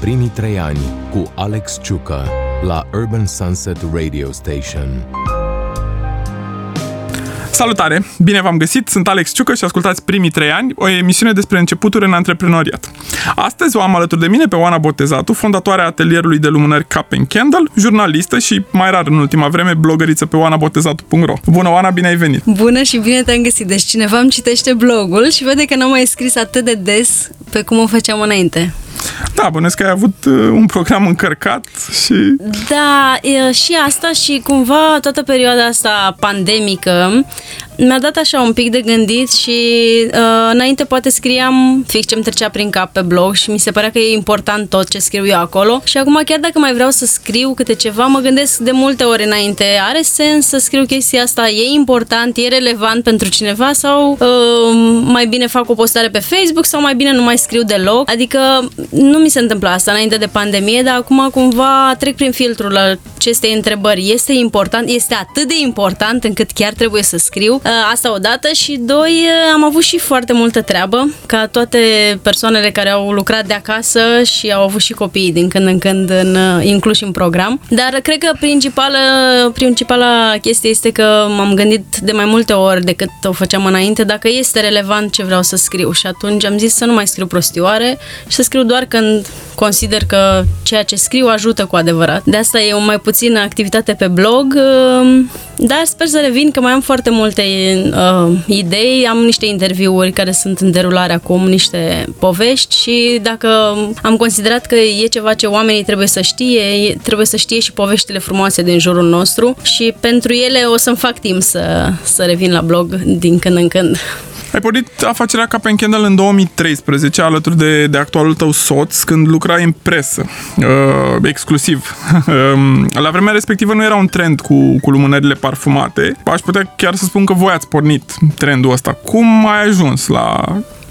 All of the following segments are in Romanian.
primii trei ani cu Alex Ciucă la Urban Sunset Radio Station. Salutare! Bine v-am găsit! Sunt Alex Ciucă și ascultați primii trei ani, o emisiune despre începuturi în antreprenoriat. Astăzi o am alături de mine pe Oana Botezatu, fondatoarea atelierului de lumânări Cup and Candle, jurnalistă și, mai rar în ultima vreme, blogăriță pe oanabotezatu.ro. Bună, Oana, bine ai venit! Bună și bine te-am găsit! Deci cineva îmi citește blogul și vede că n-am mai scris atât de des pe cum o făceam înainte. Da, bănesc că ai avut uh, un program încărcat și... Da, e, și asta și cumva toată perioada asta pandemică mi-a dat așa un pic de gândit și uh, înainte poate scriam fix ce-mi trecea prin cap pe blog și mi se părea că e important tot ce scriu eu acolo. Și acum chiar dacă mai vreau să scriu câte ceva, mă gândesc de multe ori înainte, are sens să scriu chestia asta, e important, e relevant pentru cineva? Sau uh, mai bine fac o postare pe Facebook? Sau mai bine nu mai scriu deloc, adică nu mi se întâmplă asta înainte de pandemie, dar acum cumva trec prin filtrul la acestei întrebări. Este important, este atât de important încât chiar trebuie să scriu. Uh, asta odată și doi, uh, am avut și foarte multă treabă, ca toate persoanele care au lucrat de acasă și au avut și copii din când în când în, uh, incluși în program. Dar cred că principală, principala chestie este că m-am gândit de mai multe ori decât o făceam înainte dacă este relevant ce vreau să scriu și atunci am zis să nu mai scriu prostioare și să scriu doar când consider că ceea ce scriu ajută cu adevărat. De asta e o mai puțină activitate pe blog, dar sper să revin că mai am foarte multe uh, idei, am niște interviuri care sunt în derulare acum, niște povești și dacă am considerat că e ceva ce oamenii trebuie să știe, trebuie să știe și poveștile frumoase din jurul nostru și pentru ele o să-mi fac timp să, să revin la blog din când în când. Ai pornit afacerea Cap Candle în 2013, alături de, de actualul tău soț, când lucrai în presă, uh, exclusiv. Um, la vremea respectivă nu era un trend cu, cu lumânările parfumate. Aș putea chiar să spun că voi ați pornit trendul ăsta. Cum ai ajuns la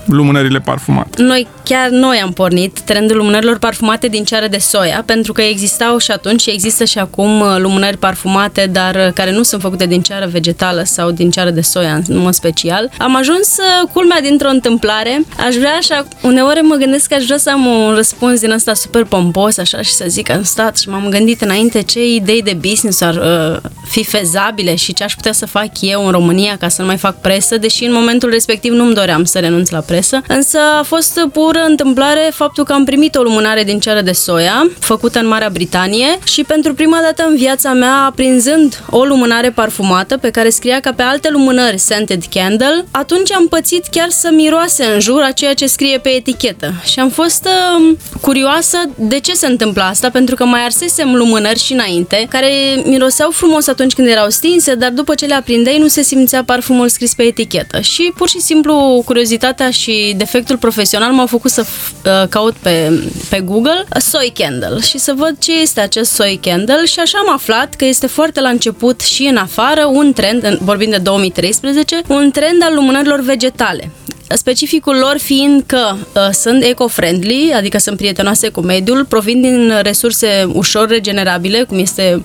lumânările parfumate? Noi, chiar noi am pornit trendul lumânărilor parfumate din ceară de soia, pentru că existau și atunci și există și acum uh, lumânări parfumate, dar uh, care nu sunt făcute din ceară vegetală sau din ceară de soia în mod special. Am ajuns uh, culmea dintr-o întâmplare. Aș vrea așa, uneori mă gândesc că aș vrea să am un răspuns din ăsta super pompos, așa, și să zic că am stat și m-am gândit înainte ce idei de business ar uh, fi fezabile și ce aș putea să fac eu în România ca să nu mai fac presă, deși în momentul respectiv nu-mi doream să renunț la presă, însă a fost pură întâmplare faptul că am primit o lumânare din ceară de soia, făcută în Marea Britanie și pentru prima dată în viața mea, aprinzând o lumânare parfumată pe care scria ca pe alte lumânări Scented Candle, atunci am pățit chiar să miroase în jur a ceea ce scrie pe etichetă și am fost uh, curioasă de ce se întâmplă asta, pentru că mai arsesem lumânări și înainte, care miroseau frumos atunci când erau stinse, dar după ce le aprindeai nu se simțea parfumul scris pe etichetă. Și pur și simplu curiozitatea și defectul profesional m-au făcut să uh, caut pe, pe Google soy candle. Și să văd ce este acest soy candle și așa am aflat că este foarte la început și în afară un trend, vorbim de 2013, un trend al lumânărilor vegetale specificul lor fiind că uh, sunt eco-friendly, adică sunt prietenoase cu mediul, provin din resurse ușor regenerabile, cum este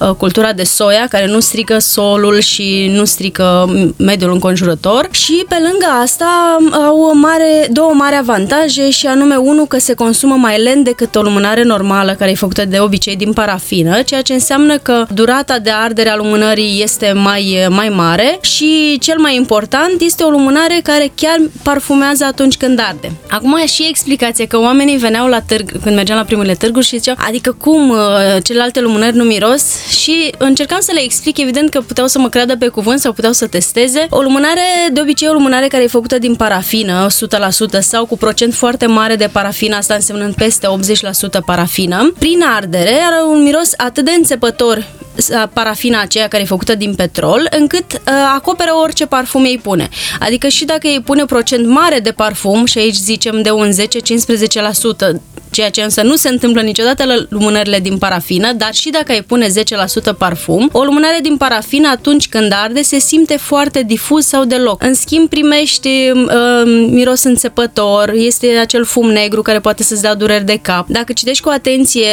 uh, cultura de soia, care nu strică solul și nu strică mediul înconjurător. Și pe lângă asta au o mare, două mari avantaje și anume unul că se consumă mai lent decât o lumânare normală care e făcută de obicei din parafină, ceea ce înseamnă că durata de ardere a lumânării este mai, mai mare. Și cel mai important este o lumânare care chiar parfumează atunci când arde. Acum e și explicația că oamenii veneau la târg, când mergeam la primele târguri și ziceau, adică cum uh, celelalte lumânări nu miros? Și încercam să le explic, evident că puteau să mă creadă pe cuvânt sau puteau să testeze. O lumânare, de obicei o lumânare care e făcută din parafină, 100% sau cu procent foarte mare de parafină, asta însemnând peste 80% parafină, prin ardere are un miros atât de înțepător parafina aceea care e făcută din petrol, încât uh, acoperă orice parfum ei pune. Adică și dacă ei pune procent mare de parfum, și aici zicem de un 10-15%, ceea ce însă nu se întâmplă niciodată la lumânările din parafină, dar și dacă ai pune 10% parfum, o lumânare din parafină atunci când arde se simte foarte difuz sau deloc. În schimb primești uh, miros înțepător, este acel fum negru care poate să-ți dea dureri de cap. Dacă citești cu atenție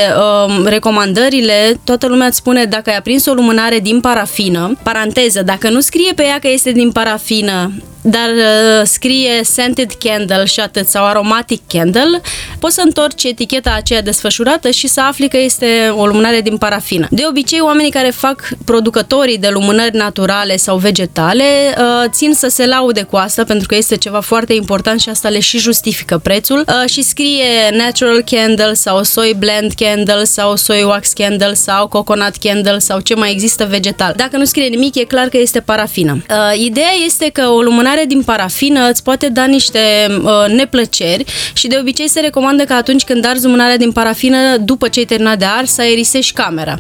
uh, recomandările, toată lumea îți spune dacă ai aprins o lumânare din parafină, paranteză, dacă nu scrie pe ea că este din parafină, dar uh, scrie scented candle și atât sau aromatic candle, poți să întorci eticheta aceea desfășurată și să afli că este o lumânare din parafină. De obicei, oamenii care fac producătorii de lumânări naturale sau vegetale uh, țin să se laude cu asta pentru că este ceva foarte important și asta le și justifică prețul uh, și scrie natural candle sau soy blend candle sau soy wax candle sau coconut candle sau ce mai există vegetal. Dacă nu scrie nimic, e clar că este parafină. Uh, ideea este că o lumânare din parafină îți poate da niște uh, neplăceri și de obicei se recomandă că atunci când arzi lumânarea din parafină, după ce ai terminat de ars, să aerisești camera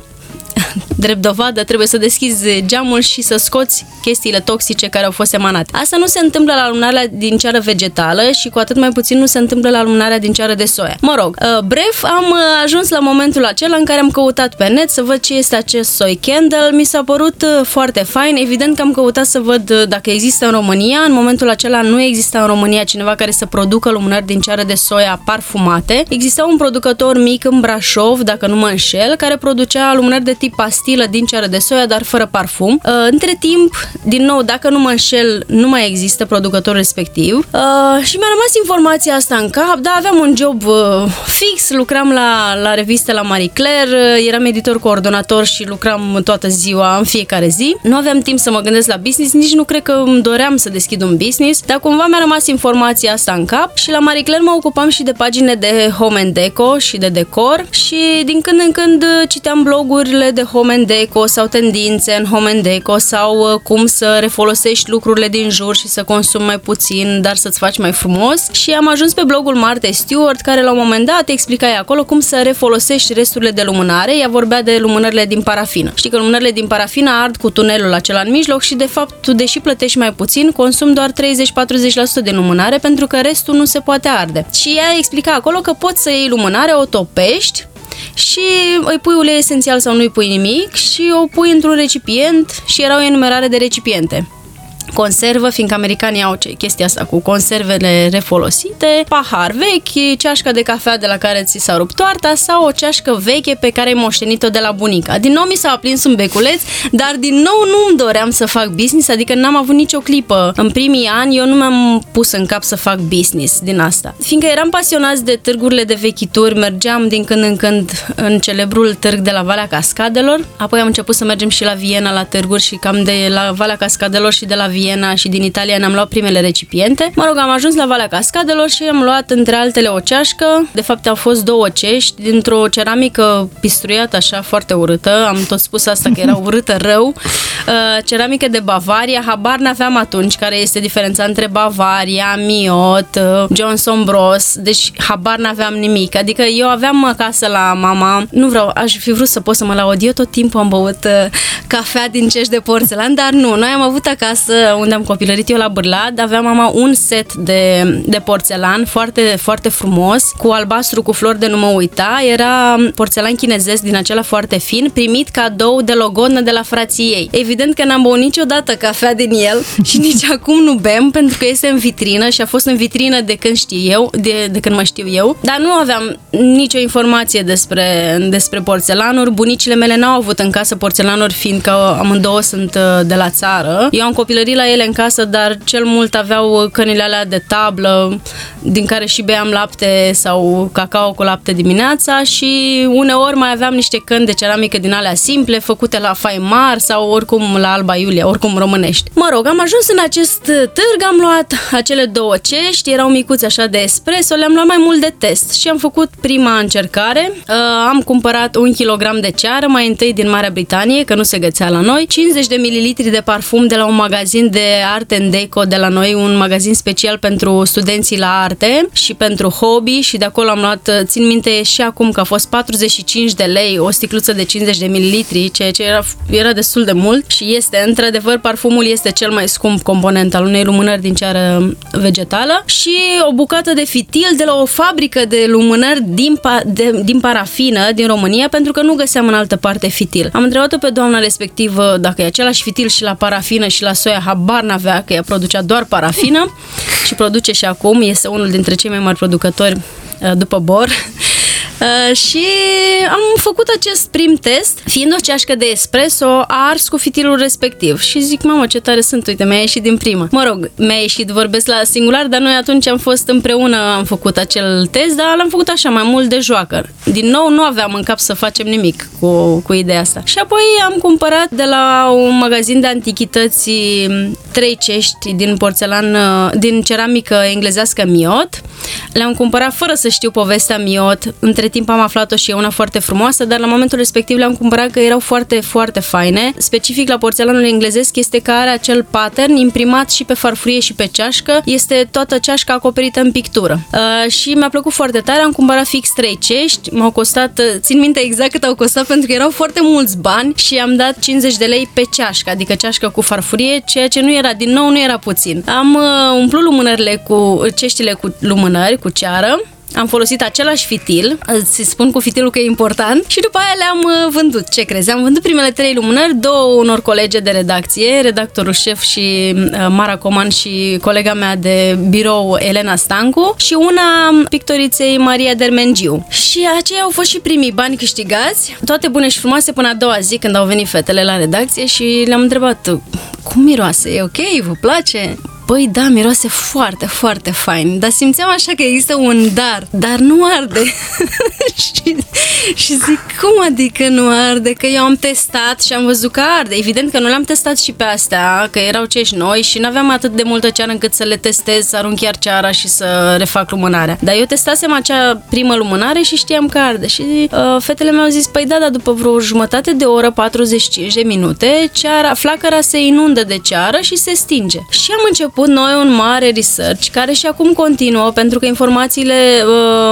drept dovadă, trebuie să deschizi geamul și să scoți chestiile toxice care au fost emanate. Asta nu se întâmplă la lumânarea din ceară vegetală și cu atât mai puțin nu se întâmplă la lumânarea din ceară de soia. Mă rog, uh, bref, am uh, ajuns la momentul acela în care am căutat pe net să văd ce este acest soy candle. Mi s-a părut uh, foarte fain. Evident că am căutat să văd dacă există în România. În momentul acela nu exista în România cineva care să producă lumânări din ceară de soia parfumate. Exista un producător mic în Brașov, dacă nu mă înșel, care producea lumânări de tip pastilă din ceară de soia, dar fără parfum. Uh, între timp, din nou, dacă nu mă înșel, nu mai există producător respectiv. Uh, și mi-a rămas informația asta în cap, da, aveam un job uh, fix, lucram la, la reviste la Marie Claire, eram editor coordonator și lucram toată ziua, în fiecare zi. Nu aveam timp să mă gândesc la business, nici nu cred că îmi doream să deschid un business, dar cumva mi-a rămas informația asta în cap și la Marie Claire mă ocupam și de pagine de home and deco și de decor și din când în când citeam blogurile de home and deco sau tendințe în home and deco sau uh, cum să refolosești lucrurile din jur și să consumi mai puțin, dar să-ți faci mai frumos. Și am ajuns pe blogul Marte Stewart, care la un moment dat explica acolo cum să refolosești resturile de lumânare. Ea vorbea de lumânările din parafină. Știi că lumânările din parafină ard cu tunelul acela în mijloc și de fapt tu, deși plătești mai puțin, consumi doar 30-40% de lumânare pentru că restul nu se poate arde. Și ea explica acolo că poți să iei lumânare, o topești, și îi pui ulei esențial sau nu îi pui nimic și o pui într-un recipient și era o enumerare de recipiente conservă, fiindcă americanii au ce, chestia asta cu conservele refolosite, pahar vechi, ceașca de cafea de la care ți s-a rupt toarta sau o ceașcă veche pe care ai moștenit-o de la bunica. Din nou mi s-a aprins un beculeț, dar din nou nu îmi doream să fac business, adică n-am avut nicio clipă. În primii ani eu nu mi-am pus în cap să fac business din asta. Fiindcă eram pasionați de târgurile de vechituri, mergeam din când în când în celebrul târg de la Valea Cascadelor, apoi am început să mergem și la Viena la târguri și cam de la Valea Cascadelor și de la Viena și din Italia ne-am luat primele recipiente. Mă rog, am ajuns la Valea Cascadelor și am luat între altele o ceașcă. De fapt au fost două cești dintr-o ceramică pistruiată așa foarte urâtă. Am tot spus asta că era urâtă rău. Uh, ceramică de Bavaria, habar n-aveam atunci care este diferența între Bavaria, Miot, uh, Johnson Bros. Deci habar n-aveam nimic. Adică eu aveam acasă la mama, nu vreau, aș fi vrut să pot să mă laud. Eu tot timpul am băut uh, cafea din cești de porțelan, dar nu. Noi am avut acasă unde am copilărit eu la Bârlad, aveam mama un set de, de porțelan foarte, foarte frumos, cu albastru cu flori de nu mă uita. Era porțelan chinezesc din acela foarte fin, primit cadou de logodnă de la frații ei. Evident că n-am băut niciodată cafea din el și nici acum nu bem pentru că este în vitrină și a fost în vitrină de când știu eu, de, de când mă știu eu, dar nu aveam nicio informație despre, despre porțelanuri. Bunicile mele n-au avut în casă porțelanuri fiindcă amândouă sunt uh, de la țară. Eu am copilărit la ele în casă, dar cel mult aveau cănile alea de tablă, din care și beam lapte sau cacao cu lapte dimineața și uneori mai aveam niște căni de ceramică din alea simple, făcute la Faimar sau oricum la Alba Iulia, oricum românești. Mă rog, am ajuns în acest târg, am luat acele două cești, erau micuți așa de espresso, le-am luat mai mult de test și am făcut prima încercare. Uh, am cumpărat un kilogram de ceară, mai întâi din Marea Britanie, că nu se gățea la noi, 50 de mililitri de parfum de la un magazin de arte în deco de la noi, un magazin special pentru studenții la arte și pentru hobby și de acolo am luat, țin minte și acum că a fost 45 de lei o sticluță de 50 de mililitri, ceea ce era, era destul de mult și este, într-adevăr, parfumul este cel mai scump component al unei lumânări din ceară vegetală și o bucată de fitil de la o fabrică de lumânări din, pa, de, din parafină din România pentru că nu găseam în altă parte fitil. Am întrebat-o pe doamna respectivă dacă e același fitil și la parafină și la soia, habar n-avea că ea producea doar parafină și produce și acum, este unul dintre cei mai mari producători uh, după Bor Uh, și am făcut acest prim test, fiind o ceașcă de espresso, a ars cu fitilul respectiv. Și zic, mamă, ce tare sunt, uite, mi-a ieșit din prima. Mă rog, mi-a ieșit, vorbesc la singular, dar noi atunci am fost împreună, am făcut acel test, dar l-am făcut așa, mai mult de joacă. Din nou, nu aveam în cap să facem nimic cu, cu ideea asta. Și apoi am cumpărat de la un magazin de antichități trei cești din porțelan, din ceramică englezească Miot. Le-am cumpărat fără să știu povestea Miot. Între timp am aflat-o și e una foarte frumoasă, dar la momentul respectiv le-am cumpărat că erau foarte, foarte faine. Specific la porțelanul englezesc este că are acel pattern imprimat și pe farfurie și pe ceașcă. Este toată ceașca acoperită în pictură. Uh, și mi-a plăcut foarte tare. Am cumpărat fix trei cești. M-au costat, uh, țin minte exact cât au costat pentru că erau foarte mulți bani și am dat 50 de lei pe ceașcă, adică ceașcă cu farfurie, ceea ce nu era, din nou, nu era puțin. Am uh, umplut lumânările cu ceștile cu lumânări, cu ceară am folosit același fitil, îți spun cu fitilul că e important, și după aia le-am uh, vândut. Ce crezi? Am vândut primele trei lumânări, două unor colege de redacție, redactorul șef și uh, Mara Coman și colega mea de birou Elena Stancu și una pictoriței Maria Dermengiu. Și aceia au fost și primii bani câștigați, toate bune și frumoase până a doua zi când au venit fetele la redacție și le-am întrebat cum miroase, e ok, vă place? Băi, da, miroase foarte, foarte fain, dar simțeam așa că există un dar, dar nu arde. și, și zic, cum adică nu arde? Că eu am testat și am văzut că arde. Evident că nu le-am testat și pe astea, că erau cești noi și nu aveam atât de multă ceară încât să le testez, să arunc chiar ceara și să refac lumânarea. Dar eu testasem acea primă lumânare și știam că arde. Și uh, fetele mi-au zis, păi da, dar după vreo jumătate de oră, 45 de minute, ceara, flacăra se inundă de ceară și se stinge. Și am început început noi un mare research care și acum continuă pentru că informațiile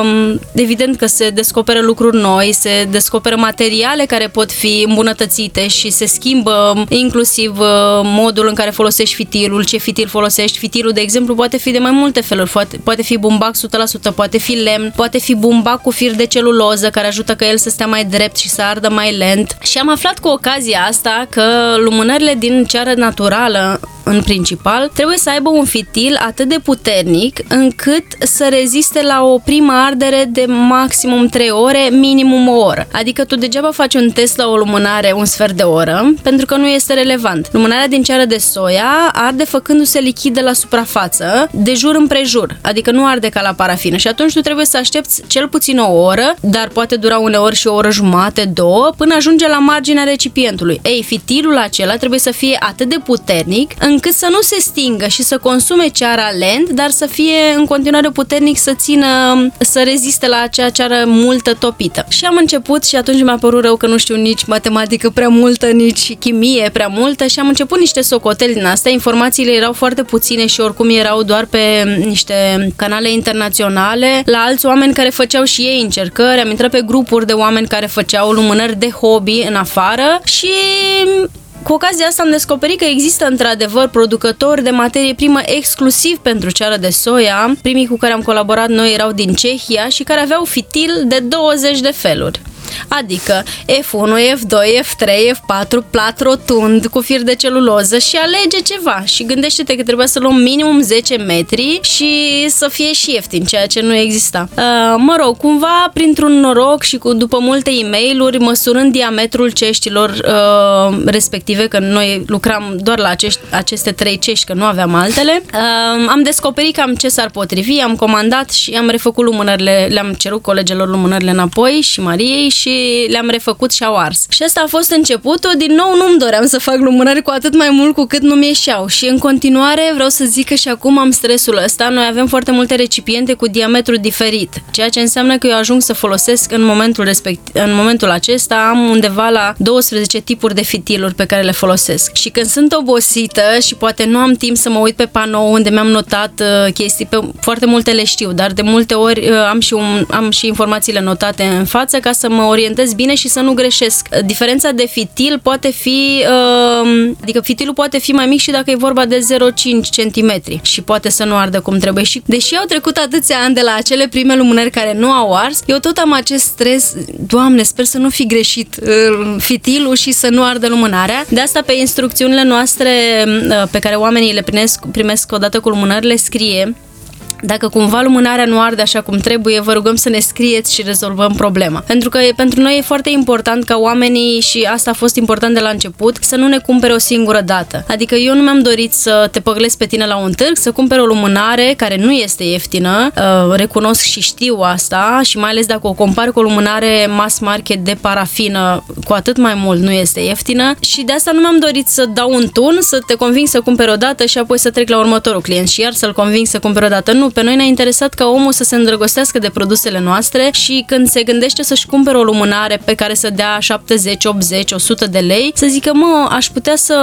um, evident că se descoperă lucruri noi, se descoperă materiale care pot fi îmbunătățite și se schimbă inclusiv uh, modul în care folosești fitilul, ce fitil folosești. Fitilul, de exemplu, poate fi de mai multe feluri. Poate, poate fi bumbac 100%, poate fi lemn, poate fi bumbac cu fir de celuloză care ajută ca el să stea mai drept și să ardă mai lent. Și am aflat cu ocazia asta că lumânările din ceară naturală în principal, trebuie să aibă un fitil atât de puternic încât să reziste la o primă ardere de maximum 3 ore, minimum o oră. Adică tu degeaba faci un test la o lumânare un sfert de oră, pentru că nu este relevant. Lumânarea din ceară de soia arde făcându-se lichidă la suprafață, de jur împrejur, adică nu arde ca la parafină și atunci tu trebuie să aștepți cel puțin o oră, dar poate dura uneori și o oră jumate, două, până ajunge la marginea recipientului. Ei, fitilul acela trebuie să fie atât de puternic încât să nu se stingă și să consume ceara lent, dar să fie în continuare puternic să țină, să reziste la acea ceară multă topită. Și am început și atunci mi-a părut rău că nu știu nici matematică prea multă, nici chimie prea multă și am început niște socoteli din astea. Informațiile erau foarte puține și oricum erau doar pe niște canale internaționale, la alți oameni care făceau și ei încercări, am intrat pe grupuri de oameni care făceau lumânări de hobby în afară și cu ocazia asta am descoperit că există într-adevăr producători de materie primă exclusiv pentru ceară de soia. Primii cu care am colaborat noi erau din Cehia și care aveau fitil de 20 de feluri. Adică F1, F2, F3, F4, plat rotund cu fir de celuloză și alege ceva și gândește-te că trebuie să luăm minimum 10 metri și să fie și ieftin, ceea ce nu exista. Uh, mă rog, cumva printr-un noroc și cu după multe e mail măsurând diametrul ceștilor uh, respective, că noi lucram doar la acești, aceste trei cești, că nu aveam altele, uh, am descoperit cam ce s-ar potrivi, am comandat și am refăcut lumânările, le-am cerut colegelor lumânările înapoi și Mariei și le-am refăcut și au ars. Și asta a fost începutul. Din nou nu-mi doream să fac lumânări cu atât mai mult cu cât nu-mi ieșeau. Și în continuare vreau să zic că și acum am stresul ăsta. Noi avem foarte multe recipiente cu diametru diferit, ceea ce înseamnă că eu ajung să folosesc în momentul respect, în momentul acesta am undeva la 12 tipuri de fitiluri pe care le folosesc. Și când sunt obosită și poate nu am timp să mă uit pe panou unde mi-am notat uh, chestii, pe foarte multe le știu, dar de multe ori uh, am și, un, am și informațiile notate în față ca să mă orientez bine și să nu greșesc. Diferența de fitil poate fi, uh, adică fitilul poate fi mai mic și dacă e vorba de 0,5 cm și poate să nu ardă cum trebuie. Și deși au trecut atâția ani de la acele prime lumânări care nu au ars, eu tot am acest stres, Doamne, sper să nu fi greșit uh, fitilul și să nu ardă lumânarea. De asta pe instrucțiunile noastre uh, pe care oamenii le primesc, primesc odată cu lumânările scrie Dacă cumva lumânarea nu arde așa cum trebuie, vă rugăm să ne scrieți și rezolvăm problema. Pentru că pentru noi e foarte important ca oamenii, și asta a fost important de la început, să nu ne cumpere o singură dată. Adică eu nu mi-am dorit să te păglesc pe tine la un târg, să cumpere o lumânare care nu este ieftină, uh, recunosc și știu asta și mai ales dacă o compar cu o lumânare mass market de parafină, cu atât mai mult nu este ieftină și de asta nu mi-am dorit să dau un tun, să te conving să cumperi o dată și apoi să trec la următorul client și iar să-l conving să cumpere o dată. Nu, pe noi ne-a interesat ca omul să se îndrăgostească de produsele noastre și când se gândește să-și cumpere o lumânare pe care să dea 70, 80, 100 de lei, să zică, mă, aș putea să,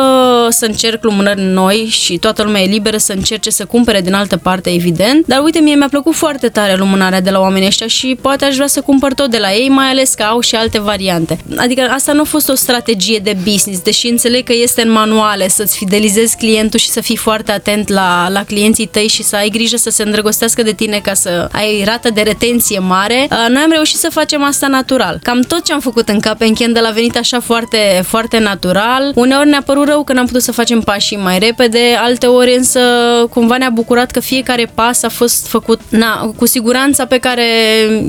să încerc lumânări noi și toată lumea e liberă să încerce să cumpere din altă parte, evident. Dar uite, mie mi-a plăcut foarte tare lumânarea de la oamenii ăștia și poate aș vrea să cumpăr tot de la ei, mai ales că au și alte variante. Adică asta nu a fost o strategie de business, deși înțeleg că este în manuale să-ți fidelizezi clientul și să fii foarte atent la, la clienții tăi și să ai grijă să se îndrăgostească de tine ca să ai rată de retenție mare. Uh, noi am reușit să facem asta natural. Cam tot ce am făcut în Cap Candle a venit așa foarte, foarte natural. Uneori ne-a părut rău că n-am putut să facem pașii mai repede, alte ori însă cumva ne-a bucurat că fiecare pas a fost făcut na, cu siguranța pe care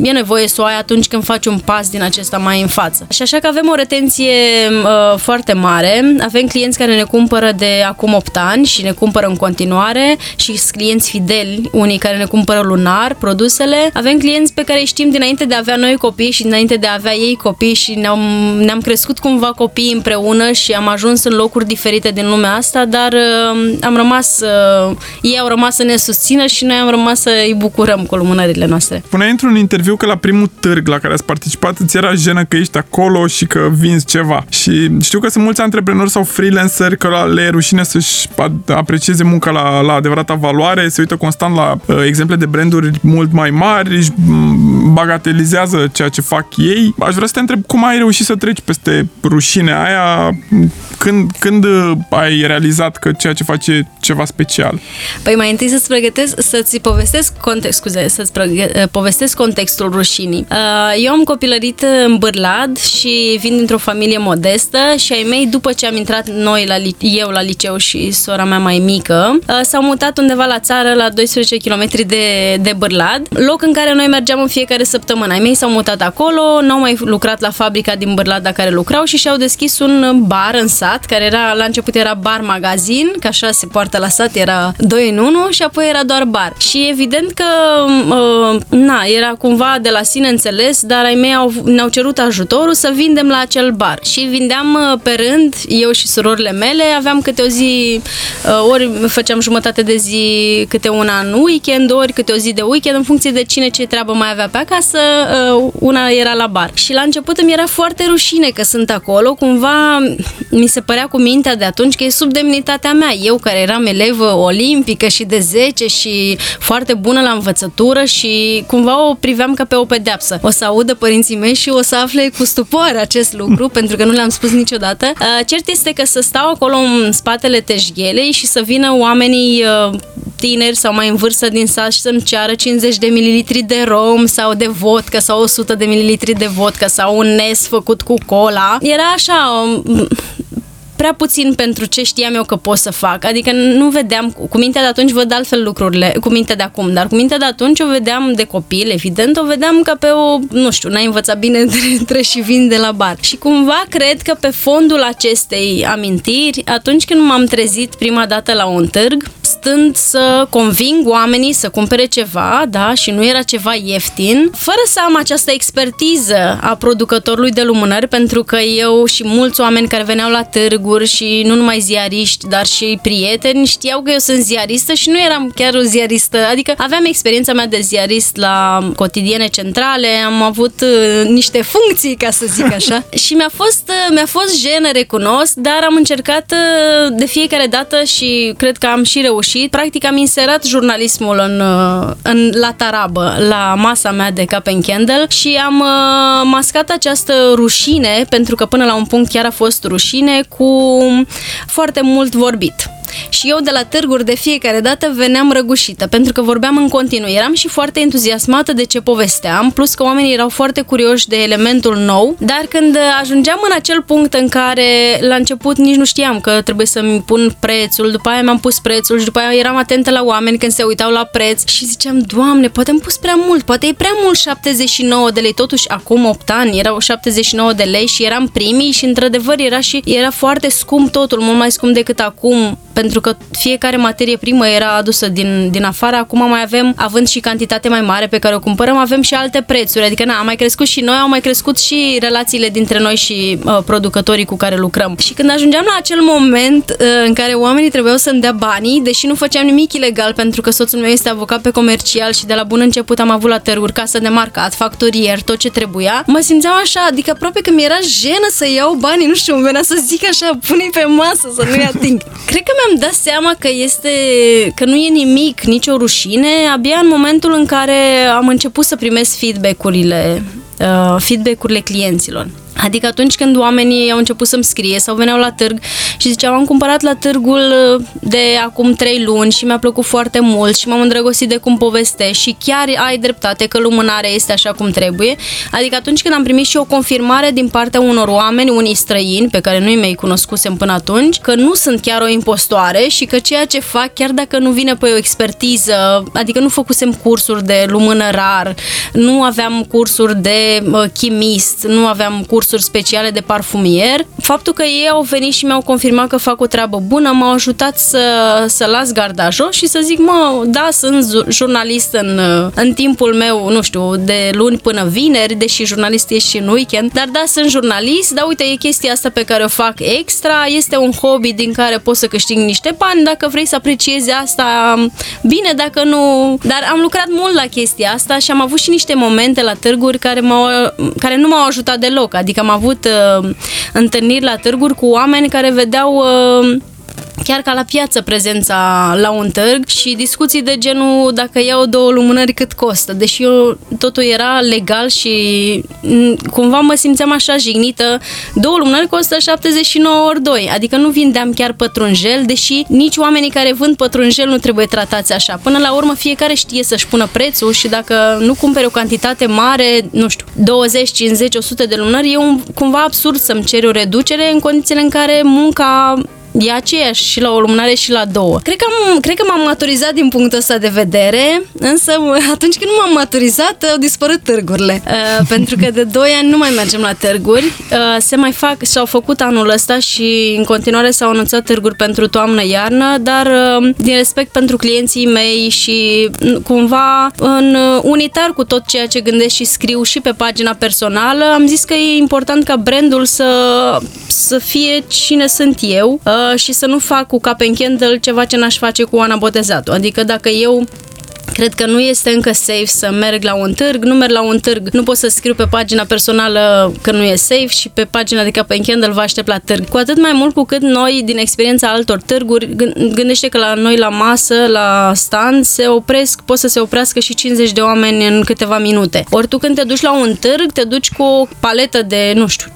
e nevoie să o ai atunci când faci un pas din acesta mai în față. Și așa că avem o retenție uh, foarte mare. Avem clienți care ne cumpără de acum 8 ani și ne cumpără în continuare și clienți fideli, unii care ne cumpără lunar produsele. Avem clienți pe care îi știm dinainte de a avea noi copii și dinainte de a avea ei copii și ne-am, ne-am crescut cumva copii împreună și am ajuns în locuri diferite din lumea asta, dar uh, am rămas, uh, ei au rămas să ne susțină și noi am rămas să îi bucurăm cu lumânările noastre. Spuneai într-un interviu că la primul târg la care ați participat îți era jenă că ești acolo și că vinzi ceva. Și știu că sunt mulți antreprenori sau freelanceri că le e rușine să-și aprecieze munca la, la adevărata valoare, se uită constant la uh, exemple de branduri mult mai mari, își bagatelizează ceea ce fac ei. Aș vrea să te întreb cum ai reușit să treci peste rușinea aia, când, când uh, ai realizat că ceea ce faci e ceva special? Păi mai întâi să-ți pregătesc, să-ți povestesc context, scuze, să-ți uh, povestesc contextul rușinii. Uh, eu am copilărit în Bârlad și vin dintr-o familie modestă și ai mei, după ce am intrat noi la, eu la liceu și sora mea mai mică, s-au mutat undeva la țară la 12 km de, de Bârlad, loc în care noi mergeam în fiecare săptămână. Ai mei s-au mutat acolo, n-au mai lucrat la fabrica din Bârlad la care lucrau și și-au deschis un bar în sat, care era, la început era bar magazin, că așa se poartă la sat, era 2 în 1 și apoi era doar bar. Și evident că, uh, na, era cumva de la sine înțeles, dar ai mei au, ne-au cerut ajutorul să vindem la acel bar. Și vindeam uh, pe rând, eu și surorile mele, aveam câte o zi, uh, ori făceam jumătate de zi, câte una în weekend, ori câte o zi de weekend, în funcție de cine ce treabă mai avea pe acasă, uh, una era la bar. Și la început îmi era foarte rușine că sunt acolo, cumva mi se părea cu mintea de atunci că e sub demnitatea mea. Eu care eram elevă olimpică și de 10 și foarte bună la învățătură și cumva o priveam ca pe o pedeapsă. O să audă părinții mei și o să afle cu stupoare acest lucru, pentru că nu le-am spus niciodată. Uh, cert este că să stau acolo în spatele teșghelei și să vină oamenii uh, tineri sau mai în vârstă din sat și să-mi ceară 50 de mililitri de rom sau de vodka sau 100 de mililitri de vodka sau un nes făcut cu cola. Era așa, um, prea puțin pentru ce știam eu că pot să fac. Adică nu vedeam, cu mintea de atunci văd altfel lucrurile, cu mintea de acum, dar cu mintea de atunci o vedeam de copil, evident, o vedeam ca pe o, nu știu, n-ai învățat bine între și vin de la bar. Și cumva cred că pe fondul acestei amintiri, atunci când m-am trezit prima dată la un târg, stând să conving oamenii să cumpere ceva, da, și nu era ceva ieftin, fără să am această expertiză a producătorului de lumânări, pentru că eu și mulți oameni care veneau la târguri și nu numai ziariști, dar și prieteni, știau că eu sunt ziaristă și nu eram chiar o ziaristă, adică aveam experiența mea de ziarist la cotidiene centrale, am avut uh, niște funcții, ca să zic așa, și mi-a fost, uh, mi-a fost jenă, recunosc, dar am încercat uh, de fiecare dată și cred că am și reușit reușit. Practic am inserat jurnalismul în, uh, în, la tarabă, la masa mea de Cap Candle și am uh, mascat această rușine, pentru că până la un punct chiar a fost rușine, cu foarte mult vorbit. Și eu de la târguri de fiecare dată veneam răgușită, pentru că vorbeam în continuu. Eram și foarte entuziasmată de ce povesteam, plus că oamenii erau foarte curioși de elementul nou, dar când ajungeam în acel punct în care la început nici nu știam că trebuie să-mi pun prețul, după aia mi-am pus prețul și după aia eram atentă la oameni când se uitau la preț și ziceam, Doamne, poate am pus prea mult, poate e prea mult 79 de lei, totuși acum 8 ani erau 79 de lei și eram primii și într-adevăr era și era foarte scump totul, mult mai scump decât acum, pentru că fiecare materie primă era adusă din, din afară, acum mai avem, având și cantitate mai mare pe care o cumpărăm, avem și alte prețuri, adică na, am mai crescut și noi, au mai crescut și relațiile dintre noi și uh, producătorii cu care lucrăm. Și când ajungeam la acel moment uh, în care oamenii trebuiau să-mi dea banii, deși nu făceam nimic ilegal, pentru că soțul meu este avocat pe comercial și de la bun început am avut la târguri casă de marcat, facturier, tot ce trebuia, mă simțeam așa, adică aproape că mi-era jenă să iau banii, nu știu, îmi venea să zic așa, pune pe masă să nu-i ating. Cred că mi-am dat seama că este, că nu e nimic, nicio rușine, abia în momentul în care am început să primesc feedback-urile uh, feedback-urile clienților. Adică atunci când oamenii au început să-mi scrie sau veneau la târg și ziceau am cumpărat la târgul uh, de acum 3 luni și mi-a plăcut foarte mult și m-am îndrăgostit de cum poveste și chiar ai dreptate că lumânarea este așa cum trebuie. Adică atunci când am primit și o confirmare din partea unor oameni, unii străini pe care nu-i mai cunoscusem până atunci, că nu sunt chiar o impostoare și că ceea ce fac, chiar dacă nu vine pe o expertiză, adică nu făcusem cursuri de lumână rar, nu aveam cursuri de uh, chimist, nu aveam cursuri cursuri speciale de parfumier. Faptul că ei au venit și mi-au confirmat că fac o treabă bună m-a ajutat să, să las garda jos și să zic, mă, da, sunt jurnalist în, în timpul meu, nu știu, de luni până vineri, deși jurnalist ești și în weekend, dar da, sunt jurnalist, dar uite, e chestia asta pe care o fac extra, este un hobby din care pot să câștig niște bani, dacă vrei să apreciezi asta, bine, dacă nu... Dar am lucrat mult la chestia asta și am avut și niște momente la târguri care, m-au, care nu m-au ajutat deloc, adică am avut uh, întâlniri la târguri cu oameni care vedeau uh, chiar ca la piață prezența la un târg și discuții de genul dacă iau două lumânări cât costă. Deși eu totul era legal și cumva mă simțeam așa jignită. Două lumânări costă 79 ori 2, adică nu vindeam chiar pătrunjel, deși nici oamenii care vând pătrunjel nu trebuie tratați așa. Până la urmă fiecare știe să-și pună prețul și dacă nu cumperi o cantitate mare, nu știu, 20, 50, 100 de lumânări, e un, cumva absurd să-mi ceri o reducere în condițiile în care munca e aceeași și la o lumânare și la două. Cred că, am, cred că m-am maturizat din punctul ăsta de vedere, însă atunci când nu m-am maturizat, au dispărut târgurile. Uh, pentru că de 2 ani nu mai mergem la târguri. Uh, se mai fac, s-au făcut anul ăsta și în continuare s-au anunțat târguri pentru toamnă-iarnă, dar uh, din respect pentru clienții mei și cumva în unitar cu tot ceea ce gândesc și scriu și pe pagina personală, am zis că e important ca brandul să, să fie cine sunt eu. Uh, și să nu fac cu Cap Candle ceva ce n-aș face cu Ana Botezatul. Adică dacă eu Cred că nu este încă safe să merg la un târg, nu merg la un târg, nu pot să scriu pe pagina personală că nu e safe și pe pagina de Cap Candle vă aștept la târg. Cu atât mai mult cu cât noi, din experiența altor târguri, gândește că la noi la masă, la stand, se opresc, pot să se oprească și 50 de oameni în câteva minute. Ori tu când te duci la un târg, te duci cu o paletă de, nu știu,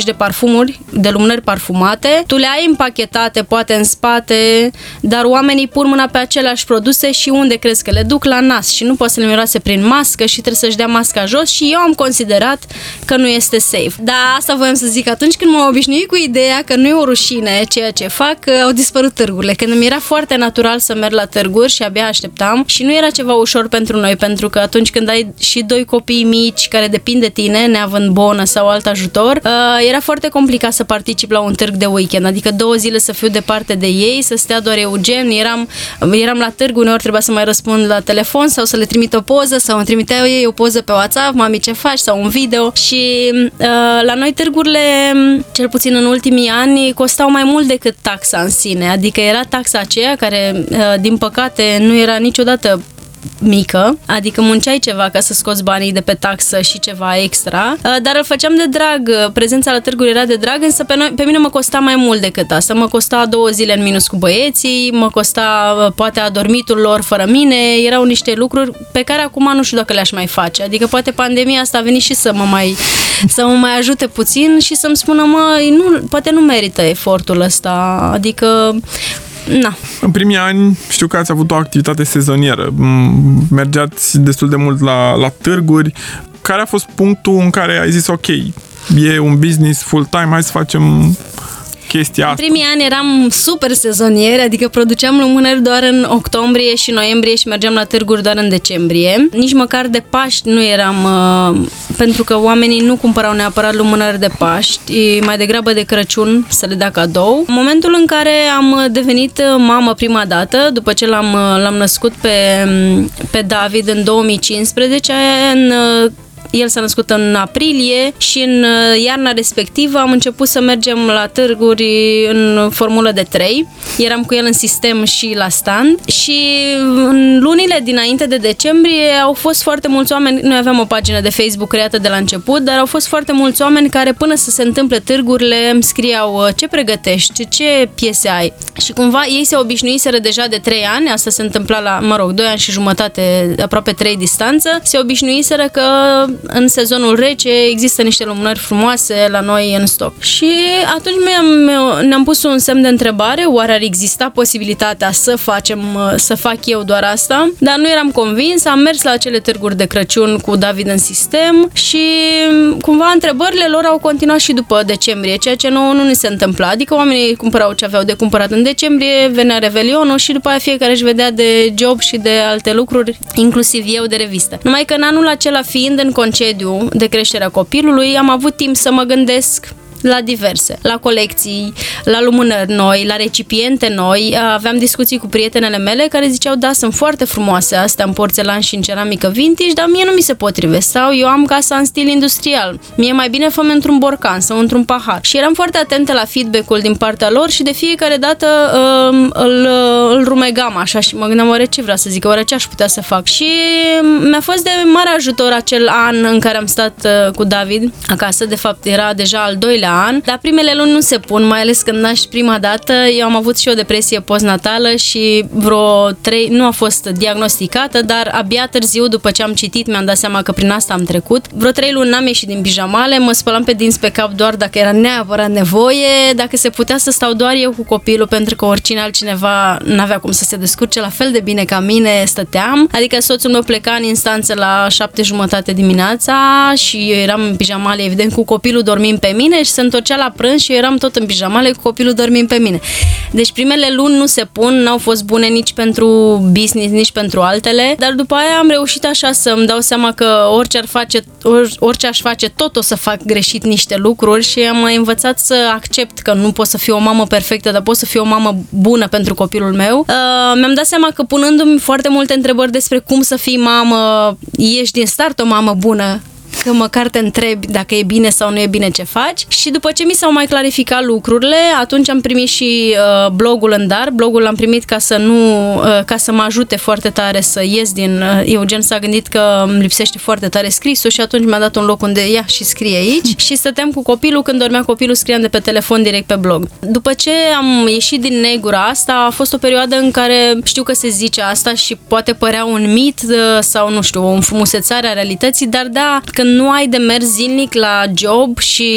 50-60 de parfumuri, de lumânări parfumate, tu le ai împachetate, poate în spate, dar oamenii pun mâna pe aceleași produse și unde crezi că le duc la nas și nu poate să le miroase prin mască și trebuie să-și dea masca jos și eu am considerat că nu este safe. Dar asta voiam să zic, atunci când m-am obișnuit cu ideea că nu e o rușine ceea ce fac, au dispărut târgurile. Când îmi era foarte natural să merg la târguri și abia așteptam și nu era ceva ușor pentru noi, pentru că atunci când ai și doi copii mici care depind de tine, neavând bonă sau alt ajutor, uh, era foarte complicat să particip la un târg de weekend, adică două zile să fiu departe de ei, să stea doar Eugen, eram, eram la târg, uneori trebuia să mai răspund răspund la telefon sau să le trimit o poză sau îmi trimiteau ei o poză pe WhatsApp, mami ce faci? sau un video. Și uh, la noi târgurile, cel puțin în ultimii ani, costau mai mult decât taxa în sine, adică era taxa aceea care, uh, din păcate, nu era niciodată mică, adică munceai ceva ca să scoți banii de pe taxă și ceva extra, uh, dar îl făceam de drag, prezența la târguri era de drag, însă pe, noi, pe mine mă costa mai mult decât asta, mă costa două zile în minus cu băieții, mă costa uh, poate adormitul lor fără mine, erau niște lucruri pe care acum nu știu dacă le-aș mai face, adică poate pandemia asta a venit și să mă mai, să mă mai ajute puțin și să-mi spună, mă, nu, poate nu merită efortul ăsta, adică na. În primii ani știu că ați avut o activitate sezonieră. Mergeați destul de mult la, la târguri. Care a fost punctul în care ai zis ok, e un business full-time, hai să facem chestia asta. În primii ani eram super sezonieri, adică produceam lumânări doar în octombrie și noiembrie și mergeam la târguri doar în decembrie. Nici măcar de Paști nu eram, uh, pentru că oamenii nu cumpărau neapărat lumânări de Paști, mai degrabă de Crăciun să le dea cadou. În momentul în care am devenit mamă prima dată, după ce l-am, l-am născut pe, pe David în 2015, în el s-a născut în aprilie și în uh, iarna respectivă am început să mergem la târguri în formulă de 3. Eram cu el în sistem și la stand și în lunile dinainte de decembrie au fost foarte mulți oameni, noi aveam o pagină de Facebook creată de la început, dar au fost foarte mulți oameni care până să se întâmple târgurile îmi scriau uh, ce pregătești, ce piese ai. Și cumva ei se obișnuiseră deja de 3 ani, asta se întâmpla la, mă rog, 2 ani și jumătate, aproape 3 distanță, se obișnuiseră că în sezonul rece există niște lumânări frumoase la noi în stoc. Și atunci mi-am, ne-am pus un semn de întrebare, oare ar exista posibilitatea să facem, să fac eu doar asta? Dar nu eram convins, am mers la acele târguri de Crăciun cu David în sistem și cumva întrebările lor au continuat și după decembrie, ceea ce nouă nu ni se întâmpla, adică oamenii cumpărau ce aveau de cumpărat în decembrie, venea Revelionul și după aia fiecare își vedea de job și de alte lucruri, inclusiv eu de revistă. Numai că în anul acela fiind în concediu de creșterea copilului, am avut timp să mă gândesc la diverse, la colecții, la lumânări noi, la recipiente noi. Aveam discuții cu prietenele mele care ziceau, da, sunt foarte frumoase astea în porțelan și în ceramică vintage, dar mie nu mi se potrivesc. Sau eu am casa în stil industrial. Mie mai bine fă într-un borcan sau într-un pahar. Și eram foarte atentă la feedback-ul din partea lor și de fiecare dată uh, îl, îl rumegam așa și mă gândeam, oare ce vrea să zic, oare ce aș putea să fac. Și mi-a fost de mare ajutor acel an în care am stat uh, cu David acasă, de fapt era deja al doilea an, dar primele luni nu se pun, mai ales când naști prima dată. Eu am avut și o depresie postnatală și vreo trei, nu a fost diagnosticată, dar abia târziu, după ce am citit, mi-am dat seama că prin asta am trecut. Vreo trei luni n-am ieșit din pijamale, mă spălam pe dinți pe cap doar dacă era neapărat nevoie, dacă se putea să stau doar eu cu copilul, pentru că oricine altcineva n-avea cum să se descurce la fel de bine ca mine, stăteam. Adică soțul meu pleca în instanță la șapte jumătate dimineața și eu eram în pijamale, evident, cu copilul dormind pe mine și se întorcea la prânz și eu eram tot în pijamale cu copilul dormind pe mine. Deci primele luni nu se pun, n-au fost bune nici pentru business, nici pentru altele, dar după aia am reușit așa să-mi dau seama că orice ar face, orice aș face, tot o să fac greșit niște lucruri și am învățat să accept că nu pot să fiu o mamă perfectă, dar pot să fiu o mamă bună pentru copilul meu. Uh, mi-am dat seama că punându-mi foarte multe întrebări despre cum să fii mamă, ești din start o mamă bună, că măcar te întrebi dacă e bine sau nu e bine ce faci. Și după ce mi s-au mai clarificat lucrurile, atunci am primit și uh, blogul în dar. Blogul l-am primit ca să nu, uh, ca să mă ajute foarte tare să ies din... Uh, Eugen s-a gândit că îmi lipsește foarte tare scrisul și atunci mi-a dat un loc unde ia și scrie aici. și stăteam cu copilul, când dormea copilul, scriam de pe telefon direct pe blog. După ce am ieșit din negura asta, a fost o perioadă în care știu că se zice asta și poate părea un mit uh, sau, nu știu, o înfumusețare a realității, dar da, când nu ai de mers zilnic la job și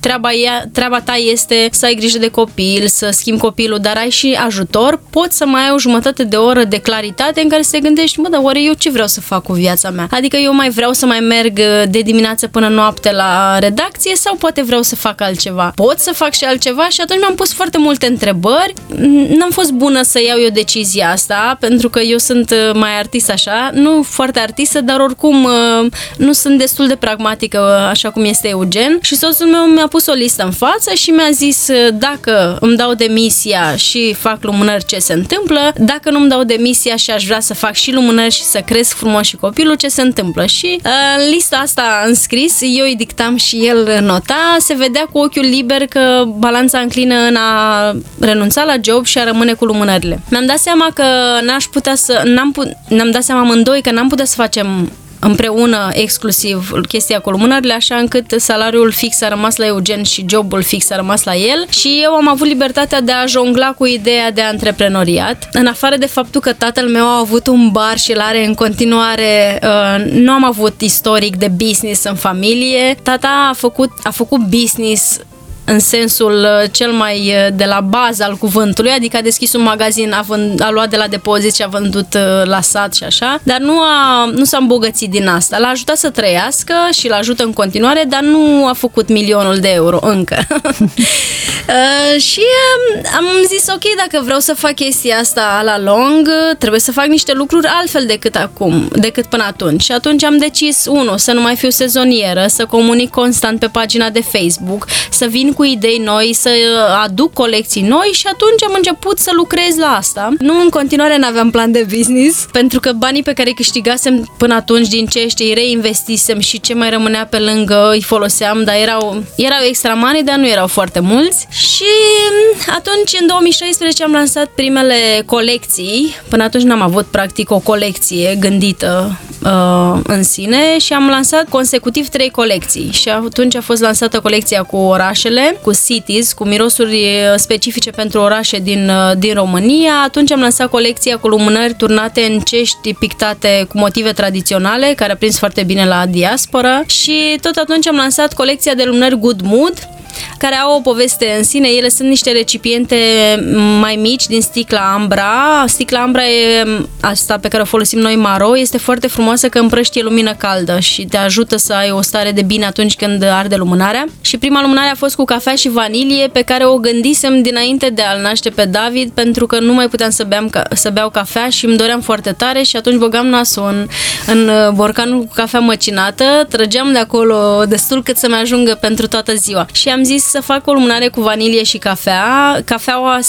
treaba, ea, treaba ta este să ai grijă de copil, să schimbi copilul, dar ai și ajutor, poți să mai ai o jumătate de oră de claritate în care să te gândești, mă, dar oare eu ce vreau să fac cu viața mea? Adică eu mai vreau să mai merg de dimineață până noapte la redacție sau poate vreau să fac altceva? Pot să fac și altceva și atunci mi-am pus foarte multe întrebări. N-am fost bună să iau eu decizia asta, pentru că eu sunt mai artist așa, nu foarte artistă, dar oricum nu sunt destul de pragmatică, așa cum este Eugen, și soțul meu mi-a pus o listă în față și mi-a zis dacă îmi dau demisia și fac lumânări ce se întâmplă, dacă nu îmi dau demisia și aș vrea să fac și lumânări și să cresc frumos și copilul, ce se întâmplă. Și uh, lista asta înscris, eu îi dictam și el nota, se vedea cu ochiul liber că balanța înclină în a renunța la job și a rămâne cu lumânările. Mi-am dat seama că n-aș putea să, n-am, put, ne-am dat seama amândoi că n-am putea să facem împreună exclusiv chestia cu lumânările, așa încât salariul fix a rămas la Eugen și jobul fix a rămas la el și eu am avut libertatea de a jongla cu ideea de antreprenoriat. În afară de faptul că tatăl meu a avut un bar și îl are în continuare, uh, nu am avut istoric de business în familie. Tata a făcut, a făcut business în sensul uh, cel mai uh, de la bază al cuvântului, adică a deschis un magazin, a, vând, a luat de la depozit și a vândut uh, la sat și așa, dar nu, a, nu s-a îmbogățit din asta. L-a ajutat să trăiască și l ajută în continuare, dar nu a făcut milionul de euro încă. uh, și um, am zis, ok, dacă vreau să fac chestia asta la lung, trebuie să fac niște lucruri altfel decât acum, decât până atunci. Și atunci am decis, unu, să nu mai fiu sezonieră, să comunic constant pe pagina de Facebook, să vin cu idei noi, să aduc colecții noi și atunci am început să lucrez la asta. Nu în continuare n-aveam plan de business, pentru că banii pe care îi câștigasem până atunci din ce știi, îi reinvestisem și ce mai rămânea pe lângă îi foloseam, dar erau, erau extra mani, dar nu erau foarte mulți. Și atunci, în 2016, am lansat primele colecții. Până atunci n-am avut, practic, o colecție gândită uh, în sine și am lansat consecutiv trei colecții. Și atunci a fost lansată colecția cu orașele, cu cities, cu mirosuri specifice pentru orașe din, uh, din România. Atunci am lansat colecția cu lumânări turnate în cești pictate cu motive tradiționale, care a prins foarte bine la diaspora. Și tot atunci am lansat colecția de lumânări Good Mood, care au o poveste în sine. Ele sunt niște recipiente mai mici din sticla Ambra. Sticla Ambra e asta pe care o folosim noi maro. Este foarte frumoasă că împrăștie lumină caldă și te ajută să ai o stare de bine atunci când arde lumânarea. Și prima lumânare a fost cu cafea și vanilie pe care o gândisem dinainte de a-l naște pe David pentru că nu mai puteam să, beam, să beau cafea și îmi doream foarte tare și atunci băgam nasul în, în uh, borcanul cu cafea măcinată, trăgeam de acolo destul cât să-mi ajungă pentru toată ziua. Și am zis să fac o lumânare cu vanilie și cafea. Cafeaua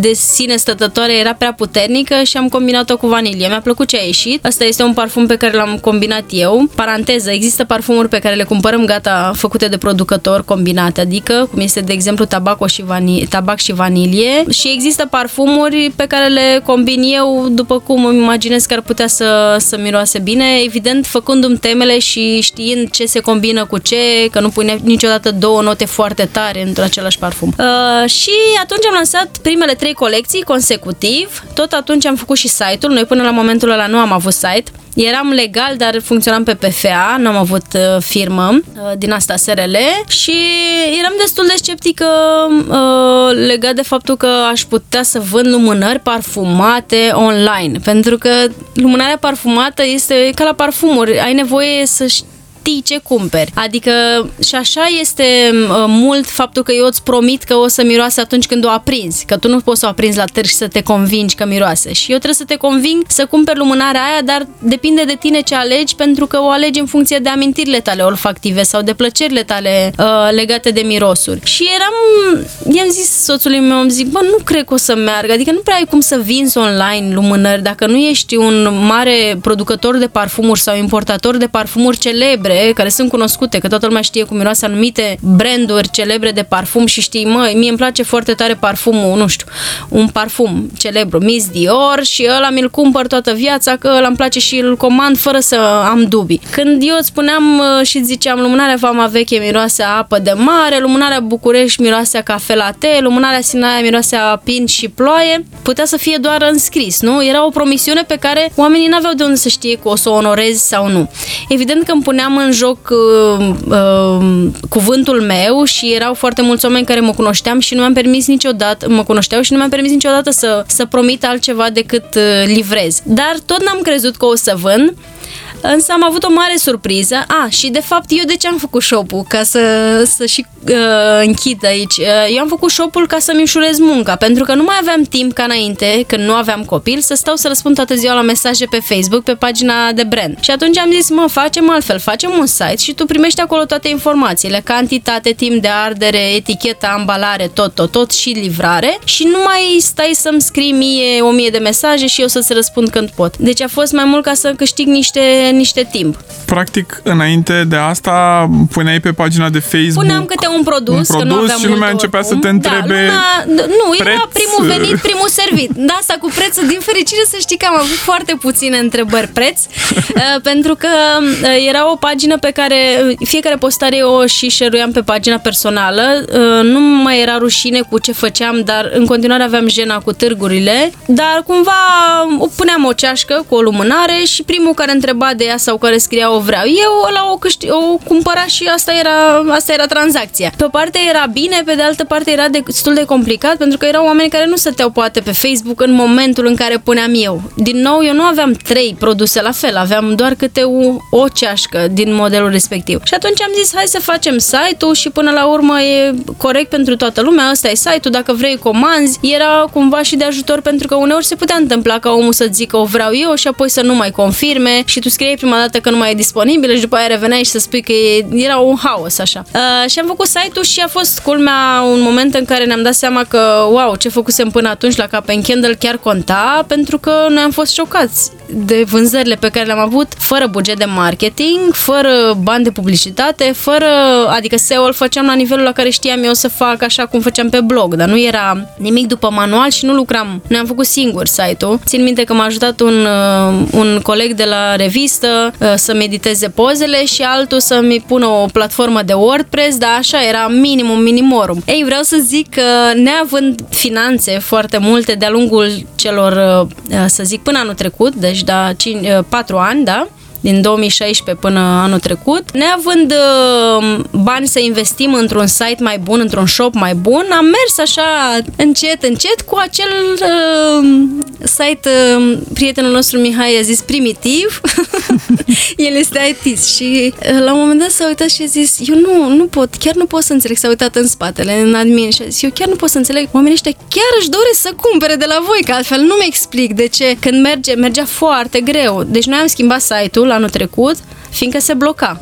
de sine stătătoare era prea puternică și am combinat-o cu vanilie. Mi-a plăcut ce a ieșit. Asta este un parfum pe care l-am combinat eu. Paranteză, există parfumuri pe care le cumpărăm gata făcute de producător combinate, adică cum este de exemplu tabac și, vani- tabac și vanilie și există parfumuri pe care le combin eu după cum îmi imaginez că ar putea să, să miroase bine, evident făcându-mi temele și știind ce se combină cu ce, că nu pune niciodată două note foarte tare într același parfum. Uh, și atunci am lansat primele trei colecții consecutiv. Tot atunci am făcut și site-ul. Noi până la momentul ăla nu am avut site. Eram legal, dar funcționam pe PFA, nu am avut uh, firmă uh, din asta SRL și eram destul de sceptică uh, legat de faptul că aș putea să vând lumânări parfumate online, pentru că lumânarea parfumată este ca la parfumuri, ai nevoie să știi știi ce cumperi. Adică și așa este uh, mult faptul că eu îți promit că o să miroase atunci când o aprinzi, că tu nu poți să o aprinzi la târg și să te convingi că miroase. Și eu trebuie să te conving să cumperi lumânarea aia, dar depinde de tine ce alegi, pentru că o alegi în funcție de amintirile tale olfactive sau de plăcerile tale uh, legate de mirosuri. Și eram, i-am zis soțului meu, am zic, bă, nu cred că o să meargă, adică nu prea ai cum să vinzi online lumânări dacă nu ești un mare producător de parfumuri sau importator de parfumuri celebre celebre, care sunt cunoscute, că toată lumea știe cum miroase anumite branduri celebre de parfum și știi, mă, mie îmi place foarte tare parfumul, nu știu, un parfum celebru, Miss Dior și ăla mi-l cumpăr toată viața, că ăla îmi place și îl comand fără să am dubii. Când eu îți spuneam uh, și ziceam, lumânarea Fama Veche miroase a apă de mare, lumânarea București miroase a cafe latte, lumânarea Sinaia miroase a pin și ploaie, putea să fie doar înscris, nu? Era o promisiune pe care oamenii n-aveau de unde să știe că o să o onorezi sau nu. Evident că îmi puneam în joc uh, uh, cuvântul meu și erau foarte mulți oameni care mă cunoșteam și nu mi-am permis niciodată, mă cunoșteau și nu mi-am permis niciodată să, să promit altceva decât uh, livrez. Dar tot n-am crezut că o să vând Însă am avut o mare surpriză. A, și de fapt eu de ce am făcut shop-ul? Ca să, să și uh, închid aici. Uh, eu am făcut shop-ul ca să-mi ușurez munca, pentru că nu mai aveam timp ca înainte, când nu aveam copil, să stau să răspund toată ziua la mesaje pe Facebook, pe pagina de brand. Și atunci am zis, mă, facem altfel, facem un site și tu primești acolo toate informațiile, cantitate, timp de ardere, etichetă, ambalare, tot, tot, tot și livrare și nu mai stai să-mi scrii mie o mie de mesaje și eu să-ți răspund când pot. Deci a fost mai mult ca să câștig niște niște timp. Practic, înainte de asta, puneai pe pagina de Facebook Puneam câte un produs, un produs că nu aveam și lumea începea oricum. să te întrebe da, lumea, Nu, preț... era primul venit, primul servit. Da, asta cu prețul, din fericire să știi că am avut foarte puține întrebări preț, uh, pentru că uh, era o pagină pe care uh, fiecare postare eu o și șeruiam pe pagina personală. Nu mai era rușine cu ce făceam, dar în continuare aveam jena cu târgurile, dar cumva puneam o ceașcă cu o lumânare și primul care întreba de de ea sau care scria o vreau eu, ăla o, câști, o cumpăra și asta era, asta era tranzacția. Pe o parte era bine, pe de altă parte era destul de complicat pentru că erau oameni care nu stăteau poate pe Facebook în momentul în care puneam eu. Din nou, eu nu aveam trei produse la fel, aveam doar câte o, o ceașcă din modelul respectiv. Și atunci am zis, hai să facem site-ul și până la urmă e corect pentru toată lumea, ăsta e site-ul, dacă vrei comanzi, era cumva și de ajutor pentru că uneori se putea întâmpla ca omul să zică o vreau eu și apoi să nu mai confirme și tu scriei prima dată că nu mai e disponibil și după aia reveneai și să spui că e, era un haos așa. Uh, și am făcut site-ul și a fost culmea un moment în care ne-am dat seama că, wow, ce făcusem până atunci la Cap Candle chiar conta pentru că noi am fost șocați de vânzările pe care le-am avut fără buget de marketing, fără bani de publicitate, fără, adică SEO-ul făceam la nivelul la care știam eu să fac așa cum făceam pe blog, dar nu era nimic după manual și nu lucram, ne-am făcut singur site-ul. Țin minte că m-a ajutat un, uh, un coleg de la revistă uh, să mediteze pozele și altul să-mi pună o platformă de WordPress, dar așa era minimum minimorum. Ei, vreau să zic că neavând finanțe foarte multe de-a lungul celor, uh, să zic, până anul trecut, deci da, 5, 4 ani, da? Din 2016 până anul trecut. Neavând uh, bani să investim într-un site mai bun, într-un shop mai bun, am mers așa încet, încet cu acel uh, site, uh, prietenul nostru Mihai a zis primitiv, el este IT și uh, la un moment dat s-a uitat și a zis, eu nu, nu pot, chiar nu pot să înțeleg, s-a uitat în spatele, în admin și a zis, eu chiar nu pot să înțeleg, oamenii ăștia chiar își doresc să cumpere de la voi, că altfel nu-mi explic de ce, când merge, mergea foarte greu. Deci noi am schimbat site-ul anul trecut, fiindcă se bloca.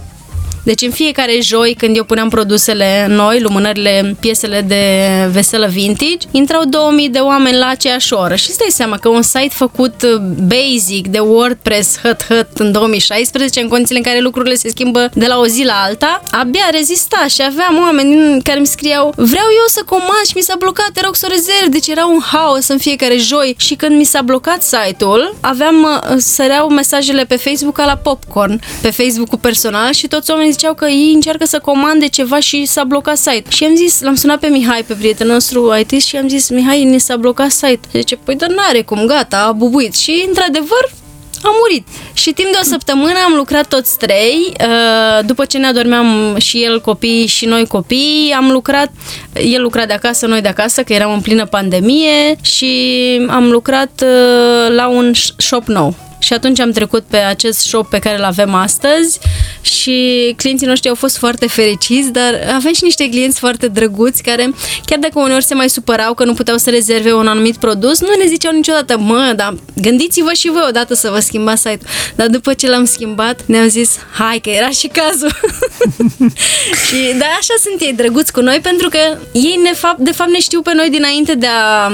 Deci în fiecare joi când eu puneam produsele noi, lumânările, piesele de veselă vintage, intrau 2000 de oameni la aceeași oră. Și îți dai seama că un site făcut uh, basic de WordPress hăt hăt în 2016, în condițiile în care lucrurile se schimbă de la o zi la alta, abia rezista și aveam oameni care mi scriau vreau eu să comand și mi s-a blocat, te rog să o rezerv, deci era un haos în fiecare joi și când mi s-a blocat site-ul, aveam, uh, săreau mesajele pe Facebook ca la popcorn, pe Facebook-ul personal și toți oamenii ziceau că ei încearcă să comande ceva și s-a blocat site. Și am zis, l-am sunat pe Mihai, pe prietenul nostru IT și am zis, Mihai, ne s-a blocat site. Zice, păi dar n-are cum, gata, a bubuit. Și într-adevăr, a murit. Și timp de o săptămână am lucrat toți trei. Uh, după ce ne adormeam și el copii și noi copii, am lucrat, el lucra de acasă, noi de acasă, că eram în plină pandemie și am lucrat uh, la un shop nou și atunci am trecut pe acest shop pe care îl avem astăzi și clienții noștri au fost foarte fericiți, dar avem și niște clienți foarte drăguți care, chiar dacă uneori se mai supărau că nu puteau să rezerve un anumit produs, nu ne ziceau niciodată, mă, dar gândiți-vă și voi odată să vă schimbați site-ul. Dar după ce l-am schimbat, ne-am zis, hai că era și cazul. și da, așa sunt ei drăguți cu noi pentru că ei ne fapt, de fapt ne știu pe noi dinainte de a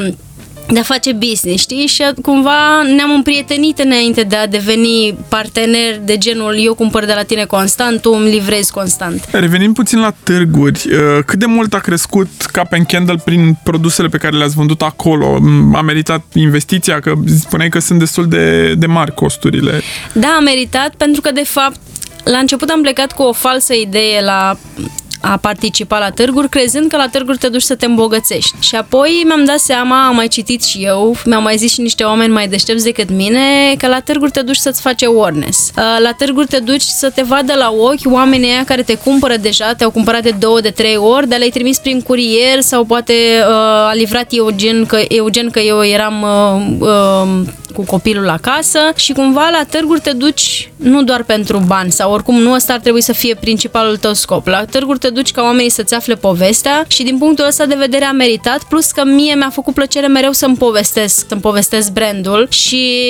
de a face business, știi? Și cumva ne-am împrietenit înainte de a deveni partener de genul eu cumpăr de la tine constant, tu îmi livrezi constant. Revenim puțin la târguri. Uh, cât de mult a crescut Cap Candle prin produsele pe care le-ați vândut acolo? A meritat investiția? Că spuneai că sunt destul de, de mari costurile. Da, a meritat pentru că de fapt la început am plecat cu o falsă idee la a participa la târguri, crezând că la târguri te duci să te îmbogățești. Și apoi mi-am dat seama, am mai citit și eu, mi-au mai zis și niște oameni mai deștepți decât mine, că la târguri te duci să-ți faci awareness. Uh, la târguri te duci să te vadă la ochi oamenii aia care te cumpără deja, te-au cumpărat de două, de trei ori, dar le-ai trimis prin curier sau poate uh, a livrat Eugen că, Eugen că eu eram uh, uh, cu copilul acasă și cumva la târguri te duci nu doar pentru bani sau oricum nu ăsta ar trebui să fie principalul tău scop. La târguri te duci ca oamenii să-ți afle povestea și din punctul ăsta de vedere a meritat, plus că mie mi-a făcut plăcere mereu să-mi povestesc, să-mi povestesc brandul și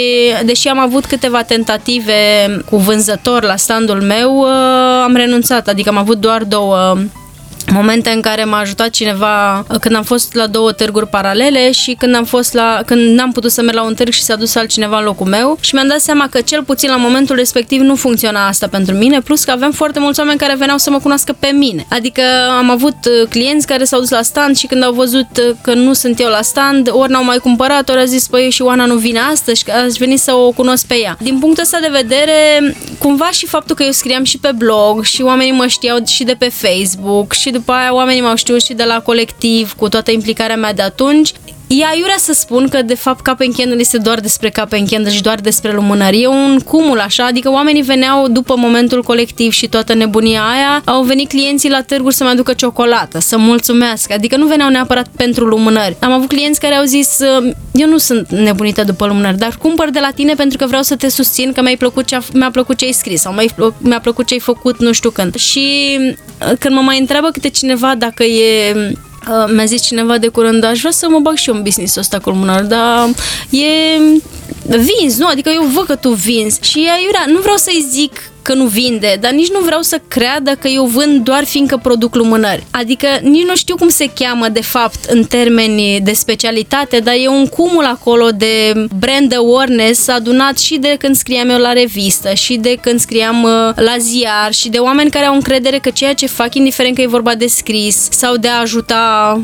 deși am avut câteva tentative cu vânzător la standul meu, uh, am renunțat, adică am avut doar două momente în care m-a ajutat cineva când am fost la două târguri paralele și când am fost la când n-am putut să merg la un târg și s-a dus altcineva în locul meu și mi-am dat seama că cel puțin la momentul respectiv nu funcționa asta pentru mine, plus că aveam foarte mulți oameni care veneau să mă cunoască pe mine. Adică am avut uh, clienți care s-au dus la stand și când au văzut uh, că nu sunt eu la stand, ori n-au mai cumpărat, ori a zis, păi și Oana nu vine astăzi, că aș veni să o cunosc pe ea. Din punctul ăsta de vedere, cumva și faptul că eu scriam și pe blog și oamenii mă știau și de pe Facebook și după aia oamenii m-au știut și de la colectiv, cu toată implicarea mea de atunci. E aiurea să spun că, de fapt, Cap and Candle este doar despre Cap and Candle și doar despre lumânări. E un cumul, așa, adică oamenii veneau după momentul colectiv și toată nebunia aia, au venit clienții la târguri să-mi aducă ciocolată, să mulțumească, adică nu veneau neapărat pentru lumânări. Am avut clienți care au zis, eu nu sunt nebunită după lumânări, dar cumpăr de la tine pentru că vreau să te susțin, că mi-ai plăcut ce mi-a plăcut ce ai scris sau mi-a plăcut ce ai făcut nu știu când. Și uh, când mă mai întreabă câte cineva dacă e Uh, mi-a zis cineva de curând, aș vrea să mă bag și eu în business-ul ăsta cu lumânăr, dar e vinzi, nu? Adică eu văd că tu vinzi și aiurea, nu vreau să-i zic că nu vinde, dar nici nu vreau să creadă că eu vând doar fiindcă produc lumânări. Adică nici nu știu cum se cheamă de fapt în termeni de specialitate, dar e un cumul acolo de brand awareness adunat și de când scriam eu la revistă și de când scriam uh, la ziar și de oameni care au încredere că ceea ce fac, indiferent că e vorba de scris sau de a ajuta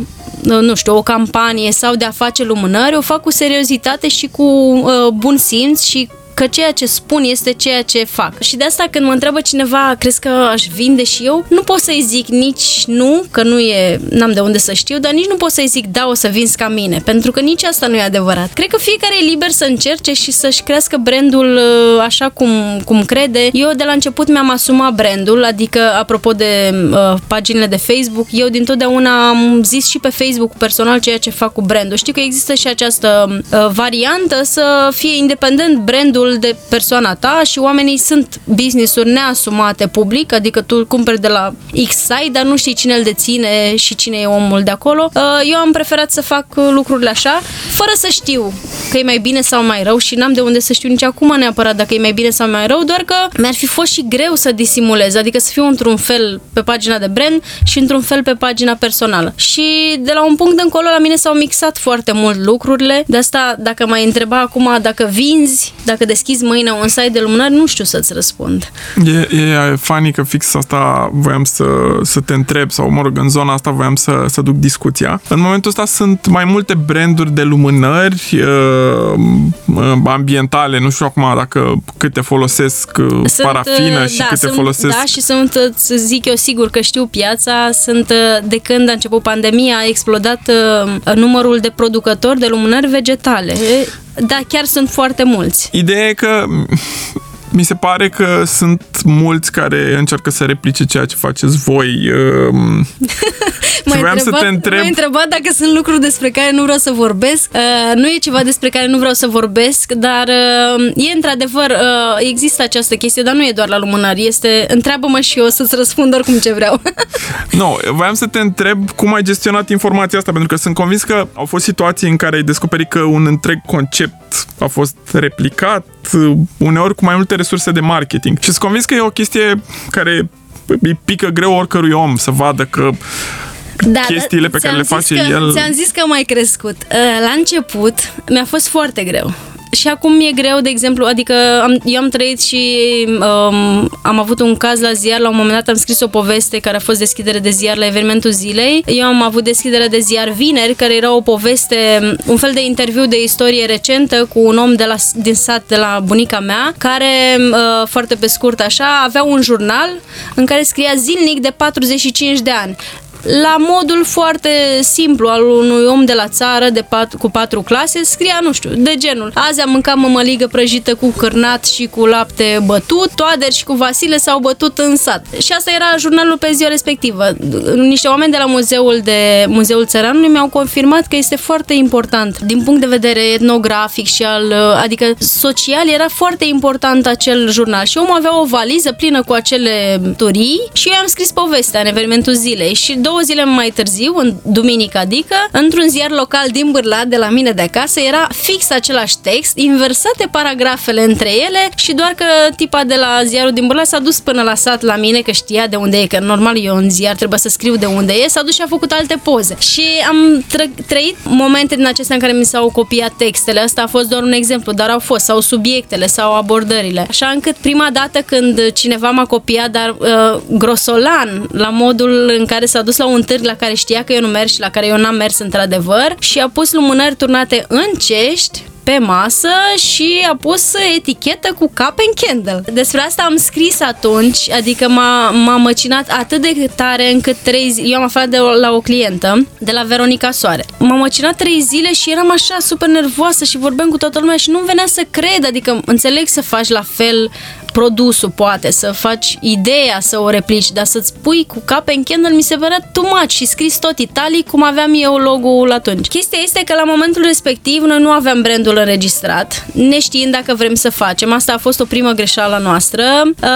uh, nu știu, o campanie sau de a face lumânări, o fac cu seriozitate și cu uh, bun simț și că ceea ce spun este ceea ce fac. Și de asta când mă întreabă cineva, crezi că aș vinde și eu, nu pot să-i zic nici nu, că nu e, n-am de unde să știu, dar nici nu pot să-i zic da, o să vinzi ca mine, pentru că nici asta nu e adevărat. Cred că fiecare e liber să încerce și să-și crească brandul uh, așa cum, cum crede. Eu de la început mi-am asumat brandul, adică apropo de uh, paginile de Facebook, eu dintotdeauna am zis și pe Facebook personal ceea ce fac cu brandul. Știu că există și această uh, variantă să fie independent brandul de persoana ta și oamenii sunt business-uri neasumate public, adică tu cumperi de la X site, dar nu știi cine îl deține și cine e omul de acolo. Uh, eu am preferat să fac lucrurile așa, fără să știu că e mai bine sau mai rău și n-am de unde să știu nici acum neapărat dacă e mai bine sau mai rău, doar că mi-ar fi fost și greu să disimulez, adică să fiu într-un fel pe pagina de brand și într-un fel pe pagina personală. Și de la un punct încolo la mine s-au mixat foarte mult lucrurile, de asta dacă mai întreba acum dacă vinzi, dacă deschizi mâine un site de lumânări, nu știu să-ți răspund. E, e funny că fix asta voiam să, să te întreb sau, mă rog, în zona asta voiam să, să duc discuția. În momentul ăsta sunt mai multe branduri de lumânări uh, uh ambientale, nu știu acum dacă câte folosesc uh, sunt, parafină uh, și da, câte sunt, folosesc... Da, și sunt, să zic eu sigur că știu piața, sunt de când a început pandemia, a explodat numărul de producători de lumânări vegetale. Da, chiar sunt foarte mulți. Ideea e că mi se pare că sunt mulți care încearcă să replice ceea ce faceți voi. Um, și vreau să te întreb... M-ai întrebat dacă sunt lucruri despre care nu vreau să vorbesc. Uh, nu e ceva despre care nu vreau să vorbesc, dar uh, e într-adevăr, uh, există această chestie, dar nu e doar la lumânări. Este, întreabă-mă și eu să-ți răspund oricum ce vreau. nu, voiam să te întreb cum ai gestionat informația asta, pentru că sunt convins că au fost situații în care ai descoperit că un întreg concept a fost replicat, uneori cu mai multe resurse de marketing. Și sunt convins că e o chestie care îi pică greu oricărui om să vadă că da, chestiile pe care le face că, el... Ți-am zis că am mai crescut. Uh, la început mi-a fost foarte greu și acum e greu, de exemplu, adică am, eu am trăit și um, am avut un caz la ziar, la un moment dat am scris o poveste care a fost deschidere de ziar la evenimentul zilei. Eu am avut deschidere de ziar vineri, care era o poveste, un fel de interviu de istorie recentă cu un om de la, din sat de la bunica mea, care, uh, foarte pe scurt așa, avea un jurnal în care scria zilnic de 45 de ani la modul foarte simplu al unui om de la țară de pat, cu patru clase, scria, nu știu, de genul. Azi am mâncat mămăligă prăjită cu cârnat și cu lapte bătut, toader și cu Vasile s-au bătut în sat. Și asta era jurnalul pe ziua respectivă. Niște oameni de la muzeul de Muzeul Țăranului mi-au confirmat că este foarte important din punct de vedere etnografic și al, adică social, era foarte important acel jurnal. Și omul avea o valiză plină cu acele turii și eu am scris povestea în evenimentul zilei și două două zile mai târziu, în duminica adică, într-un ziar local din Bârlat, de la mine de acasă, era fix același text, inversate paragrafele între ele și doar că tipa de la ziarul din Bârlat s-a dus până la sat la mine, că știa de unde e, că normal eu în ziar trebuie să scriu de unde e, s-a dus și a făcut alte poze. Și am tră- trăit momente din acestea în care mi s-au copiat textele, asta a fost doar un exemplu, dar au fost, sau subiectele, sau abordările. Așa încât prima dată când cineva m-a copiat, dar uh, grosolan, la modul în care s-a dus la un târg la care știa că eu nu merg și la care eu n-am mers într-adevăr și a pus lumânări turnate în cești pe masă și a pus etichetă cu Cup and Candle. Despre asta am scris atunci, adică m-a, m-a măcinat atât de tare încât trei zi, eu am aflat de la o clientă, de la Veronica Soare. M-a măcinat trei zile și eram așa super nervoasă și vorbeam cu toată lumea și nu venea să cred, adică înțeleg să faci la fel produsul, poate, să faci ideea să o replici, dar să-ți pui cu cap în candle mi se părea too much și scris tot italic cum aveam eu logo-ul atunci. Chestia este că la momentul respectiv noi nu aveam brandul înregistrat, neștiind dacă vrem să facem. Asta a fost o primă greșeală noastră. Uh,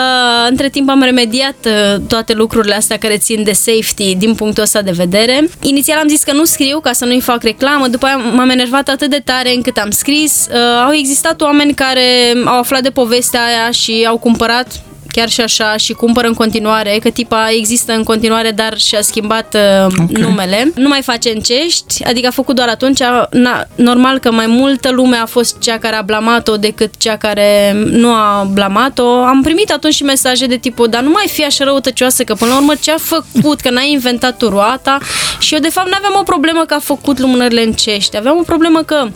între timp am remediat uh, toate lucrurile astea care țin de safety din punctul ăsta de vedere. Inițial am zis că nu scriu ca să nu-i fac reclamă, după aia m-am enervat atât de tare încât am scris. Uh, au existat oameni care au aflat de povestea aia și au cumpărat chiar și așa și cumpără în continuare, că tipa există în continuare, dar și-a schimbat uh, okay. numele. Nu mai face încești, adică a făcut doar atunci. Na, normal că mai multă lume a fost cea care a blamat-o decât cea care nu a blamat-o. Am primit atunci și mesaje de tipul, dar nu mai fi așa răutăcioasă, că până la urmă ce a făcut, că n-ai inventat tu roata. Și eu de fapt nu aveam o problemă că a făcut lumânările în cești, aveam o problemă că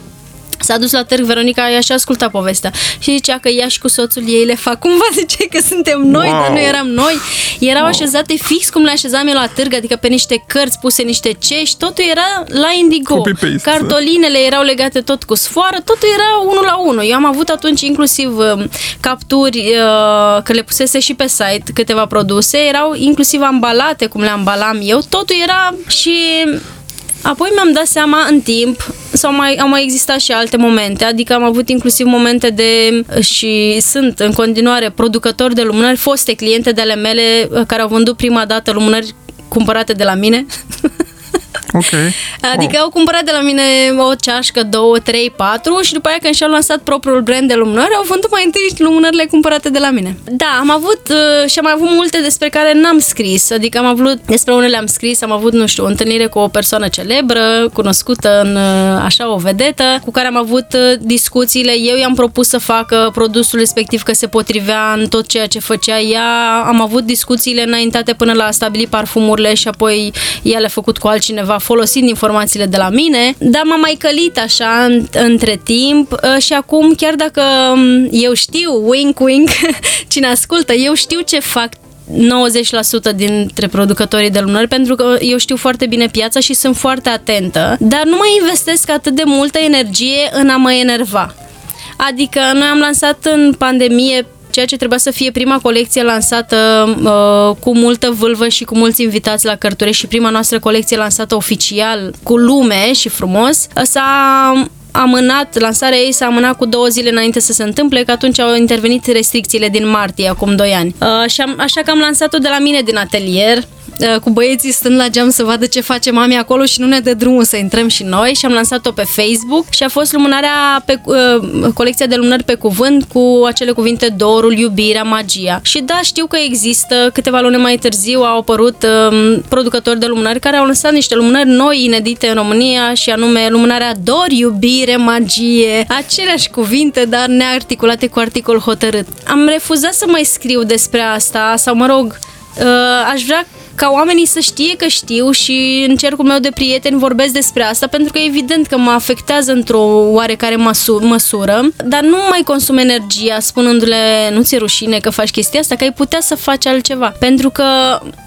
S-a dus la târg, Veronica ea și asculta povestea și zicea că ea și cu soțul ei le fac cumva zice că suntem noi, wow. dar nu eram noi. Erau wow. așezate fix cum le așezam eu la târg, adică pe niște cărți puse niște cești, totul era la Indigo. Cartolinele erau legate tot cu sfoară, totul era unul la unul. Eu am avut atunci inclusiv uh, capturi uh, că le pusese și pe site câteva produse, erau inclusiv ambalate cum le ambalam eu, totul era și Apoi mi-am dat seama în timp, sau mai, au mai existat și alte momente, adică am avut inclusiv momente de, și sunt în continuare producători de lumânări, foste cliente de ale mele care au vândut prima dată lumânări cumpărate de la mine Ok. Adică oh. au cumpărat de la mine o ceașcă, două, trei, patru și după aia când și-au lansat propriul brand de lumânări, au vândut mai întâi lumânările cumpărate de la mine. Da, am avut uh, și am avut multe despre care n-am scris, adică am avut, despre unele am scris, am avut, nu știu, o întâlnire cu o persoană celebră, cunoscută în uh, așa o vedetă, cu care am avut uh, discuțiile, eu i-am propus să facă produsul respectiv că se potrivea în tot ceea ce făcea ea, am avut discuțiile înaintate până la a stabili parfumurile și apoi ea le-a făcut cu altcineva folosind informațiile de la mine, dar m-am mai călit așa în, între timp uh, și acum chiar dacă um, eu știu, wink wink, cine ascultă, eu știu ce fac 90% dintre producătorii de lumânări pentru că eu știu foarte bine piața și sunt foarte atentă, dar nu mai investesc atât de multă energie în a mă enerva. Adică noi am lansat în pandemie ceea ce trebuia să fie prima colecție lansată uh, cu multă vâlvă și cu mulți invitați la cărture și prima noastră colecție lansată oficial cu lume și frumos, s-a amânat, lansarea ei s-a amânat cu două zile înainte să se întâmple, că atunci au intervenit restricțiile din martie, acum doi ani. Uh, și am, așa că am lansat-o de la mine din atelier, Uh, cu băieții stând la geam să vadă ce face mami acolo și nu ne dă drumul să intrăm și noi și am lansat-o pe Facebook și a fost lumânarea pe uh, colecția de lumânări pe cuvânt cu acele cuvinte dorul, iubirea, magia. Și da, știu că există, câteva luni mai târziu au apărut uh, producători de lumânări care au lansat niște lumânări noi inedite în România și anume lumânarea dor, iubire, magie, aceleași cuvinte, dar nearticulate cu articol hotărât. Am refuzat să mai scriu despre asta sau mă rog, uh, aș vrea ca oamenii să știe că știu și în cercul meu de prieteni vorbesc despre asta pentru că e evident că mă afectează într-o oarecare măsu- măsură, dar nu mai consum energia spunându-le nu ți-e rușine că faci chestia asta, că ai putea să faci altceva. Pentru că,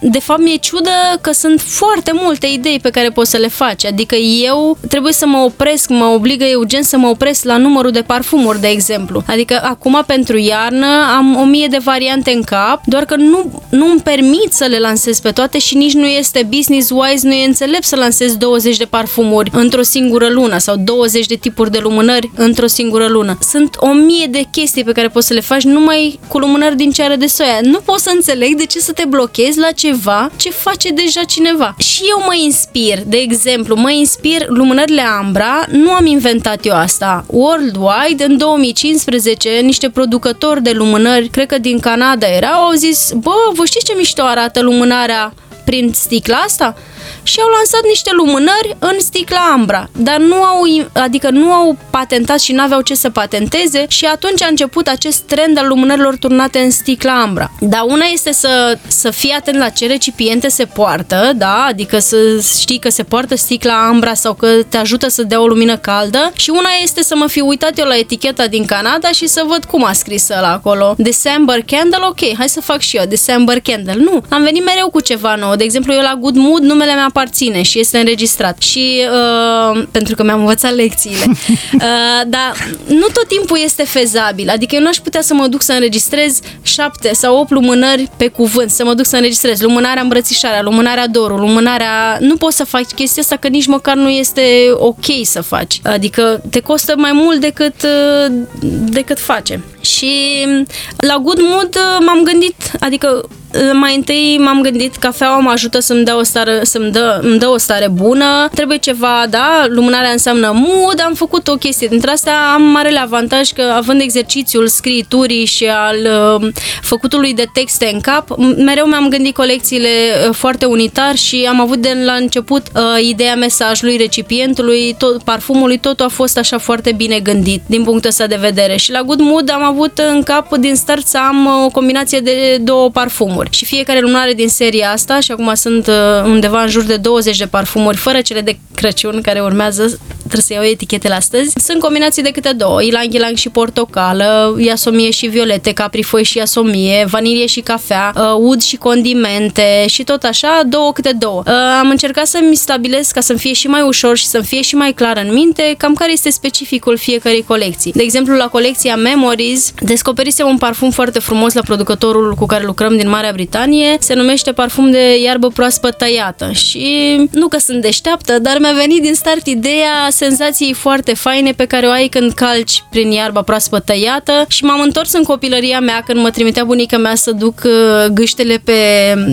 de fapt, mi-e ciudă că sunt foarte multe idei pe care poți să le faci. Adică eu trebuie să mă opresc, mă obligă urgent să mă opresc la numărul de parfumuri, de exemplu. Adică acum pentru iarnă am o mie de variante în cap, doar că nu, nu îmi permit să le lansez pe toate și nici nu este business-wise, nu e înțelept să lansezi 20 de parfumuri într-o singură lună sau 20 de tipuri de lumânări într-o singură lună. Sunt o mie de chestii pe care poți să le faci numai cu lumânări din ceară de soia. Nu poți să înțeleg de ce să te blochezi la ceva ce face deja cineva. Și eu mă inspir, de exemplu, mă inspir lumânările Ambra, nu am inventat eu asta. Worldwide, în 2015, niște producători de lumânări, cred că din Canada erau, au zis, bă, vă știți ce mișto arată lumânarea prin sticla asta? și au lansat niște lumânări în sticla Ambra, dar nu au, adică nu au patentat și nu aveau ce să patenteze și atunci a început acest trend al lumânărilor turnate în sticla Ambra. Dar una este să, să fii atent la ce recipiente se poartă, da, adică să știi că se poartă sticla Ambra sau că te ajută să dea o lumină caldă și una este să mă fi uitat eu la eticheta din Canada și să văd cum a scris ăla acolo. December Candle, ok, hai să fac și eu December Candle. Nu, am venit mereu cu ceva nou. De exemplu, eu la Good Mood numele meu aparține și este înregistrat. Și uh, pentru că mi-am învățat lecțiile. uh, dar nu tot timpul este fezabil. Adică eu nu aș putea să mă duc să înregistrez șapte sau opt lumânări pe cuvânt, să mă duc să înregistrez lumânarea îmbrățișarea, lumânarea dorul, lumânarea... Nu poți să faci chestia asta că nici măcar nu este ok să faci. Adică te costă mai mult decât, uh, decât face. Și la Good Mood uh, m-am gândit, adică mai întâi m-am gândit cafeaua mă ajută să-mi dea o stare, să-mi dă, îmi dă o stare bună, trebuie ceva, da, lumânarea înseamnă mood, am făcut o chestie. Dintre astea am marele avantaj că având exercițiul scriturii și al uh, făcutului de texte în cap, mereu mi-am gândit colecțiile uh, foarte unitar și am avut de la început uh, ideea mesajului, recipientului, tot, parfumului, totul a fost așa foarte bine gândit din punctul ăsta de vedere. Și la Good Mood am avut în cap din start să am uh, o combinație de două parfumuri parfumuri. Și fiecare lunare din seria asta, și acum sunt uh, undeva în jur de 20 de parfumuri, fără cele de Crăciun care urmează, trebuie să iau etichetele astăzi, sunt combinații de câte două, ilang ilang și portocală, iasomie și violete, caprifoi și iasomie, vanilie și cafea, uh, ud și condimente și tot așa, două câte două. Uh, am încercat să-mi stabilesc ca să-mi fie și mai ușor și să-mi fie și mai clar în minte cam care este specificul fiecărei colecții. De exemplu, la colecția Memories descoperisem un parfum foarte frumos la producătorul cu care lucrăm din Marea Britanie, se numește parfum de iarbă proaspăt tăiată. Și nu că sunt deșteaptă, dar mi-a venit din start ideea senzației foarte faine pe care o ai când calci prin iarba proaspăt tăiată. Și m-am întors în copilăria mea când mă trimitea bunica mea să duc uh, gâștele pe,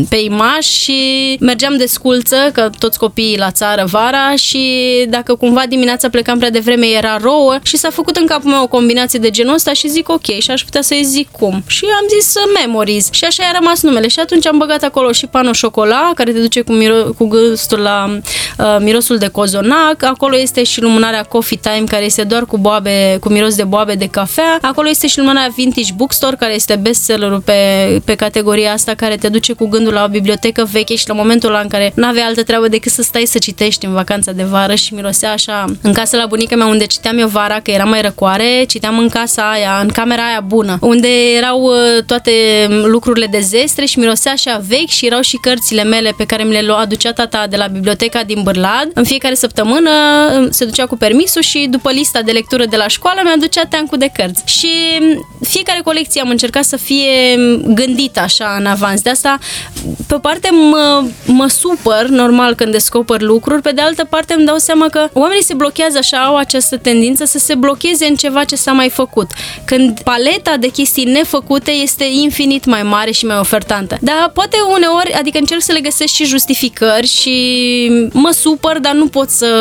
pe imaș și mergeam de sculță, că toți copiii la țară vara și dacă cumva dimineața plecam prea devreme era rouă și s-a făcut în capul meu o combinație de genul ăsta și zic ok și aș putea să-i zic cum. Și am zis memories și așa a rămas numele. Și atunci am băgat acolo și pano șocola care te duce cu, miro- cu gustul la uh, mirosul de cozonac, acolo este și lumânarea Coffee Time care este doar cu boabe, cu miros de boabe de cafea, acolo este și lumânarea Vintage Bookstore care este bestsellerul pe, pe categoria asta care te duce cu gândul la o bibliotecă veche și la momentul ăla în care nu aveai altă treabă decât să stai să citești în vacanța de vară și mirosea așa în casa la bunica mea unde citeam eu vara că era mai răcoare, citeam în casa aia, în camera aia bună, unde erau uh, toate lucrurile de zestre și mirosea așa vechi și erau și cărțile mele pe care mi le aducea tata de la biblioteca din Bârlad. În fiecare săptămână se ducea cu permisul și după lista de lectură de la școală mi-aducea teancul de cărți. Și fiecare colecție am încercat să fie gândită așa în avans. De asta, pe o parte mă, mă supăr, normal, când descoper lucruri, pe de altă parte îmi dau seama că oamenii se blochează așa, au această tendință să se blocheze în ceva ce s-a mai făcut. Când paleta de chestii nefăcute este infinit mai mare și mai ofertantă. Dar poate uneori, adică încerc să le găsesc și justificări și mă supăr, dar nu pot să,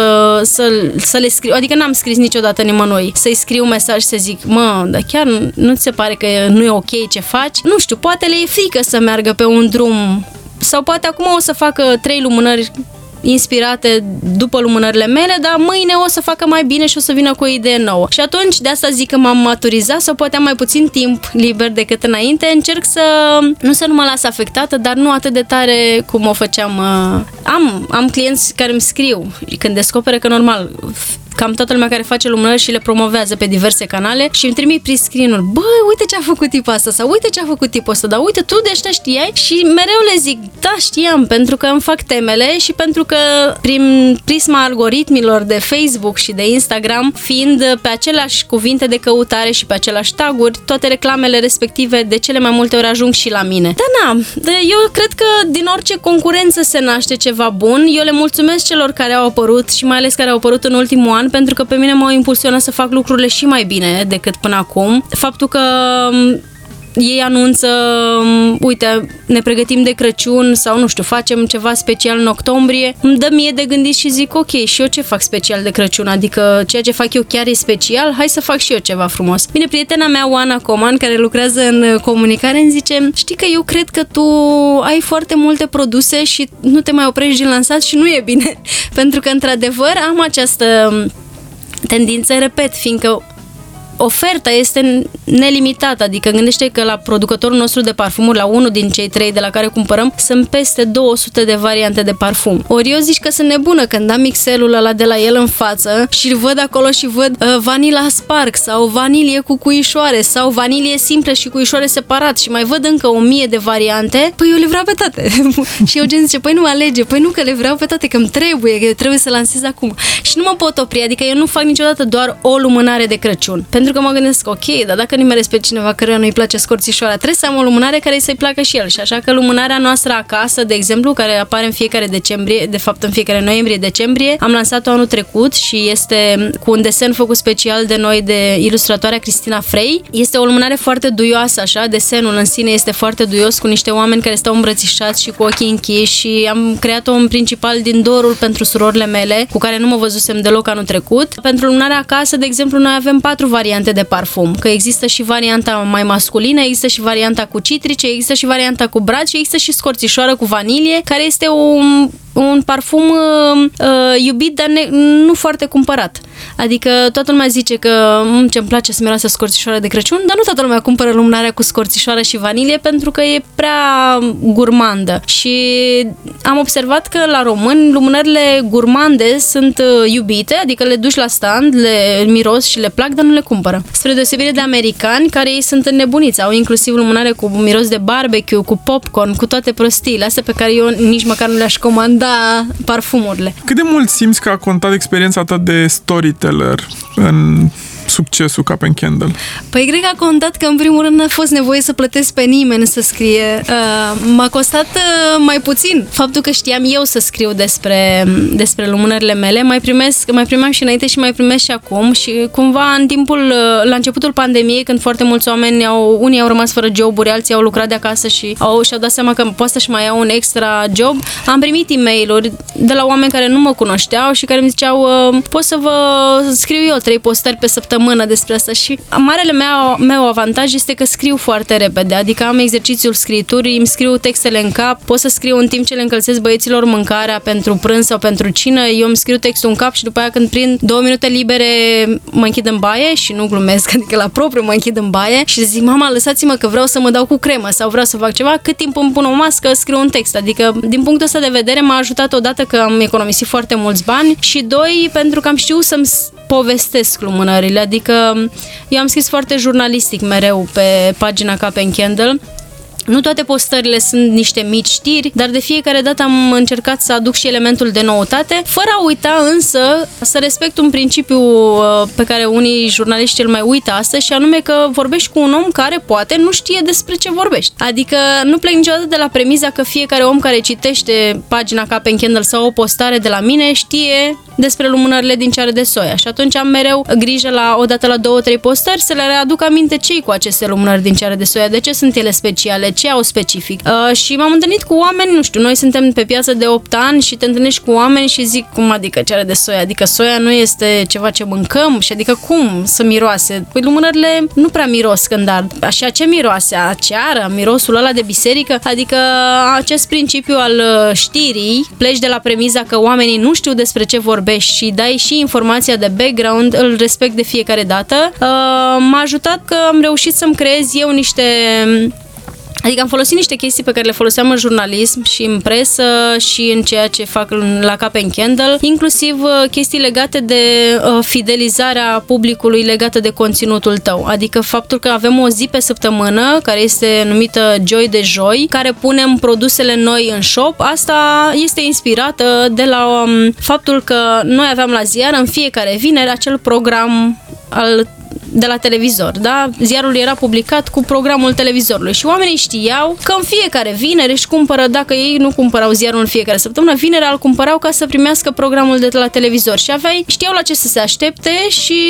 să, să le scriu. Adică n-am scris niciodată nimănui să-i scriu un mesaj să zic, mă, dar chiar nu ți se pare că nu e ok ce faci? Nu știu, poate le e frică să meargă pe un drum sau poate acum o să facă trei lumânări inspirate după lumânările mele, dar mâine o să facă mai bine și o să vină cu o idee nouă. Și atunci, de asta zic că m-am maturizat sau poate am mai puțin timp liber decât înainte, încerc să nu să nu mă las afectată, dar nu atât de tare cum o făceam. Uh, am, am clienți care îmi scriu când descoperă că normal cam toată lumea care face lumânări și le promovează pe diverse canale și îmi trimit prin screen-uri, bă, uite ce a făcut tipul asta sau uite ce a făcut tipul ăsta, dar uite, tu de ăștia știai și mereu le zic, da, știam, pentru că îmi fac temele și pentru că prin prisma algoritmilor de Facebook și de Instagram, fiind pe aceleași cuvinte de căutare și pe aceleași taguri, toate reclamele respective de cele mai multe ori ajung și la mine. Da, na, eu cred că din orice concurență se naște ceva bun. Eu le mulțumesc celor care au apărut și mai ales care au apărut în ultimul an pentru că pe mine m-au impulsionat să fac lucrurile și mai bine decât până acum. Faptul că ei anunță uite, ne pregătim de Crăciun sau, nu știu, facem ceva special în octombrie, îmi dă mie de gândit și zic, ok, și eu ce fac special de Crăciun? Adică ceea ce fac eu chiar e special, hai să fac și eu ceva frumos. Bine, prietena mea, Oana Coman, care lucrează în comunicare, îmi zice, știi că eu cred că tu ai foarte multe produse și nu te mai oprești din lansat și nu e bine. Pentru că, într-adevăr, am această tendință, repet, fiindcă oferta este nelimitată, adică gândește că la producătorul nostru de parfumuri, la unul din cei trei de la care cumpărăm, sunt peste 200 de variante de parfum. Ori eu zici că sunt nebună când am mixelul ăla de la el în față și îl văd acolo și văd uh, vanila spark sau vanilie cu cuișoare sau vanilie simplă și cuișoare separat și mai văd încă o mie de variante, păi eu le vreau pe toate. și eu gen zice, păi nu alege, păi nu că le vreau pe toate, că îmi trebuie, că trebuie să lansez acum. Și nu mă pot opri, adică eu nu fac niciodată doar o lumânare de Crăciun. Pentru pentru că mă gândesc, ok, dar dacă nimeresc pe cineva care nu-i place scorțișoara, trebuie să am o lumânare care să-i placă și el. Și așa că lumânarea noastră acasă, de exemplu, care apare în fiecare decembrie, de fapt în fiecare noiembrie-decembrie, am lansat-o anul trecut și este cu un desen făcut special de noi de ilustratoarea Cristina Frey. Este o lumânare foarte duioasă, așa, desenul în sine este foarte duios, cu niște oameni care stau îmbrățișați și cu ochii închiși și am creat-o în principal din dorul pentru surorile mele, cu care nu mă văzusem deloc anul trecut. Pentru lumânarea acasă, de exemplu, noi avem patru variante variante de parfum, că există și varianta mai masculină, există și varianta cu citrice, există și varianta cu brad și există și scorțișoară cu vanilie, care este un, un parfum uh, uh, iubit, dar ne, nu foarte cumpărat. Adică toată lumea zice că mm, ce-mi place să miroase scorțișoară de Crăciun, dar nu toată lumea cumpără lumânarea cu scorțișoară și vanilie pentru că e prea gurmandă. Și am observat că la români lumânările gurmande sunt uh, iubite, adică le duci la stand, le miros și le plac, dar nu le cumpără. Spre deosebire de americani, care ei sunt înnebuniți, au inclusiv lumânare cu miros de barbecue, cu popcorn, cu toate prostiile, astea pe care eu nici măcar nu le-aș comanda parfumurile. Cât de mult simți că a contat experiența ta de storyteller în succesul Cap and Candle? Păi cred că a contat că în primul rând n-a fost nevoie să plătesc pe nimeni să scrie. Uh, m-a costat uh, mai puțin faptul că știam eu să scriu despre, despre lumânările mele. Mai primesc, mai primeam și înainte și mai primesc și acum și cumva în timpul, uh, la începutul pandemiei, când foarte mulți oameni au, unii au rămas fără joburi, alții au lucrat de acasă și au, și-au dat seama că poate să-și mai iau un extra job, am primit e mail de la oameni care nu mă cunoșteau și care mi ziceau uh, pot să vă scriu eu trei postări pe săptămână săptămână despre asta și marele meu, meu avantaj este că scriu foarte repede, adică am exercițiul scriturii, îmi scriu textele în cap, pot să scriu în timp ce le încălzesc băieților mâncarea pentru prânz sau pentru cină, eu îmi scriu textul în cap și după aia când prind două minute libere mă închid în baie și nu glumesc, adică la propriu mă închid în baie și zic, mama, lăsați-mă că vreau să mă dau cu cremă sau vreau să fac ceva, cât timp îmi pun o mască, scriu un text, adică din punctul ăsta de vedere m-a ajutat odată că am economisit foarte mulți bani și doi, pentru că am știut să-mi povestesc lumânările, adică eu am scris foarte jurnalistic mereu pe pagina Cap Candle nu toate postările sunt niște mici știri, dar de fiecare dată am încercat să aduc și elementul de noutate, fără a uita însă să respect un principiu uh, pe care unii jurnaliști îl mai uită astăzi și anume că vorbești cu un om care poate nu știe despre ce vorbești. Adică nu plec niciodată de la premiza că fiecare om care citește pagina Cap Candle sau o postare de la mine știe despre lumânările din ceară de soia. Și atunci am mereu grijă la odată la două, trei postări să le readuc aminte cei cu aceste lumânări din ceară de soia, de ce sunt ele speciale, ce au specific. Uh, și m-am întâlnit cu oameni, nu știu, noi suntem pe piață de 8 ani și te întâlnești cu oameni și zic, cum adică ceară de soia? Adică soia nu este ceva ce mâncăm și adică cum să miroase? Păi lumânările nu prea miros când ar. Așa ce miroase? A ceară? Mirosul ăla de biserică? Adică acest principiu al uh, știrii, pleci de la premiza că oamenii nu știu despre ce vorbești și dai și informația de background, îl respect de fiecare dată. Uh, m-a ajutat că am reușit să-mi creez eu niște Adică am folosit niște chestii pe care le foloseam în jurnalism și în presă și în ceea ce fac la Cap Candle, inclusiv uh, chestii legate de uh, fidelizarea publicului legată de conținutul tău. Adică faptul că avem o zi pe săptămână care este numită Joy de Joi, care punem produsele noi în shop. Asta este inspirată de la um, faptul că noi aveam la ziar în fiecare vineri acel program al de la televizor, da? Ziarul era publicat cu programul televizorului și oamenii știau că în fiecare vineri își cumpără, dacă ei nu cumpărau ziarul în fiecare săptămână, vineri îl cumpărau ca să primească programul de la televizor și aveai, știau la ce să se aștepte și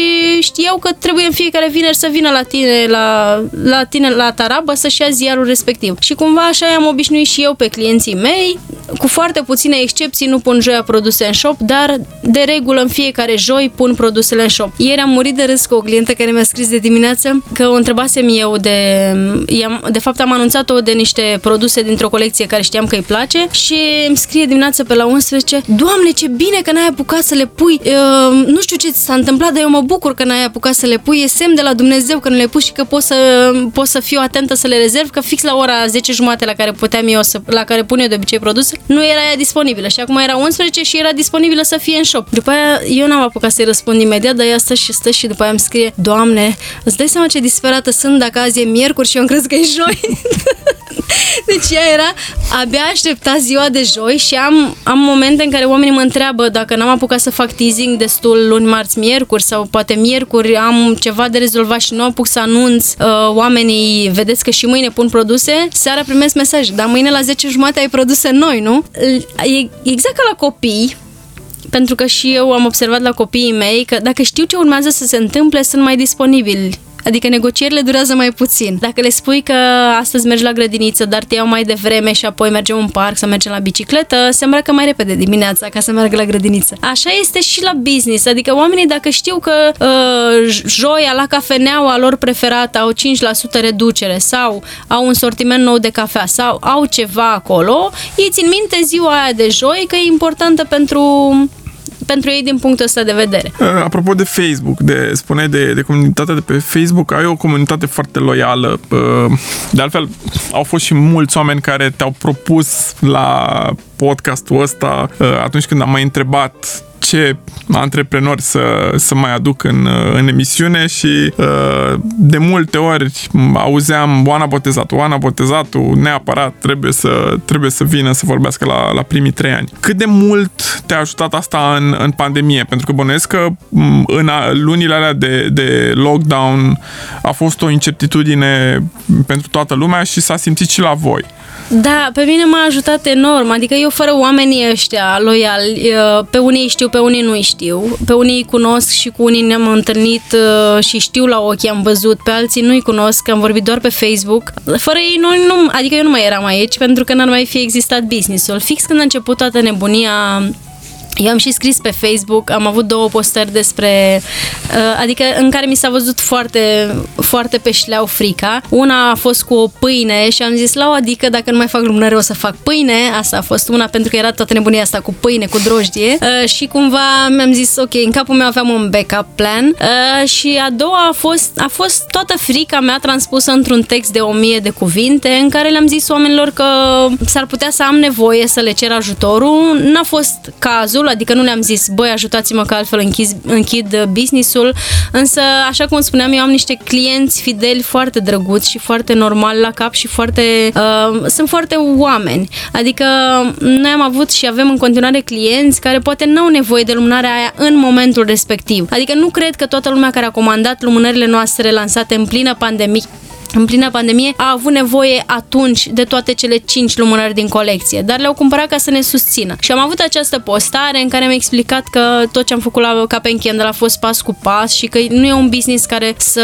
știau că trebuie în fiecare vineri să vină la tine la, la tine la tarabă să-și ia ziarul respectiv. Și cumva așa am obișnuit și eu pe clienții mei, cu foarte puține excepții nu pun joia produse în shop, dar de regulă în fiecare joi pun produsele în shop. Ieri am murit de râs cu o clientă care mi-a scris de dimineață că o întrebasem eu de... De fapt am anunțat-o de niște produse dintr-o colecție care știam că îi place și îmi scrie dimineața pe la 11 Doamne, ce bine că n-ai apucat să le pui! Uh, nu știu ce ți s-a întâmplat, dar eu mă bucur că n-ai apucat să le pui. E semn de la Dumnezeu că nu le pui și că pot să, pot să fiu atentă să le rezerv, că fix la ora 10 jumate la care puteam eu să, la care pun eu de obicei produse, nu era ea disponibilă și acum era 11 și era disponibilă să fie în shop. După aia eu n-am apucat să-i răspund imediat, dar ea stă și stă și după aia îmi scrie Doamne, îți dai seama ce disperată sunt dacă azi e miercuri și eu îmi crezut că e joi? Deci ea era, abia aștepta ziua de joi și am, am momente în care oamenii mă întreabă dacă n-am apucat să fac teasing destul luni, marți, miercuri sau poate miercuri am ceva de rezolvat și nu apuc să anunț uh, oamenii, vedeți că și mâine pun produse, seara primesc mesaj, dar mâine la 10 jumate ai produse noi, nu? E exact ca la copii, pentru că și eu am observat la copiii mei că dacă știu ce urmează să se întâmple, sunt mai disponibili Adică negocierile durează mai puțin. Dacă le spui că astăzi mergi la grădiniță, dar te iau mai devreme și apoi mergem în parc să mergem la bicicletă, se îmbracă mai repede dimineața ca să meargă la grădiniță. Așa este și la business, adică oamenii dacă știu că uh, joia la cafeneaua lor preferată au 5% reducere sau au un sortiment nou de cafea sau au ceva acolo, ei țin minte ziua aia de joi că e importantă pentru pentru ei din punctul ăsta de vedere. Uh, apropo de Facebook, de spune de, de comunitatea de pe Facebook, ai o comunitate foarte loială. Uh, de altfel, au fost și mulți oameni care te-au propus la podcastul ăsta uh, atunci când am mai întrebat ce antreprenori să, să mai aduc în, în emisiune și uh, de multe ori auzeam Oana Botezatu, Oana Botezatu neapărat trebuie să, trebuie să vină să vorbească la, la primii trei ani. Cât de mult te-a ajutat asta în, în pandemie? Pentru că bănuiesc că în lunile alea de, de lockdown a fost o incertitudine pentru toată lumea și s-a simțit și la voi. Da, pe mine m-a ajutat enorm, adică eu fără oamenii ăștia loiali, pe unii știu, pe unii nu știu, pe unii îi cunosc și cu unii ne-am întâlnit și știu la ochi, am văzut, pe alții nu-i cunosc, am vorbit doar pe Facebook. Fără ei, nu, nu, adică eu nu mai eram aici pentru că n-ar mai fi existat business-ul. Fix când a început toată nebunia eu am și scris pe Facebook, am avut două postări despre, uh, adică în care mi s-a văzut foarte, foarte pe șleau frica. Una a fost cu o pâine și am zis, la o adică dacă nu mai fac lumânări o să fac pâine. Asta a fost una pentru că era toată nebunia asta cu pâine, cu drojdie. Uh, și cumva mi-am zis, ok, în capul meu aveam un backup plan. Uh, și a doua a fost, a fost toată frica mea transpusă într-un text de o mie de cuvinte în care le-am zis oamenilor că s-ar putea să am nevoie să le cer ajutorul. N-a fost cazul, adică nu le-am zis, băi, ajutați-mă că altfel închid, închid business-ul, însă, așa cum spuneam, eu am niște clienți fideli foarte drăguți și foarte normal la cap și foarte, uh, sunt foarte oameni. Adică noi am avut și avem în continuare clienți care poate n-au nevoie de lumânarea aia în momentul respectiv. Adică nu cred că toată lumea care a comandat lumânările noastre lansate în plină pandemie în plină pandemie, a avut nevoie atunci de toate cele 5 lumânări din colecție, dar le-au cumpărat ca să ne susțină. Și am avut această postare în care am explicat că tot ce am făcut la Capen Candle a fost pas cu pas și că nu e un business care să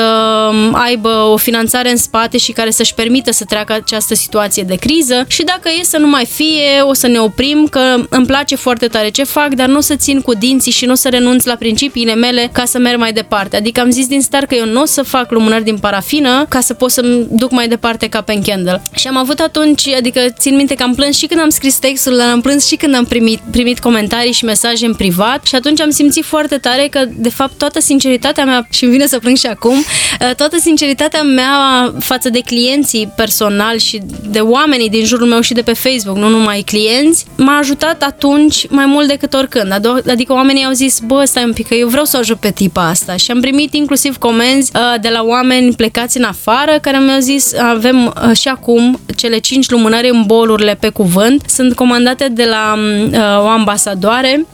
aibă o finanțare în spate și care să-și permită să treacă această situație de criză și dacă e să nu mai fie, o să ne oprim, că îmi place foarte tare ce fac, dar nu o să țin cu dinții și nu o să renunț la principiile mele ca să merg mai departe. Adică am zis din start că eu nu o să fac lumânări din parafină ca să pot să-mi duc mai departe ca pe Candle. Și am avut atunci, adică țin minte că am plâns și când am scris textul, dar am plâns și când am primit, primit comentarii și mesaje în privat și atunci am simțit foarte tare că, de fapt, toată sinceritatea mea, și îmi vine să plâng și acum, uh, toată sinceritatea mea față de clienții personal și de oamenii din jurul meu și de pe Facebook, nu numai clienți, m-a ajutat atunci mai mult decât oricând. Adică oamenii au zis, bă, stai un pic, că eu vreau să o ajut pe tipa asta. Și am primit inclusiv comenzi uh, de la oameni plecați în afară care mi-au zis avem uh, și acum cele 5 lumânări în bolurile pe cuvânt. Sunt comandate de la uh, o ambasadoare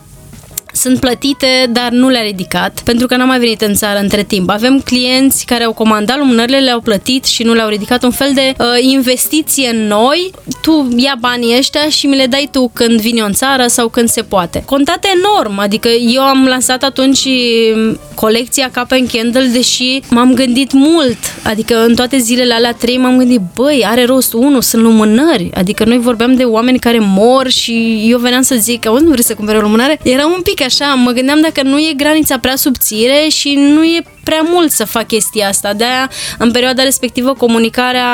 sunt plătite, dar nu le-a ridicat, pentru că n-am mai venit în țară între timp. Avem clienți care au comandat lumânările, le-au plătit și nu le-au ridicat un fel de uh, investiție în noi. Tu ia banii ăștia și mi le dai tu când vine în țară sau când se poate. Contate enorm, adică eu am lansat atunci colecția Cap and Candle, deși m-am gândit mult, adică în toate zilele alea trei m-am gândit, băi, are rost, unu, sunt lumânări, adică noi vorbeam de oameni care mor și eu veneam să zic, că nu vrei să cumpere o lumânare? Era un pic așa, mă gândeam dacă nu e granița prea subțire și nu e prea mult să fac chestia asta. De-aia, în perioada respectivă, comunicarea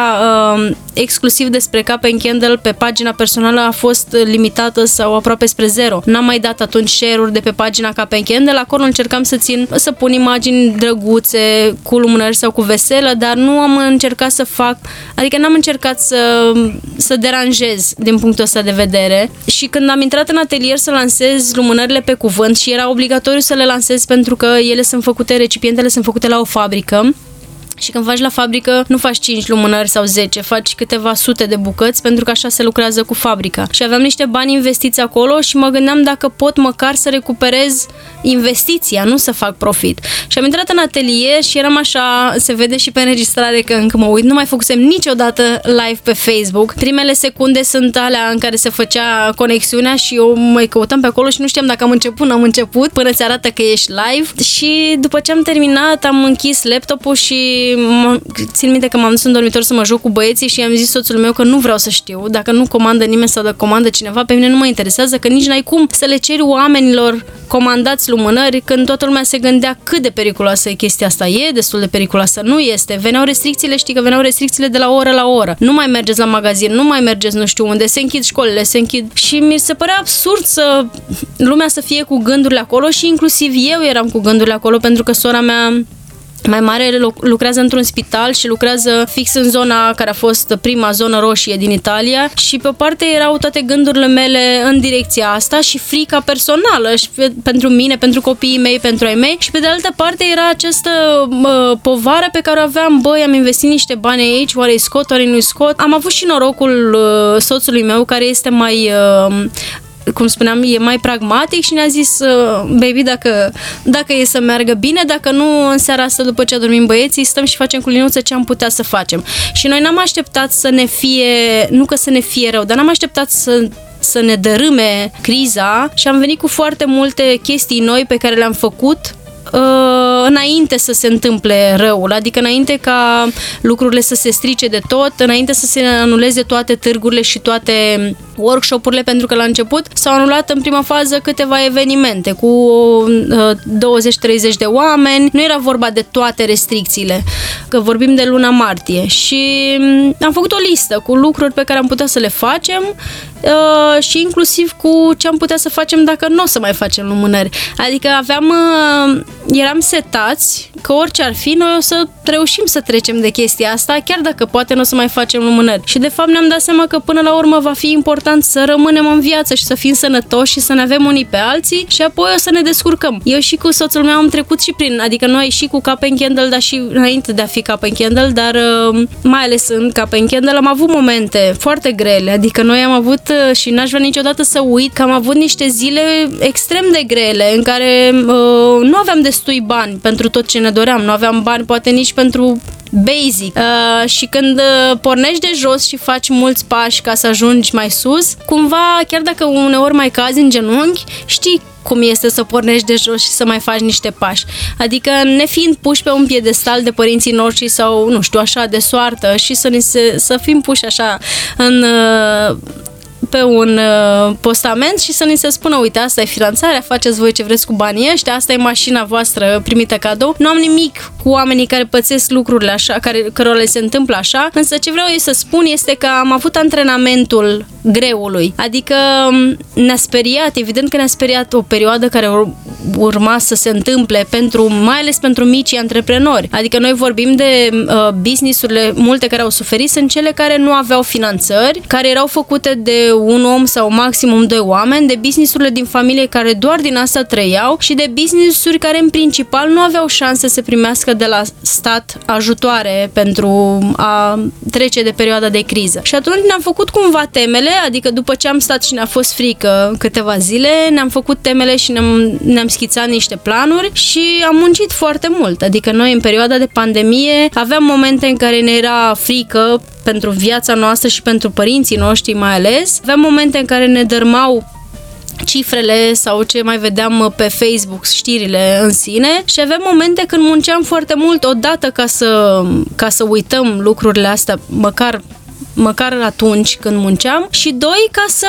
uh, exclusiv despre Cap Candle pe pagina personală a fost limitată sau aproape spre zero. N-am mai dat atunci share-uri de pe pagina Cap Candle, acolo încercam să țin, să pun imagini drăguțe cu lumânări sau cu veselă, dar nu am încercat să fac, adică n-am încercat să, să deranjez din punctul ăsta de vedere. Și când am intrat în atelier să lansez lumânările pe cuvânt și era obligatoriu să le lansez pentru că ele sunt făcute, recipientele sunt făcute la o fabrică și când faci la fabrică, nu faci 5 lumânări sau 10, faci câteva sute de bucăți pentru că așa se lucrează cu fabrica. Și aveam niște bani investiți acolo și mă gândeam dacă pot măcar să recuperez investiția, nu să fac profit. Și am intrat în atelier și eram așa, se vede și pe înregistrare că încă mă uit, nu mai făcusem niciodată live pe Facebook. Primele secunde sunt alea în care se făcea conexiunea și eu mai căutam pe acolo și nu știam dacă am început, n-am început, până ți arată că ești live. Și după ce am terminat, am închis laptopul și țin minte că m-am dus în dormitor să mă joc cu băieții și i-am zis soțul meu că nu vreau să știu. Dacă nu comandă nimeni sau dacă comandă cineva, pe mine nu mă interesează, că nici n-ai cum să le ceri oamenilor comandați lumânări când toată lumea se gândea cât de periculoasă e chestia asta. E destul de periculoasă, nu este. Veneau restricțiile, știi că veneau restricțiile de la oră la oră. Nu mai mergeți la magazin, nu mai mergeți nu știu unde, se închid școlile, se închid. Și mi se părea absurd să lumea să fie cu gândurile acolo și inclusiv eu eram cu gândurile acolo pentru că sora mea mai mare lucrează într-un spital și lucrează fix în zona care a fost prima zonă roșie din Italia și pe o parte erau toate gândurile mele în direcția asta și frica personală și pentru mine, pentru copiii mei, pentru ai mei și pe de altă parte era această uh, povară pe care o aveam, băi, am investit niște bani aici, oare îi scot, oare nu-i scot. Am avut și norocul uh, soțului meu care este mai uh, cum spuneam, e mai pragmatic și ne-a zis, uh, baby, dacă, dacă e să meargă bine, dacă nu, în seara asta, după ce adormim băieții, stăm și facem cu liniuță ce am putea să facem. Și noi n-am așteptat să ne fie, nu că să ne fie rău, dar n-am așteptat să să ne dărâme criza și am venit cu foarte multe chestii noi pe care le-am făcut uh, înainte să se întâmple răul, adică înainte ca lucrurile să se strice de tot, înainte să se anuleze toate târgurile și toate workshopurile, pentru că la început s-au anulat în prima fază câteva evenimente cu uh, 20-30 de oameni, nu era vorba de toate restricțiile, că vorbim de luna martie și um, am făcut o listă cu lucruri pe care am putea să le facem uh, și inclusiv cu ce am putea să facem dacă nu o să mai facem lumânări. Adică aveam, uh, eram setați că orice ar fi, noi o să reușim să trecem de chestia asta, chiar dacă poate nu o să mai facem lumânări. Și de fapt ne-am dat seama că până la urmă va fi important să rămânem în viață și să fim sănătoși și să ne avem unii pe alții și apoi o să ne descurcăm. Eu și cu soțul meu am trecut și prin, adică noi și cu Cap Candle, dar și înainte de a fi Cap Candle, dar uh, mai ales în Cap Candle am avut momente foarte grele, adică noi am avut uh, și n-aș vrea niciodată să uit că am avut niște zile extrem de grele în care uh, nu aveam destui bani pentru tot ce ne doream, nu aveam bani poate nici pentru basic. Uh, și când uh, pornești de jos și faci mulți pași ca să ajungi mai sus, cumva, chiar dacă uneori mai cazi în genunchi, știi cum este să pornești de jos și să mai faci niște pași. Adică ne fiind puși pe un piedestal de părinții noștri sau, nu știu, așa, de soartă și să, ni se, să fim puși așa în, uh, pe un uh, postament și să ni se spună, uite, asta e finanțarea, faceți voi ce vreți cu banii ăștia, asta e mașina voastră primită cadou. Nu am nimic cu oamenii care pățesc lucrurile așa, care, cărora le se întâmplă așa, însă ce vreau eu să spun este că am avut antrenamentul greului, adică um, ne-a speriat, evident că ne-a speriat o perioadă care urma să se întâmple pentru, mai ales pentru micii antreprenori. Adică noi vorbim de uh, businessurile multe care au suferit, sunt cele care nu aveau finanțări, care erau făcute de un om sau maximum doi oameni, de businessurile din familie care doar din asta trăiau și de businessuri care în principal nu aveau șanse să primească de la stat ajutoare pentru a trece de perioada de criză. Și atunci ne-am făcut cumva temele adică după ce am stat și ne-a fost frică câteva zile, ne-am făcut temele și ne-am, ne-am schițat niște planuri și am muncit foarte mult. Adică noi în perioada de pandemie aveam momente în care ne era frică pentru viața noastră și pentru părinții noștri mai ales. Aveam momente în care ne dărmau cifrele sau ce mai vedeam pe Facebook, știrile în sine și aveam momente când munceam foarte mult odată ca să, ca să uităm lucrurile astea, măcar măcar atunci când munceam și doi, ca să,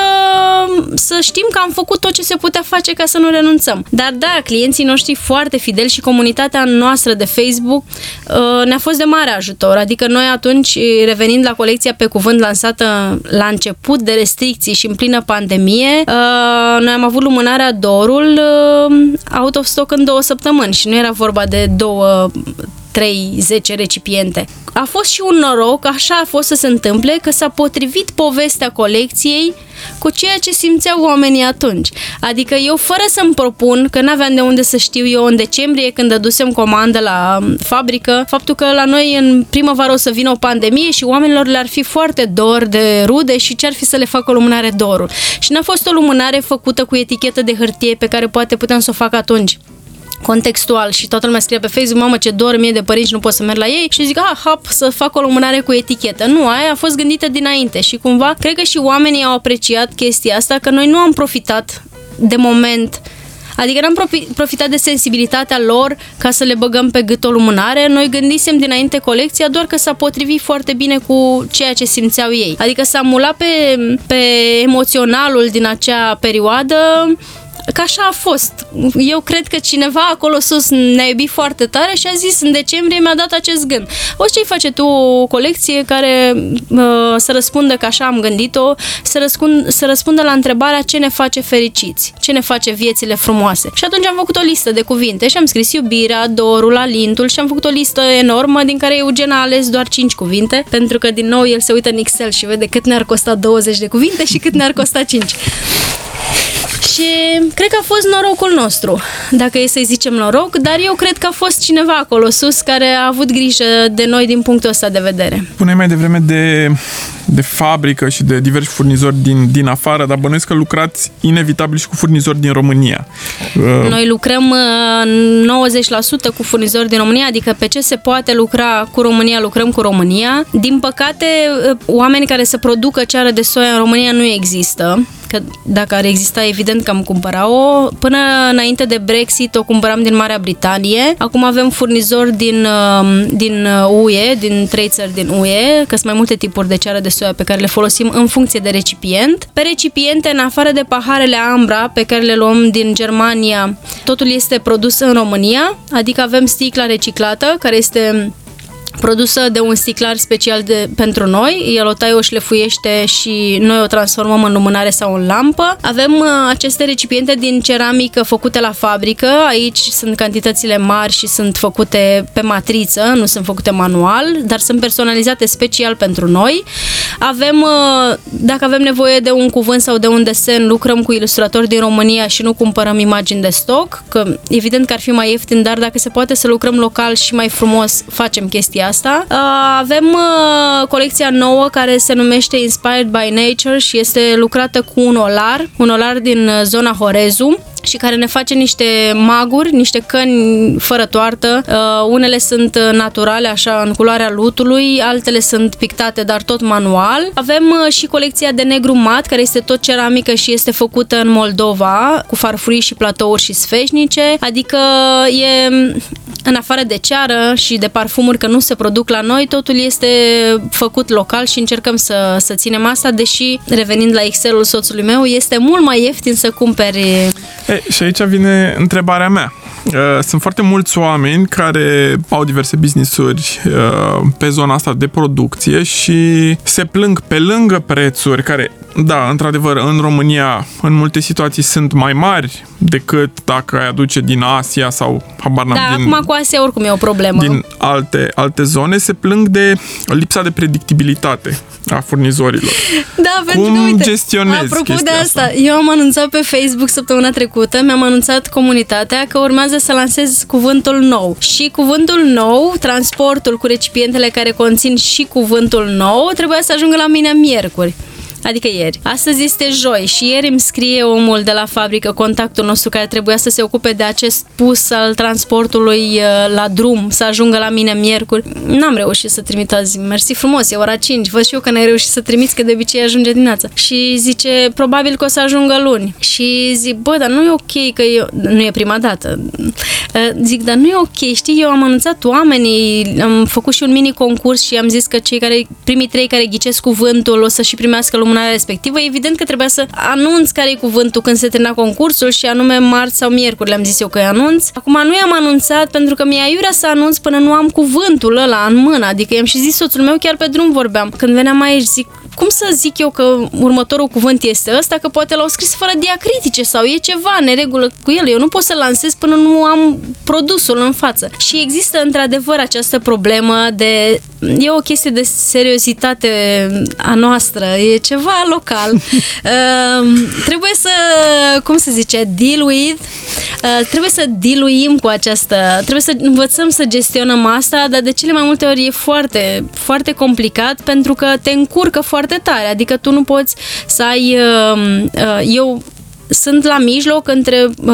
să știm că am făcut tot ce se putea face ca să nu renunțăm. Dar da, clienții noștri foarte fideli și comunitatea noastră de Facebook uh, ne-a fost de mare ajutor. Adică noi atunci, revenind la colecția pe cuvânt lansată la început de restricții și în plină pandemie, uh, noi am avut lumânarea dorul uh, out of stock în două săptămâni și nu era vorba de două 3-10 recipiente. A fost și un noroc, așa a fost să se întâmple, că s-a potrivit povestea colecției cu ceea ce simțeau oamenii atunci. Adică eu, fără să-mi propun, că n-aveam de unde să știu eu în decembrie, când dădusem comandă la um, fabrică, faptul că la noi în primăvară o să vină o pandemie și oamenilor le-ar fi foarte dor de rude și ce ar fi să le facă o lumânare dorul. Și n-a fost o lumânare făcută cu etichetă de hârtie pe care poate puteam să o fac atunci contextual și toată lumea scrie pe Facebook, mamă ce dor mie de părinți, nu pot să merg la ei și zic, ah, hap, să fac o lumânare cu etichetă. Nu, aia a fost gândită dinainte și cumva cred că și oamenii au apreciat chestia asta, că noi nu am profitat de moment Adică n-am profitat de sensibilitatea lor ca să le băgăm pe gât o lumânare. Noi gândisem dinainte colecția doar că s-a potrivit foarte bine cu ceea ce simțeau ei. Adică s-a mulat pe, pe emoționalul din acea perioadă că așa a fost. Eu cred că cineva acolo sus ne-a iubit foarte tare și a zis în decembrie mi-a dat acest gând. O ce-i face tu o colecție care uh, să răspundă că așa am gândit-o, să, răspund, să răspundă la întrebarea ce ne face fericiți, ce ne face viețile frumoase. Și atunci am făcut o listă de cuvinte și am scris iubirea, dorul, alintul și am făcut o listă enormă din care Eugen a ales doar 5 cuvinte, pentru că din nou el se uită în Excel și vede cât ne-ar costa 20 de cuvinte și cât ne-ar costa 5. Și cred că a fost norocul nostru, dacă e să-i zicem noroc, dar eu cred că a fost cineva acolo sus care a avut grijă de noi din punctul ăsta de vedere. Puneai mai devreme de, de fabrică și de diversi furnizori din, din afară, dar bănuiesc că lucrați inevitabil și cu furnizori din România. Uh, noi lucrăm 90% cu furnizori din România, adică pe ce se poate lucra cu România, lucrăm cu România. Din păcate, uh, oameni care să producă ceară de soia în România nu există că dacă ar exista, evident că am cumpărat-o. Până înainte de Brexit o cumpăram din Marea Britanie. Acum avem furnizori din, um, din UE, din trei țări din UE, că sunt mai multe tipuri de ceară de soia pe care le folosim în funcție de recipient. Pe recipiente, în afară de paharele Ambra, pe care le luăm din Germania, totul este produs în România, adică avem sticla reciclată, care este produsă de un sticlar special de, pentru noi. El o taie, o șlefuiește și noi o transformăm în lumânare sau în lampă. Avem uh, aceste recipiente din ceramică făcute la fabrică. Aici sunt cantitățile mari și sunt făcute pe matriță, nu sunt făcute manual, dar sunt personalizate special pentru noi. Avem, uh, dacă avem nevoie de un cuvânt sau de un desen, lucrăm cu ilustratori din România și nu cumpărăm imagini de stoc, că evident că ar fi mai ieftin, dar dacă se poate să lucrăm local și mai frumos, facem chestia asta. Uh, avem uh, colecția nouă care se numește Inspired by Nature și este lucrată cu un olar, un olar din zona Horezu și care ne face niște maguri, niște căni fără toartă. Uh, unele sunt naturale, așa, în culoarea lutului, altele sunt pictate, dar tot manual. Avem uh, și colecția de negru mat, care este tot ceramică și este făcută în Moldova, cu farfurii și platouri și sfeșnice, adică e în afară de ceară și de parfumuri că nu se produc la noi, totul este făcut local și încercăm să, să ținem asta, deși, revenind la Excelul soțului meu, este mult mai ieftin să cumperi E, și aici vine întrebarea mea. Uh, sunt foarte mulți oameni care au diverse business-uri uh, pe zona asta de producție și se plâng pe lângă prețuri care, da, într-adevăr, în România, în multe situații sunt mai mari decât dacă ai aduce din Asia sau, habar Da, din, acum cu Asia oricum e o problemă. din alte, alte zone, se plâng de lipsa de predictibilitate a furnizorilor. Da, pentru Cum că, uite, gestionezi apropo de chestia asta, asta? eu am anunțat pe Facebook săptămâna trecută, mi-am anunțat comunitatea că urmează să lansez cuvântul nou. Și cuvântul nou, transportul cu recipientele care conțin și cuvântul nou, trebuia să ajungă la mine miercuri. Adică ieri. Astăzi este joi și ieri îmi scrie omul de la fabrică, contactul nostru care trebuia să se ocupe de acest pus al transportului uh, la drum, să ajungă la mine miercuri. N-am reușit să trimit azi. Mersi frumos, e ora 5. Văd și eu că n-ai reușit să trimiți, că de obicei ajunge dimineața. Și zice, probabil că o să ajungă luni. Și zic, bă, dar nu e ok că eu... Nu e prima dată. Uh, zic, dar nu e ok, știi, eu am anunțat oamenii, am făcut și un mini concurs și am zis că cei care, primii trei care ghicesc cuvântul o să și primească lumânarea respectivă. Evident că trebuia să anunț care e cuvântul când se termina concursul și anume marți sau miercuri le-am zis eu că îi anunț. Acum nu i-am anunțat pentru că mi-a iurea să anunț până nu am cuvântul ăla în mână, adică i-am și zis soțul meu chiar pe drum vorbeam. Când veneam aici zic, cum să zic eu că următorul cuvânt este ăsta, că poate l-au scris fără diacritice sau e ceva neregulă cu el. Eu nu pot să lansez până nu am produsul în față. Și există într-adevăr această problemă de... E o chestie de seriozitate a noastră, e ceva local. uh, trebuie să, cum se zice, deal with, uh, trebuie să diluim cu această, trebuie să învățăm să gestionăm asta, dar de cele mai multe ori e foarte, foarte complicat pentru că te încurcă foarte foarte tare, adică tu nu poți să ai... Uh, uh, eu sunt la mijloc între uh,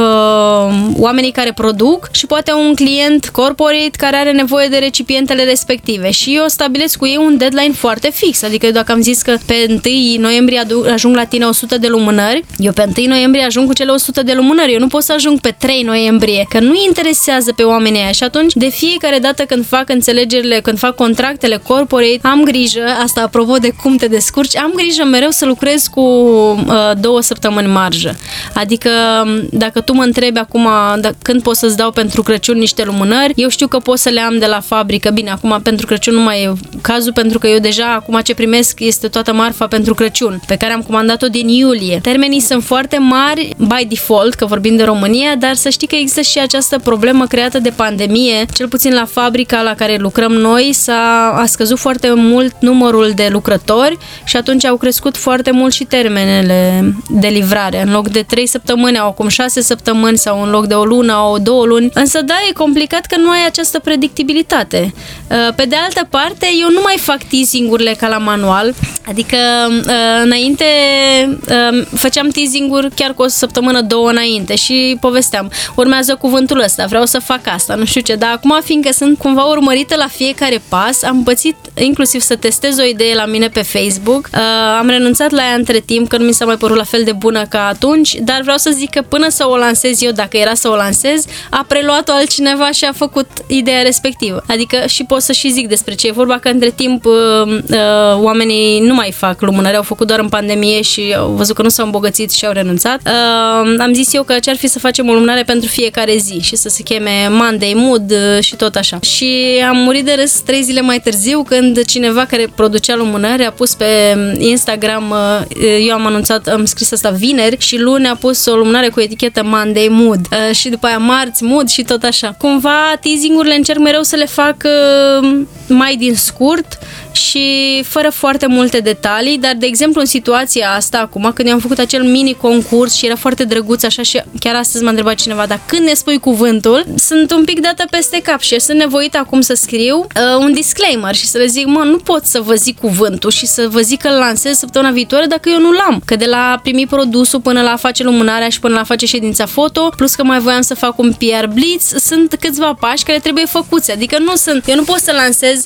oamenii care produc și poate un client corporate care are nevoie de recipientele respective. Și eu stabilesc cu ei un deadline foarte fix, adică dacă am zis că pe 1 noiembrie ajung la tine 100 de lumânări, eu pe 1 noiembrie ajung cu cele 100 de lumânări, eu nu pot să ajung pe 3 noiembrie, că nu interesează pe oamenii aia. Și atunci de fiecare dată când fac înțelegerile, când fac contractele corporate, am grijă, asta apropo de cum te descurci, am grijă mereu să lucrez cu uh, două săptămâni marjă. Adică dacă tu mă întrebi acum da, când pot să-ți dau pentru Crăciun niște lumânări, eu știu că pot să le am de la fabrică. Bine, acum pentru Crăciun nu mai e cazul pentru că eu deja acum ce primesc este toată marfa pentru Crăciun, pe care am comandat-o din iulie. Termenii sunt foarte mari by default, că vorbim de România, dar să știi că există și această problemă creată de pandemie, cel puțin la fabrica la care lucrăm noi, s-a a scăzut foarte mult numărul de lucrători și atunci au crescut foarte mult și termenele de livrare. În loc de 3 săptămâni, au acum 6 săptămâni sau în loc de o lună au două luni. Însă da, e complicat că nu ai această predictibilitate. Uh, pe de altă parte, eu nu mai fac teasing-urile ca la manual, adică uh, înainte uh, făceam teasing-uri chiar cu o săptămână, două înainte și povesteam, urmează cuvântul ăsta, vreau să fac asta, nu știu ce, dar acum fiindcă sunt cumva urmărită la fiecare pas, am pățit inclusiv să testez o idee la mine pe Facebook, am renunțat la ea între timp, că nu mi s-a mai părut la fel de bună ca atunci, dar vreau să zic că până să o lansez eu, dacă era să o lansez, a preluat-o altcineva și a făcut ideea respectivă. Adică și pot să și zic despre ce e vorba, că între timp uh, uh, oamenii nu mai fac lumânări, au făcut doar în pandemie și au văzut că nu s-au îmbogățit și au renunțat. Uh, am zis eu că ce ar fi să facem o lumânare pentru fiecare zi și să se cheme Monday Mood uh, și tot așa. Și am murit de râs trei zile mai târziu când cineva care producea lumânări a pus pe Instagram, uh, eu am anunțat, am scris asta vineri și luni a pus o lumânare cu etichetă Monday Mood uh, și după aia marți Mood și tot așa. Cumva teasing-urile încerc mereu să le fac uh, mai din scurt și fără foarte multe detalii, dar de exemplu în situația asta acum, când eu am făcut acel mini concurs și era foarte drăguț așa și chiar astăzi m-a întrebat cineva, dar când ne spui cuvântul, sunt un pic dată peste cap și sunt nevoit acum să scriu uh, un disclaimer și să le zic, mă, nu pot să vă zic cuvântul și să vă zic că îl lansez săptămâna viitoare dacă eu nu l-am. Că de la primi produsul până la face lumânarea și până la face ședința foto, plus că mai voiam să fac un PR blitz, sunt câțiva pași care trebuie făcuți. Adică nu sunt, eu nu pot să lansez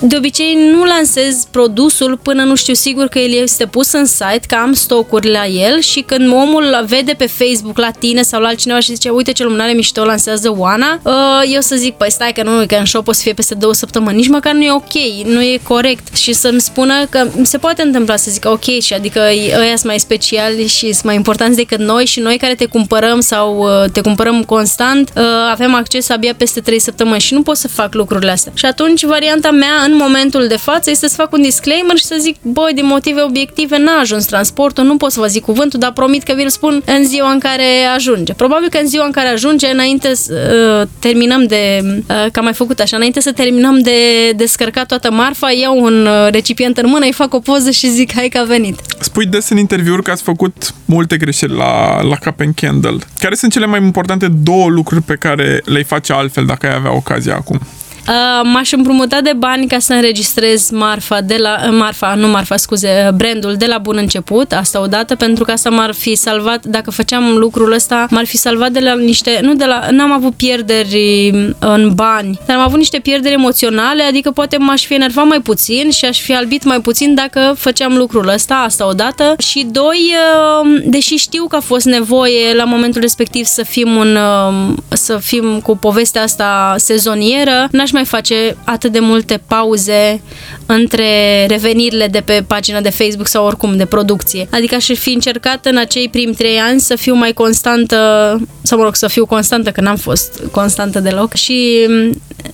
de obicei nu lansez produsul până nu știu sigur că el este pus în site, că am stocuri la el și când omul vede pe Facebook la tine sau la altcineva și zice uite ce lumânare mișto lansează Oana, uh, eu să zic păi stai că nu, că în shop o să fie peste două săptămâni, nici măcar nu e ok, nu e corect și să-mi spună că se poate întâmpla să zică ok și adică ăia sunt mai speciali și sunt mai importanți decât noi și noi care te cumpărăm sau uh, te cumpărăm constant uh, avem acces abia peste trei săptămâni și nu pot să fac lucrurile astea. Și atunci varianta mea în în momentul de față este să fac un disclaimer și să zic, băi, din motive obiective n-a ajuns transportul, nu pot să vă zic cuvântul, dar promit că vi-l spun în ziua în care ajunge. Probabil că în ziua în care ajunge, înainte să uh, terminăm de, uh, că am mai făcut așa, înainte să terminăm de descărcat toată marfa, iau un uh, recipient în mână, îi fac o poză și zic, hai că a venit. Spui des în interviuri că ați făcut multe greșeli la, la Cap Candle. Care sunt cele mai importante două lucruri pe care le-ai face altfel dacă ai avea ocazia acum? Uh, m-aș împrumuta de bani ca să înregistrez marfa de la uh, marfa, nu marfa, scuze, uh, brandul de la bun început, asta odată, pentru că asta m-ar fi salvat, dacă făceam lucrul ăsta, m-ar fi salvat de la niște, nu de la, n-am avut pierderi în bani, dar am avut niște pierderi emoționale, adică poate m-aș fi enervat mai puțin și aș fi albit mai puțin dacă făceam lucrul ăsta, asta odată. Și doi, deși știu că a fost nevoie la momentul respectiv să fim un, să fim cu povestea asta sezonieră, n-aș mai face atât de multe pauze între revenirile de pe pagina de Facebook sau oricum de producție. Adică aș fi încercat în acei primi trei ani să fiu mai constantă, sau mă rog, să fiu constantă, că n-am fost constantă deloc, și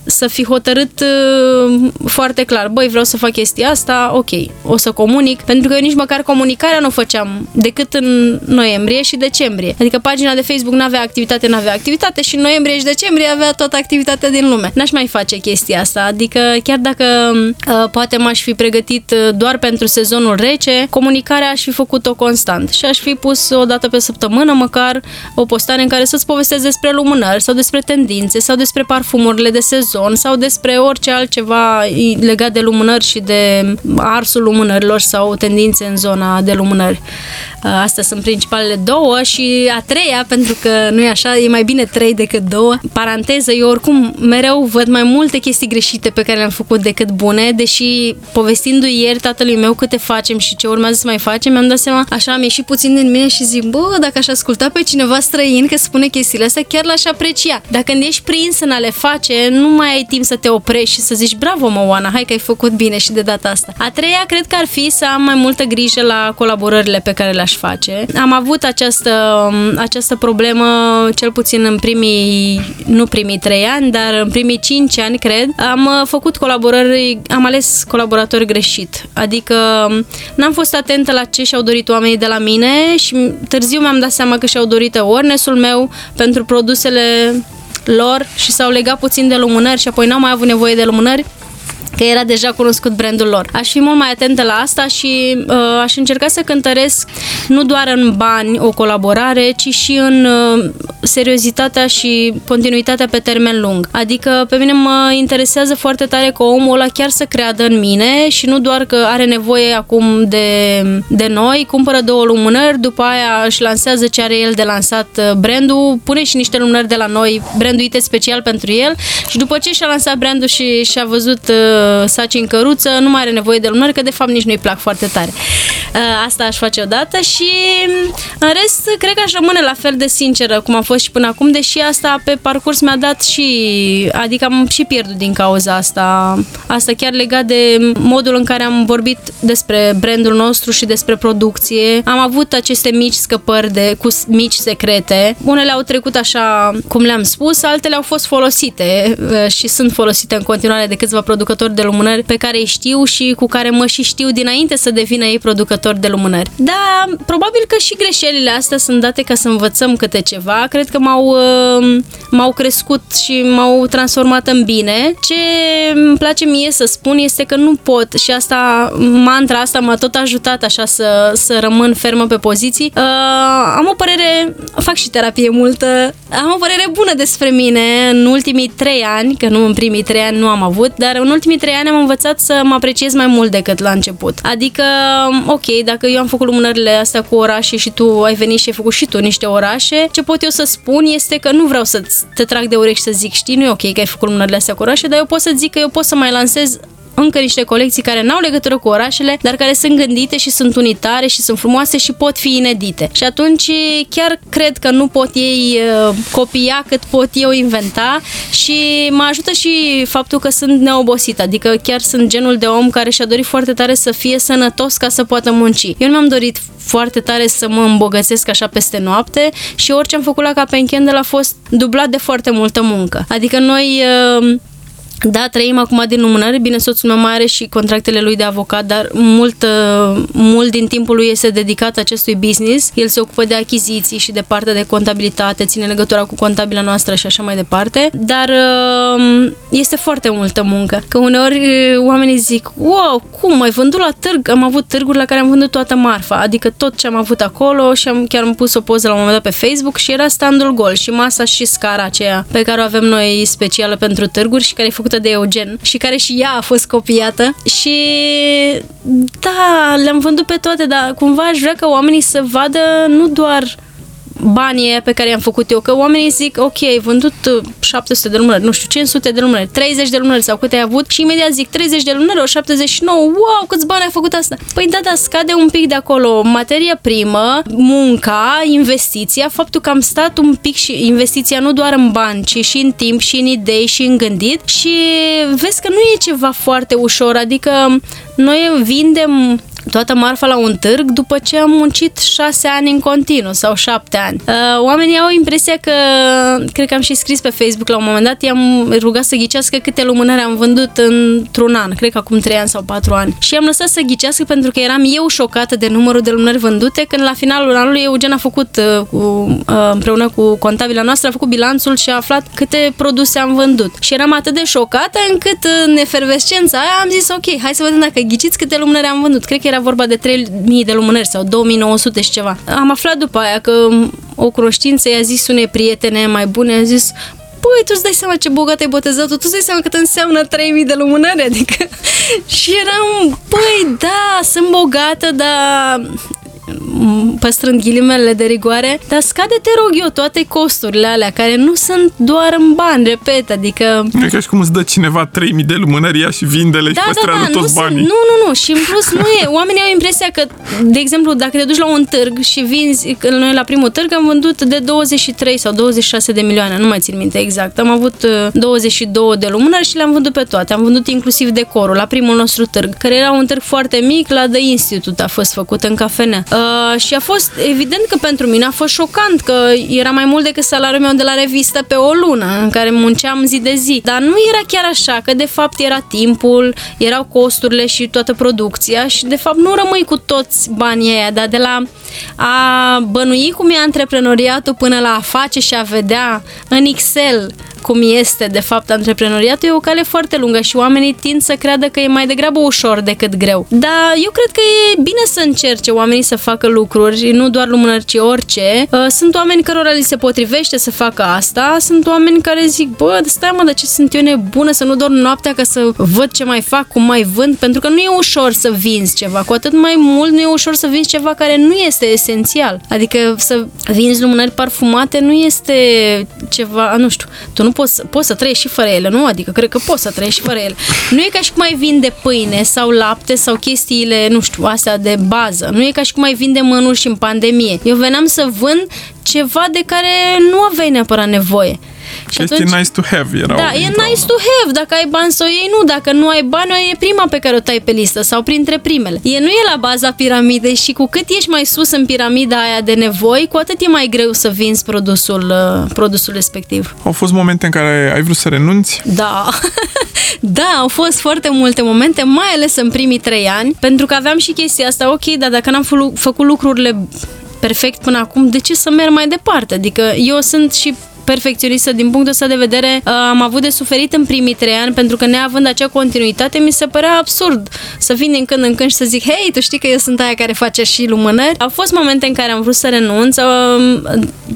să fi hotărât uh, foarte clar, băi, vreau să fac chestia asta, ok, o să comunic, pentru că eu nici măcar comunicarea nu o făceam decât în noiembrie și decembrie. Adică pagina de Facebook n-avea activitate, n-avea activitate și în noiembrie și decembrie avea toată activitatea din lume. N-aș mai face chestia asta, adică chiar dacă uh, poate m-aș fi pregătit uh, doar pentru sezonul rece, comunicarea aș fi făcut-o constant și aș fi pus o dată pe săptămână măcar o postare în care să-ți povestesc despre lumânări sau despre tendințe sau despre parfumurile de sezon sau despre orice altceva legat de lumânări și de arsul lumânărilor sau tendințe în zona de lumânări. Uh, astea sunt principalele două și a treia, pentru că nu e așa, e mai bine trei decât două. Paranteză, eu oricum mereu văd mai multe chestii greșite pe care le-am făcut decât bune, deși povestindu-i ieri tatălui meu câte facem și ce urmează să mai facem, mi-am dat seama, așa am ieșit puțin din mine și zic, bă, dacă aș asculta pe cineva străin că spune chestiile astea, chiar l-aș aprecia. Dacă când ești prins în a le face, nu mai ai timp să te oprești și să zici, bravo, mă, Oana, hai că ai făcut bine și de data asta. A treia, cred că ar fi să am mai multă grijă la colaborările pe care le-aș face. Am avut această, această problemă, cel puțin în primii, nu primii trei ani, dar în primii cinci ani, cred, am uh, făcut colaborări, am ales colaboratori greșit. Adică n-am fost atentă la ce și-au dorit oamenii de la mine și târziu mi-am dat seama că și-au dorit awareness-ul meu pentru produsele lor și s-au legat puțin de lumânări și apoi n-au mai avut nevoie de lumânări că era deja cunoscut brandul lor. Aș fi mult mai atentă la asta și uh, aș încerca să cântăresc nu doar în bani o colaborare, ci și în uh, seriozitatea și continuitatea pe termen lung. Adică pe mine mă interesează foarte tare că omul ăla chiar să creadă în mine și nu doar că are nevoie acum de, de noi, cumpără două lumânări, după aia își lansează ce are el de lansat uh, brandul, pune și niște lumânări de la noi, branduite special pentru el și după ce și-a lansat brandul și și-a văzut uh, saci în căruță, nu mai are nevoie de lumânări, că de fapt nici nu-i plac foarte tare. Uh, asta aș face odată și în rest cred că aș rămâne la fel de sinceră cum a fost și până acum, deși asta pe parcurs mi-a dat și, adică am și pierdut din cauza asta. Asta chiar legat de modul în care am vorbit despre brandul nostru și despre producție. Am avut aceste mici scăpări de, cu mici secrete. Unele au trecut așa cum le-am spus, altele au fost folosite uh, și sunt folosite în continuare de câțiva producători de lumânări pe care îi știu și cu care mă și știu dinainte să devină ei producători de lumânări. Da, probabil că și greșelile astea sunt date ca să învățăm câte ceva. Cred că m-au, uh, m-au crescut și m-au transformat în bine. Ce îmi place mie să spun este că nu pot și asta, mantra asta m-a tot ajutat așa să, să rămân fermă pe poziții. Uh, am o părere, fac și terapie multă, am o părere bună despre mine în ultimii trei ani, că nu în primii trei ani nu am avut, dar în ultimii trei ani am învățat să mă apreciez mai mult decât la început. Adică, ok, dacă eu am făcut lumânările astea cu orașe și tu ai venit și ai făcut și tu niște orașe, ce pot eu să spun este că nu vreau să te trag de urechi să zic, știi, nu e ok că ai făcut lumânările astea cu orașe, dar eu pot să zic că eu pot să mai lansez încă niște colecții care n-au legătură cu orașele, dar care sunt gândite și sunt unitare și sunt frumoase și pot fi inedite. Și atunci chiar cred că nu pot ei uh, copia cât pot eu inventa și mă ajută și faptul că sunt neobosit, adică chiar sunt genul de om care și-a dorit foarte tare să fie sănătos ca să poată munci. Eu nu mi-am dorit foarte tare să mă îmbogățesc așa peste noapte și orice am făcut la Capen Candle a fost dublat de foarte multă muncă. Adică noi uh, da, trăim acum din lumânări, bine, soțul meu mai are și contractele lui de avocat, dar mult, uh, mult din timpul lui este dedicat acestui business. El se ocupă de achiziții și de partea de contabilitate, ține legătura cu contabila noastră și așa mai departe, dar uh, este foarte multă muncă. Că uneori uh, oamenii zic, wow, cum, ai vândut la târg? Am avut târguri la care am vândut toată marfa, adică tot ce am avut acolo și am, chiar am pus o poză la un moment dat pe Facebook și era standul gol și masa și scara aceea pe care o avem noi specială pentru târguri și care e făcută făcută de Eugen și care și ea a fost copiată și da, le-am vândut pe toate, dar cumva aș vrea ca oamenii să vadă nu doar banii pe care i-am făcut eu, că oamenii zic, ok, ai vândut 700 uh, de lumânări, nu știu, 500 de lumânări, 30 de lumânări sau câte ai avut și imediat zic 30 de lumânări, o 79, wow, câți bani ai făcut asta? Păi da, da, scade un pic de acolo materia primă, munca, investiția, faptul că am stat un pic și investiția nu doar în bani, ci și în timp, și în idei, și în gândit și vezi că nu e ceva foarte ușor, adică noi vindem toată marfa la un târg după ce am muncit șase ani în continuu sau șapte ani. Uh, oamenii au impresia că, cred că am și scris pe Facebook la un moment dat, i-am rugat să ghicească câte lumânări am vândut într-un an, cred că acum trei ani sau patru ani. Și am lăsat să ghicească pentru că eram eu șocată de numărul de lumânări vândute, când la finalul anului Eugen a făcut, uh, cu, uh, împreună cu contabila noastră, a făcut bilanțul și a aflat câte produse am vândut. Și eram atât de șocată încât în efervescența aia am zis, ok, hai să vedem dacă ghiciți câte lumânări am vândut. Cred că era vorba de 3000 de lumânări sau 2900 și ceva. Am aflat după aia că o cunoștință i-a zis unei prietene mai bune, a zis, Păi, tu îți dai seama ce bogat ai botezat tu îți dai seama cât înseamnă 3000 de lumânări, adică... și eram, păi, da, sunt bogată, dar păstrând ghilimele de rigoare, dar scade, te rog eu, toate costurile alea, care nu sunt doar în bani, repet, adică... Nu e ca și cum îți dă cineva 3000 de lumânări și vindele da, și păstrează da, da, toți nu banii. Sunt, nu, nu, nu, și în plus nu e. Oamenii au impresia că, de exemplu, dacă te duci la un târg și vinzi, noi la primul târg am vândut de 23 sau 26 de milioane, nu mai țin minte exact. Am avut 22 uh, de lumânări și le-am vândut pe toate. Am vândut inclusiv decorul la primul nostru târg, care era un târg foarte mic, la The Institute a fost făcut în cafenea. Uh, și a fost, evident că pentru mine a fost șocant, că era mai mult decât salariul meu de la revistă pe o lună, în care munceam zi de zi. Dar nu era chiar așa, că de fapt era timpul, erau costurile și toată producția și de fapt nu rămâi cu toți banii aia, dar de la a bănui cum e antreprenoriatul până la a face și a vedea în Excel cum este de fapt antreprenoriatul, e o cale foarte lungă și oamenii tind să creadă că e mai degrabă ușor decât greu. Dar eu cred că e bine să încerce oamenii să facă lucruri, nu doar lumânări, ci orice. Uh, sunt oameni cărora li se potrivește să facă asta, sunt oameni care zic, bă, stai mă, de ce sunt eu nebună să nu dorm noaptea ca să văd ce mai fac, cum mai vând, pentru că nu e ușor să vinzi ceva, cu atât mai mult nu e ușor să vinzi ceva care nu este esențial. Adică să vinzi lumânări parfumate nu este ceva, nu știu, tu nu poți, poți să trăiești și fără ele, nu? Adică cred că poți să trăiești și fără ele. Nu e ca și cum ai vinde pâine sau lapte sau chestiile, nu știu, astea de bază. Nu e ca și cum ai vinde mănuri și în pandemie. Eu veneam să vând ceva de care nu aveai neapărat nevoie. Și este atunci, nice to have erau. Da, e nice to have. Dacă ai bani să o iei, nu. Dacă nu ai bani, o e prima pe care o tai pe listă sau printre primele. E nu e la baza piramidei și cu cât ești mai sus în piramida aia de nevoi, cu atât e mai greu să vinzi produsul, uh, produsul respectiv. Au fost momente în care ai vrut să renunți? Da. da, au fost foarte multe momente, mai ales în primii trei ani, pentru că aveam și chestia asta, ok, dar dacă n-am făcut lucrurile perfect până acum, de ce să merg mai departe? Adică eu sunt și perfecționistă din punctul ăsta de vedere. Uh, am avut de suferit în primii trei ani pentru că neavând acea continuitate mi se părea absurd să vin din când în când și să zic hei, tu știi că eu sunt aia care face și lumânări. Au fost momente în care am vrut să renunț. Um,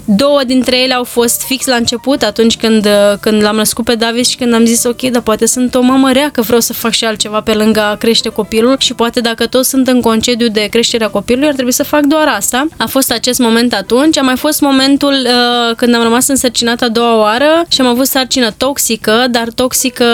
două dintre ele au fost fix la început, atunci când, uh, când l-am născut pe David și când am zis ok, dar poate sunt o mamă rea că vreau să fac și altceva pe lângă a crește copilul și poate dacă toți sunt în concediu de creșterea copilului ar trebui să fac doar asta. A fost acest moment atunci. A mai fost momentul uh, când am rămas însărcinat vaccinat a doua oară și am avut sarcină toxică, dar toxică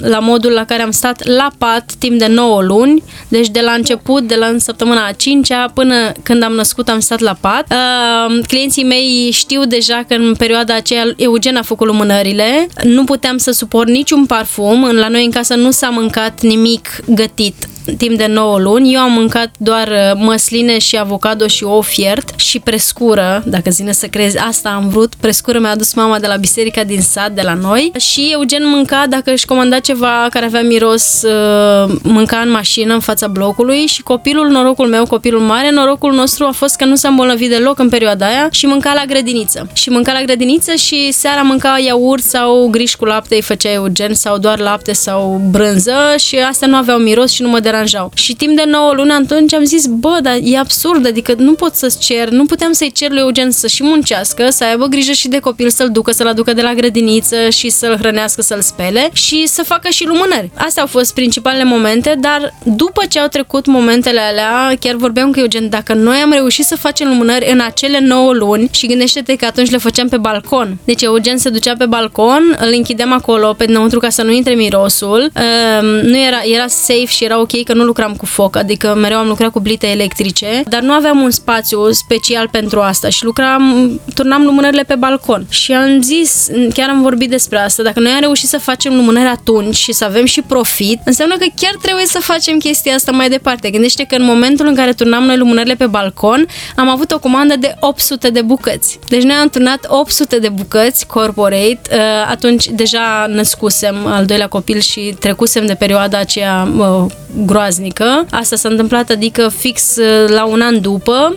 la modul la care am stat la pat timp de 9 luni, deci de la început, de la în săptămâna a 5 până când am născut am stat la pat. Uh, clienții mei știu deja că în perioada aceea Eugen a făcut lumânările, nu puteam să suport niciun parfum, la noi în casă nu s-a mâncat nimic gătit timp de 9 luni. Eu am mâncat doar uh, măsline și avocado și ou fiert și prescură, dacă zine să crezi, asta am vrut. Prescură mi-a adus mama de la biserica din sat, de la noi și Eugen mânca dacă își comanda ceva care avea miros, uh, mânca în mașină în fața blocului și copilul, norocul meu, copilul mare, norocul nostru a fost că nu s-a îmbolnăvit deloc în perioada aia și mânca la grădiniță. Și mânca la grădiniță și seara mânca iaurt sau griș cu lapte îi făcea Eugen sau doar lapte sau brânză și astea nu aveau miros și nu mă deranjau. Și timp de 9 luni atunci am zis, bă, dar e absurd, adică nu pot să-ți cer, nu puteam să-i cer lui Eugen să și muncească, să aibă grijă și de copil, să-l ducă, să-l aducă de la grădiniță și să-l hrănească, să-l spele și să facă și lumânări. Astea au fost principalele momente, dar după ce au trecut momentele alea, chiar vorbeam cu Eugen, dacă noi am reușit să facem lumânări în acele 9 luni și gândește-te că atunci le făceam pe balcon. Deci Eugen se ducea pe balcon, îl închideam acolo pe dinăuntru ca să nu intre mirosul. Uh, nu era, era safe și era ok că nu lucram cu foc, adică mereu am lucrat cu blite electrice, dar nu aveam un spațiu special pentru asta și lucram, turnam lumânările pe balcon. Și am zis, chiar am vorbit despre asta, dacă noi am reușit să facem lumânări atunci și să avem și profit, înseamnă că chiar trebuie să facem chestia asta mai departe. Gândește că în momentul în care turnam noi lumânările pe balcon, am avut o comandă de 800 de bucăți. Deci noi am turnat 800 de bucăți corporate, uh, atunci deja născusem al doilea copil și trecusem de perioada aceea groaznică. Asta s-a întâmplat, adică fix uh, la un an după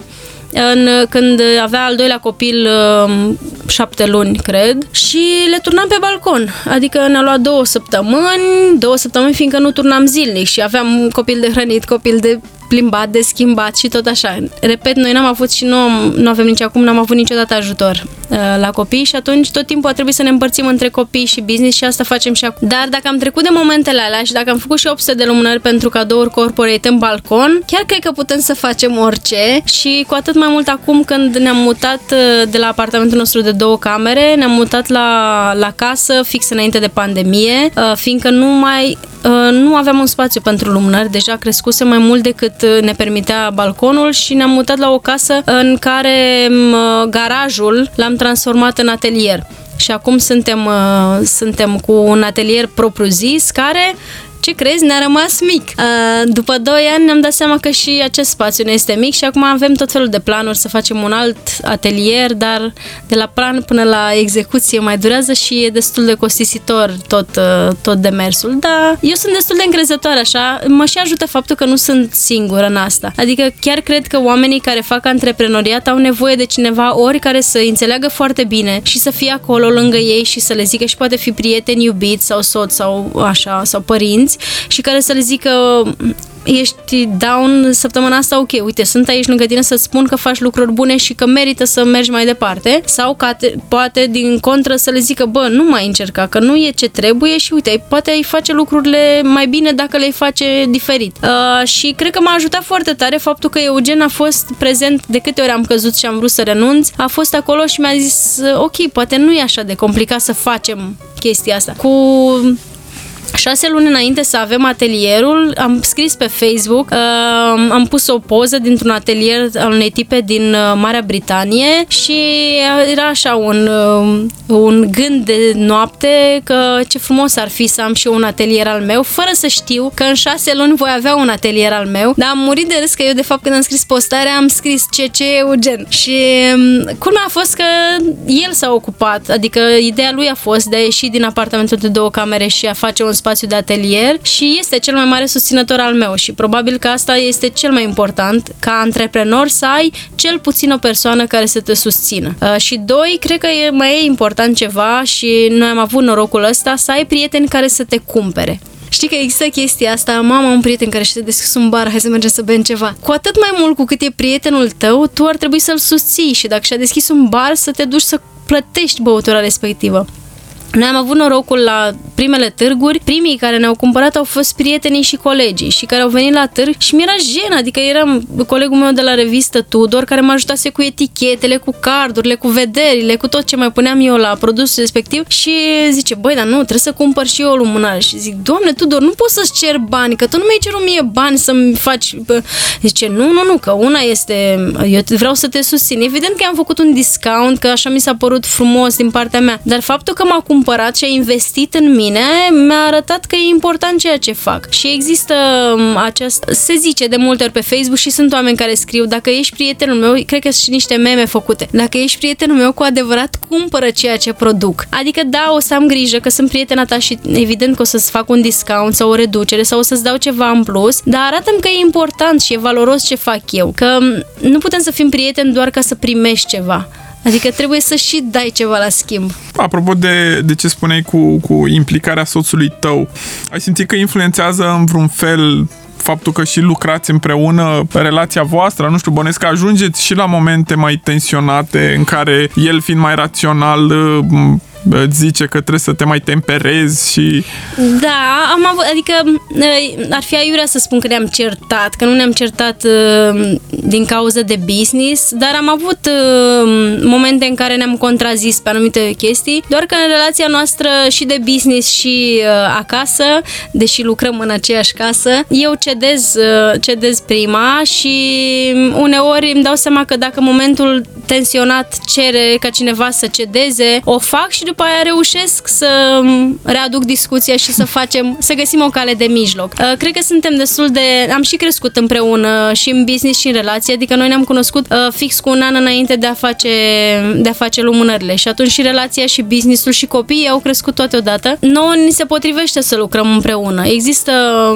în, când avea al doilea copil um, șapte luni, cred, și le turnam pe balcon. Adică ne-a luat două săptămâni, două săptămâni fiindcă nu turnam zilnic și aveam copil de hrănit, copil de plimbat, de schimbat și tot așa. Repet, noi n-am avut și nu, nu avem nici acum, n-am avut niciodată ajutor uh, la copii și atunci tot timpul a trebuit să ne împărțim între copii și business și asta facem și acum. Dar dacă am trecut de momentele alea și dacă am făcut și 800 de lumânări pentru cadouri corporate în balcon, chiar cred că putem să facem orice și cu atât mai mult acum când ne-am mutat uh, de la apartamentul nostru de două camere, ne-am mutat la, la casă fix înainte de pandemie, uh, fiindcă nu mai Uh, nu aveam un spațiu pentru lumânări, deja crescuse mai mult decât uh, ne permitea balconul și ne-am mutat la o casă în care uh, garajul l-am transformat în atelier. Și acum suntem, suntem cu un atelier propriu-zis care ce crezi, ne-a rămas mic. După 2 ani ne-am dat seama că și acest spațiu ne este mic și acum avem tot felul de planuri să facem un alt atelier, dar de la plan până la execuție mai durează și e destul de costisitor tot, tot demersul. Dar eu sunt destul de încrezătoare așa, mă și ajută faptul că nu sunt singură în asta. Adică chiar cred că oamenii care fac antreprenoriat au nevoie de cineva ori care să înțeleagă foarte bine și să fie acolo lângă ei și să le zică și poate fi prieteni iubiți sau soți sau așa, sau părinți și care să le zică ești down săptămâna asta, ok, uite, sunt aici lângă tine să spun că faci lucruri bune și că merită să mergi mai departe sau ca te, poate din contră să le zică, bă, nu mai încerca, că nu e ce trebuie și uite, poate ai face lucrurile mai bine dacă le face diferit. Uh, și cred că m-a ajutat foarte tare faptul că Eugen a fost prezent de câte ori am căzut și am vrut să renunț, a fost acolo și mi-a zis, ok, poate nu e așa de complicat să facem chestia asta. Cu Șase luni înainte să avem atelierul, am scris pe Facebook, uh, am pus o poză dintr-un atelier al unei tipe din uh, Marea Britanie și era așa un, uh, un gând de noapte că ce frumos ar fi să am și eu un atelier al meu, fără să știu că în șase luni voi avea un atelier al meu, dar am murit de râs că eu de fapt când am scris postarea am scris CC Eugen. Și um, culmea a fost că el s-a ocupat, adică ideea lui a fost de a ieși din apartamentul de două camere și a face un spațiu de atelier și este cel mai mare susținător al meu și probabil că asta este cel mai important ca antreprenor să ai cel puțin o persoană care să te susțină. Uh, și doi, cred că e, mai e important ceva și noi am avut norocul ăsta să ai prieteni care să te cumpere. Știi că există chestia asta, mama, un prieten care și-a deschis un bar, hai să mergem să bem ceva. Cu atât mai mult cu cât e prietenul tău, tu ar trebui să-l susții și dacă și-a deschis un bar, să te duci să plătești băutura respectivă. Noi am avut norocul la primele târguri, primii care ne-au cumpărat au fost prietenii și colegii și care au venit la târg și mi-era jenă, adică eram colegul meu de la revistă Tudor care mă ajutase cu etichetele, cu cardurile, cu vederile, cu tot ce mai puneam eu la produsul respectiv și zice, băi, dar nu, trebuie să cumpăr și eu o lumânare. Și zic, doamne Tudor, nu poți să-ți cer bani, că tu nu mi-ai cerut mie bani să-mi faci... Zice, nu, nu, nu, că una este, eu vreau să te susțin. Evident că am făcut un discount, că așa mi s-a părut frumos din partea mea, dar faptul că m-a cumpărat și a investit în mine mi-a arătat că e important ceea ce fac. Și există um, acest, se zice de multe ori pe Facebook și sunt oameni care scriu, dacă ești prietenul meu, cred că sunt și niște meme făcute, dacă ești prietenul meu cu adevărat, cumpără ceea ce produc. Adică da, o să am grijă că sunt prietena ta și evident că o să-ți fac un discount sau o reducere sau o să-ți dau ceva în plus, dar arată-mi că e important și e valoros ce fac eu. Că um, nu putem să fim prieteni doar ca să primești ceva. Adică trebuie să și dai ceva la schimb. Apropo de, de ce spuneai cu, cu implicarea soțului tău, ai simțit că influențează în vreun fel faptul că și lucrați împreună, relația voastră, nu știu, bănesc că ajungeți și la momente mai tensionate în care el fiind mai rațional îți zice că trebuie să te mai temperezi și... Da, am avut, adică ar fi aiurea să spun că ne-am certat, că nu ne-am certat uh, din cauza de business, dar am avut uh, momente în care ne-am contrazis pe anumite chestii, doar că în relația noastră și de business și uh, acasă, deși lucrăm în aceeași casă, eu cedez, cedez prima și uneori îmi dau seama că dacă momentul tensionat cere ca cineva să cedeze, o fac și după aia reușesc să readuc discuția și să facem, să găsim o cale de mijloc. Uh, cred că suntem destul de... Am și crescut împreună și în business și în relație, adică noi ne-am cunoscut uh, fix cu un an înainte de a face, de a face lumânările și atunci și relația și businessul și copiii au crescut toate odată. Nouă ni se potrivește să lucrăm împreună. Există,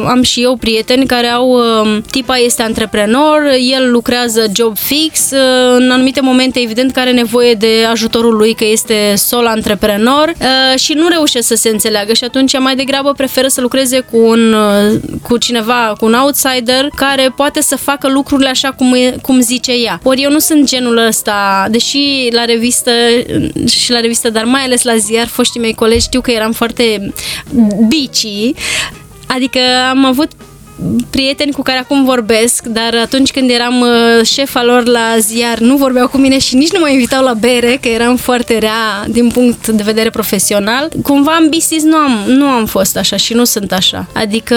am și eu prieteni care au, uh, tipa este antreprenor, el lucrează job fix, în anumite momente evident că are nevoie de ajutorul lui că este sol antreprenor antreprenor uh, și nu reușesc să se înțeleagă și atunci mai degrabă preferă să lucreze cu, un, uh, cu cineva, cu un outsider care poate să facă lucrurile așa cum, e, cum zice ea. Ori eu nu sunt genul ăsta, deși la revistă și la revistă, dar mai ales la ziar, foștii mei colegi știu că eram foarte bici, adică am avut prieteni cu care acum vorbesc, dar atunci când eram uh, șefa lor la ziar, nu vorbeau cu mine și nici nu mă invitau la bere, că eram foarte rea din punct de vedere profesional. Cumva în business nu am, nu am fost așa și nu sunt așa. Adică,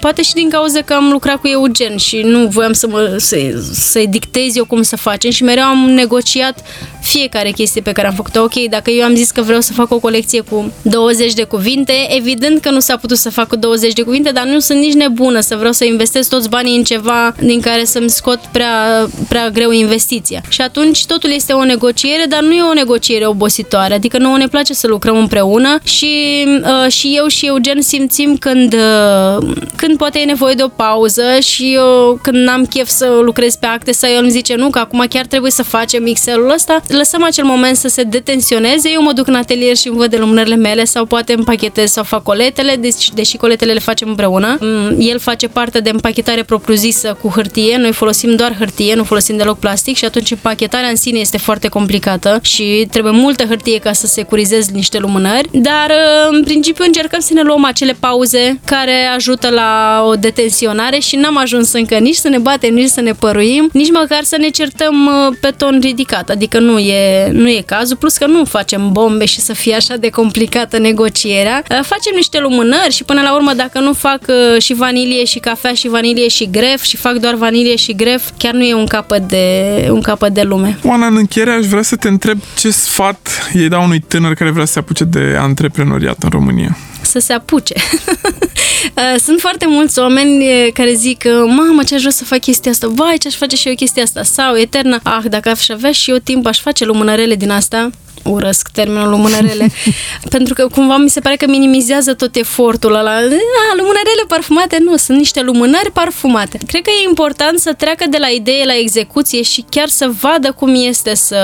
poate și din cauza că am lucrat cu Eugen și nu voiam să mă, să, să-i dictez eu cum să facem și mereu am negociat fiecare chestie pe care am făcut-o. Ok, dacă eu am zis că vreau să fac o colecție cu 20 de cuvinte, evident că nu s-a putut să fac cu 20 de cuvinte, dar nu sunt nici nebună să vreau să investesc toți banii în ceva din care să-mi scot prea, prea greu investiția. Și atunci totul este o negociere, dar nu e o negociere obositoare. Adică nouă ne place să lucrăm împreună și, uh, și eu și Eugen simțim când, uh, când poate e nevoie de o pauză și eu când n-am chef să lucrez pe acte sau el îmi zice nu, că acum chiar trebuie să facem Excel-ul ăsta, lăsăm acel moment să se detensioneze, eu mă duc în atelier și îmi văd de lumânările mele sau poate împachetez sau fac coletele, deci, deși coletele le facem împreună. Mm, el face parte de împachetare propriu-zisă cu hârtie, noi folosim doar hârtie, nu folosim deloc plastic și atunci împachetarea în sine este foarte complicată și trebuie multă hârtie ca să securizezi niște lumânări, dar uh, în principiu încercăm să ne luăm acele pauze care ajută la o detensionare și n-am ajuns încă nici să ne batem, nici să ne păruim, nici măcar să ne certăm uh, pe ton ridicat, adică nu e, nu e cazul, plus că nu facem bombe și să fie așa de complicată negocierea. Uh, facem niște lumânări și până la urmă dacă nu fac și vanilie și cafea și vanilie și gref și fac doar vanilie și gref, chiar nu e un capăt de, un capăt de lume. Oana, în încheiere aș vrea să te întreb ce sfat ei dau unui tânăr care vrea să se apuce de antreprenoriat în România să se apuce. Sunt foarte mulți oameni care zic, mamă, ce aș vrea să fac chestia asta, vai, ce aș face și eu chestia asta, sau eternă, ah, dacă aș avea și eu timp, aș face lumânărele din asta, urăsc termenul lumânărele, pentru că cumva mi se pare că minimizează tot efortul ăla. A, lumânărele parfumate nu, sunt niște lumânări parfumate. Cred că e important să treacă de la idee la execuție și chiar să vadă cum este să,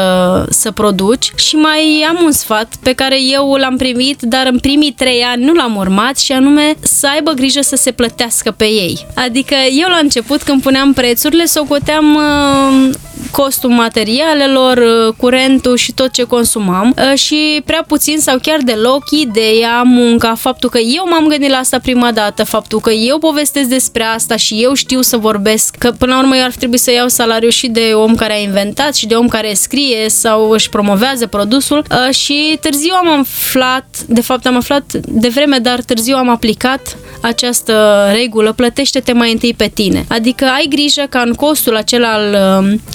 să produci și mai am un sfat pe care eu l-am primit, dar în primii trei ani nu l-am urmat și anume să aibă grijă să se plătească pe ei. Adică eu la început când puneam prețurile, socoteam uh, costul materialelor, uh, curentul și tot ce consumam uh, și prea puțin sau chiar deloc ideea, munca, faptul că eu m-am gândit la asta prima dată, faptul că eu povestesc despre asta și eu știu să vorbesc, că până la urmă eu ar trebui să iau salariu și de om care a inventat și de om care scrie sau își promovează produsul uh, și târziu am aflat, de fapt am aflat de vreme, dar târziu am aplicat această regulă, plătește-te mai întâi pe tine. Adică ai grijă ca în costul acela al,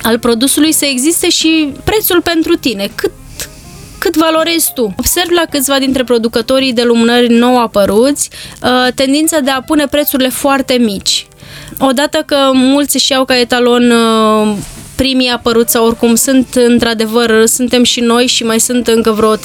al produsului să existe și prețul pentru tine. Cât cât valorezi tu. Observ la câțiva dintre producătorii de lumânări nou apăruți uh, tendința de a pune prețurile foarte mici. Odată că mulți își iau ca etalon uh, primii apăruți sau oricum sunt într-adevăr, suntem și noi și mai sunt încă vreo 3-4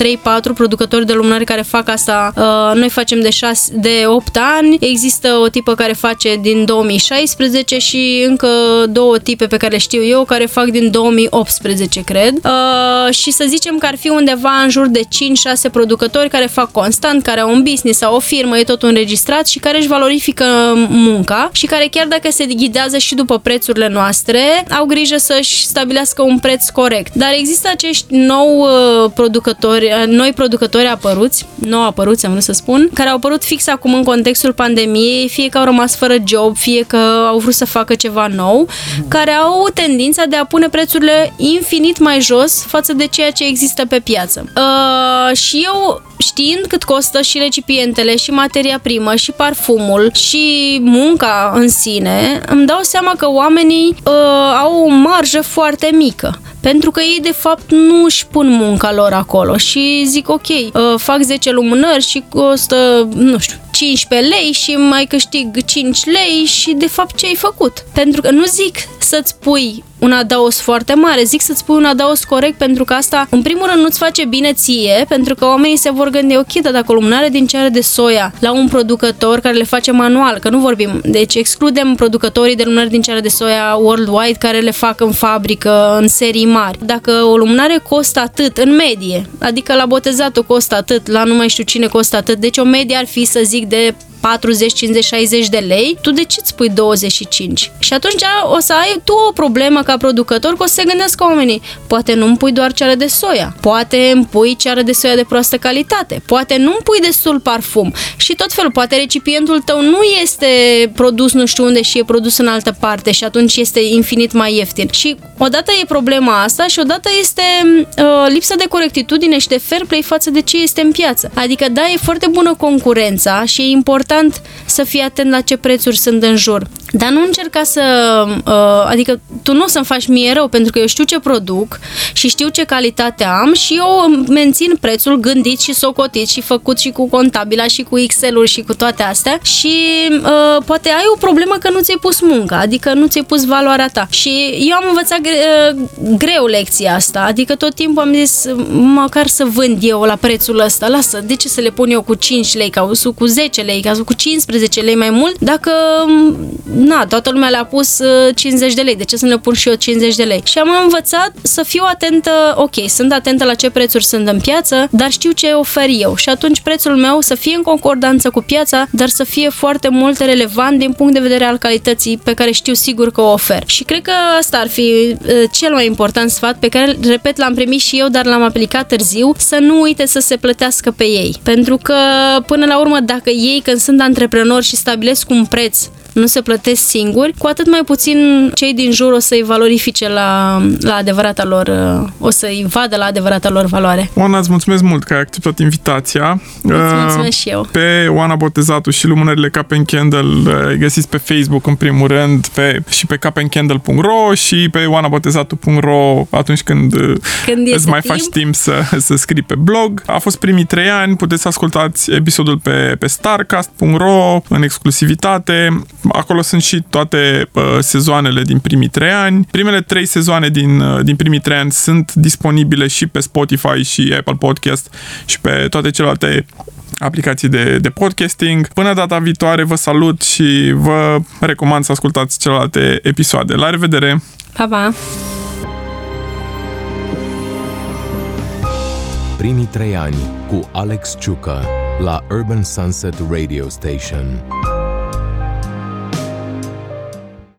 producători de lumânări care fac asta. Uh, noi facem de, 6, de 8 ani, există o tipă care face din 2016 și încă două tipe pe care le știu eu care fac din 2018, cred. Uh, și să zicem că ar fi undeva în jur de 5-6 producători care fac constant, care au un business sau o firmă, e tot înregistrat și care își valorifică munca și care chiar dacă se ghidează și după prețurile noastre, au grijă să-și stabilească un preț corect. Dar există acești nou uh, producători, uh, noi producători apăruți, nou apăruți am vrut să spun, care au apărut fix acum în contextul pandemiei, fie că au rămas fără job, fie că au vrut să facă ceva nou, care au tendința de a pune prețurile infinit mai jos față de ceea ce există pe piață. Uh, și eu știind cât costă și recipientele, și materia primă, și parfumul, și munca în sine, îmi dau seama că oamenii uh, au o marjă foarte mică. Pentru că ei, de fapt, nu își pun munca lor acolo și zic, ok, uh, fac 10 lumânări și costă, nu știu, 15 lei și mai câștig 5 lei și de fapt ce ai făcut? Pentru că nu zic să-ți pui un adaos foarte mare, zic să-ți pui un adaos corect pentru că asta, în primul rând, nu-ți face bine ție, pentru că oamenii se vor gândi, ok, dar dacă o lumânare din ceară de soia la un producător care le face manual, că nu vorbim, deci excludem producătorii de lumânări din ceară de soia worldwide care le fac în fabrică, în serii mari. Dacă o lumânare costă atât, în medie, adică la botezatul costă atât, la nu mai știu cine costă atât, deci o medie ar fi să zic de 40, 50, 60 de lei, tu de ce îți pui 25? Și atunci o să ai tu o problemă ca producător că o să se gândească oamenii, poate nu îmi pui doar ceară de soia, poate îmi pui ceară de soia de proastă calitate, poate nu îmi pui destul parfum și tot felul, poate recipientul tău nu este produs nu știu unde și e produs în altă parte și atunci este infinit mai ieftin. Și odată e problema asta și odată este uh, lipsa de corectitudine și de fair play față de ce este în piață. Adică da, e foarte bună concurența și e important important să fii atent la ce prețuri sunt în jur. Dar nu încerca să... Uh, adică tu nu o să-mi faci mie rău, pentru că eu știu ce produc și știu ce calitate am și eu mențin prețul gândit și socotit și făcut și cu contabila și cu Excel-uri și cu toate astea și uh, poate ai o problemă că nu ți-ai pus munca, adică nu ți-ai pus valoarea ta. Și eu am învățat gre, uh, greu lecția asta, adică tot timpul am zis măcar să vând eu la prețul ăsta, lasă, de ce să le pun eu cu 5 lei, ca cu 10 lei, ca cu 15 lei mai mult, dacă na, toată lumea le-a pus 50 uh, de lei, de ce să le pun și eu 50 de lei? Și am învățat să fiu atentă, ok, sunt atentă la ce prețuri sunt în piață, dar știu ce ofer eu și atunci prețul meu să fie în concordanță cu piața, dar să fie foarte mult relevant din punct de vedere al calității pe care știu sigur că o ofer. Și cred că asta ar fi uh, cel mai important sfat pe care, repet, l-am primit și eu, dar l-am aplicat târziu, să nu uite să se plătească pe ei. Pentru că, până la urmă, dacă ei, când sunt antreprenori și stabilesc un preț nu se plătesc singuri, cu atât mai puțin cei din jur o să-i valorifice la, la adevărata lor, o să-i vadă la adevărata lor valoare. Oana, îți mulțumesc mult că ai acceptat invitația. Îți mulțumesc și eu. Pe Oana Botezatu și lumânările Capen Candle îi găsiți pe Facebook în primul rând pe, și pe capencandle.ro și pe oanabotezatu.ro atunci când, când îți mai timp. faci timp să, să scrii pe blog. A fost primii trei ani, puteți să ascultați episodul pe, pe starcast.ro în exclusivitate. Acolo sunt și toate uh, sezoanele din primii trei ani. Primele trei sezoane din, uh, din primii trei ani sunt disponibile și pe Spotify și Apple Podcast și pe toate celelalte aplicații de, de podcasting. Până data viitoare vă salut și vă recomand să ascultați celelalte episoade. La revedere! Pa, pa! Primii trei ani cu Alex Ciucă la Urban Sunset Radio Station.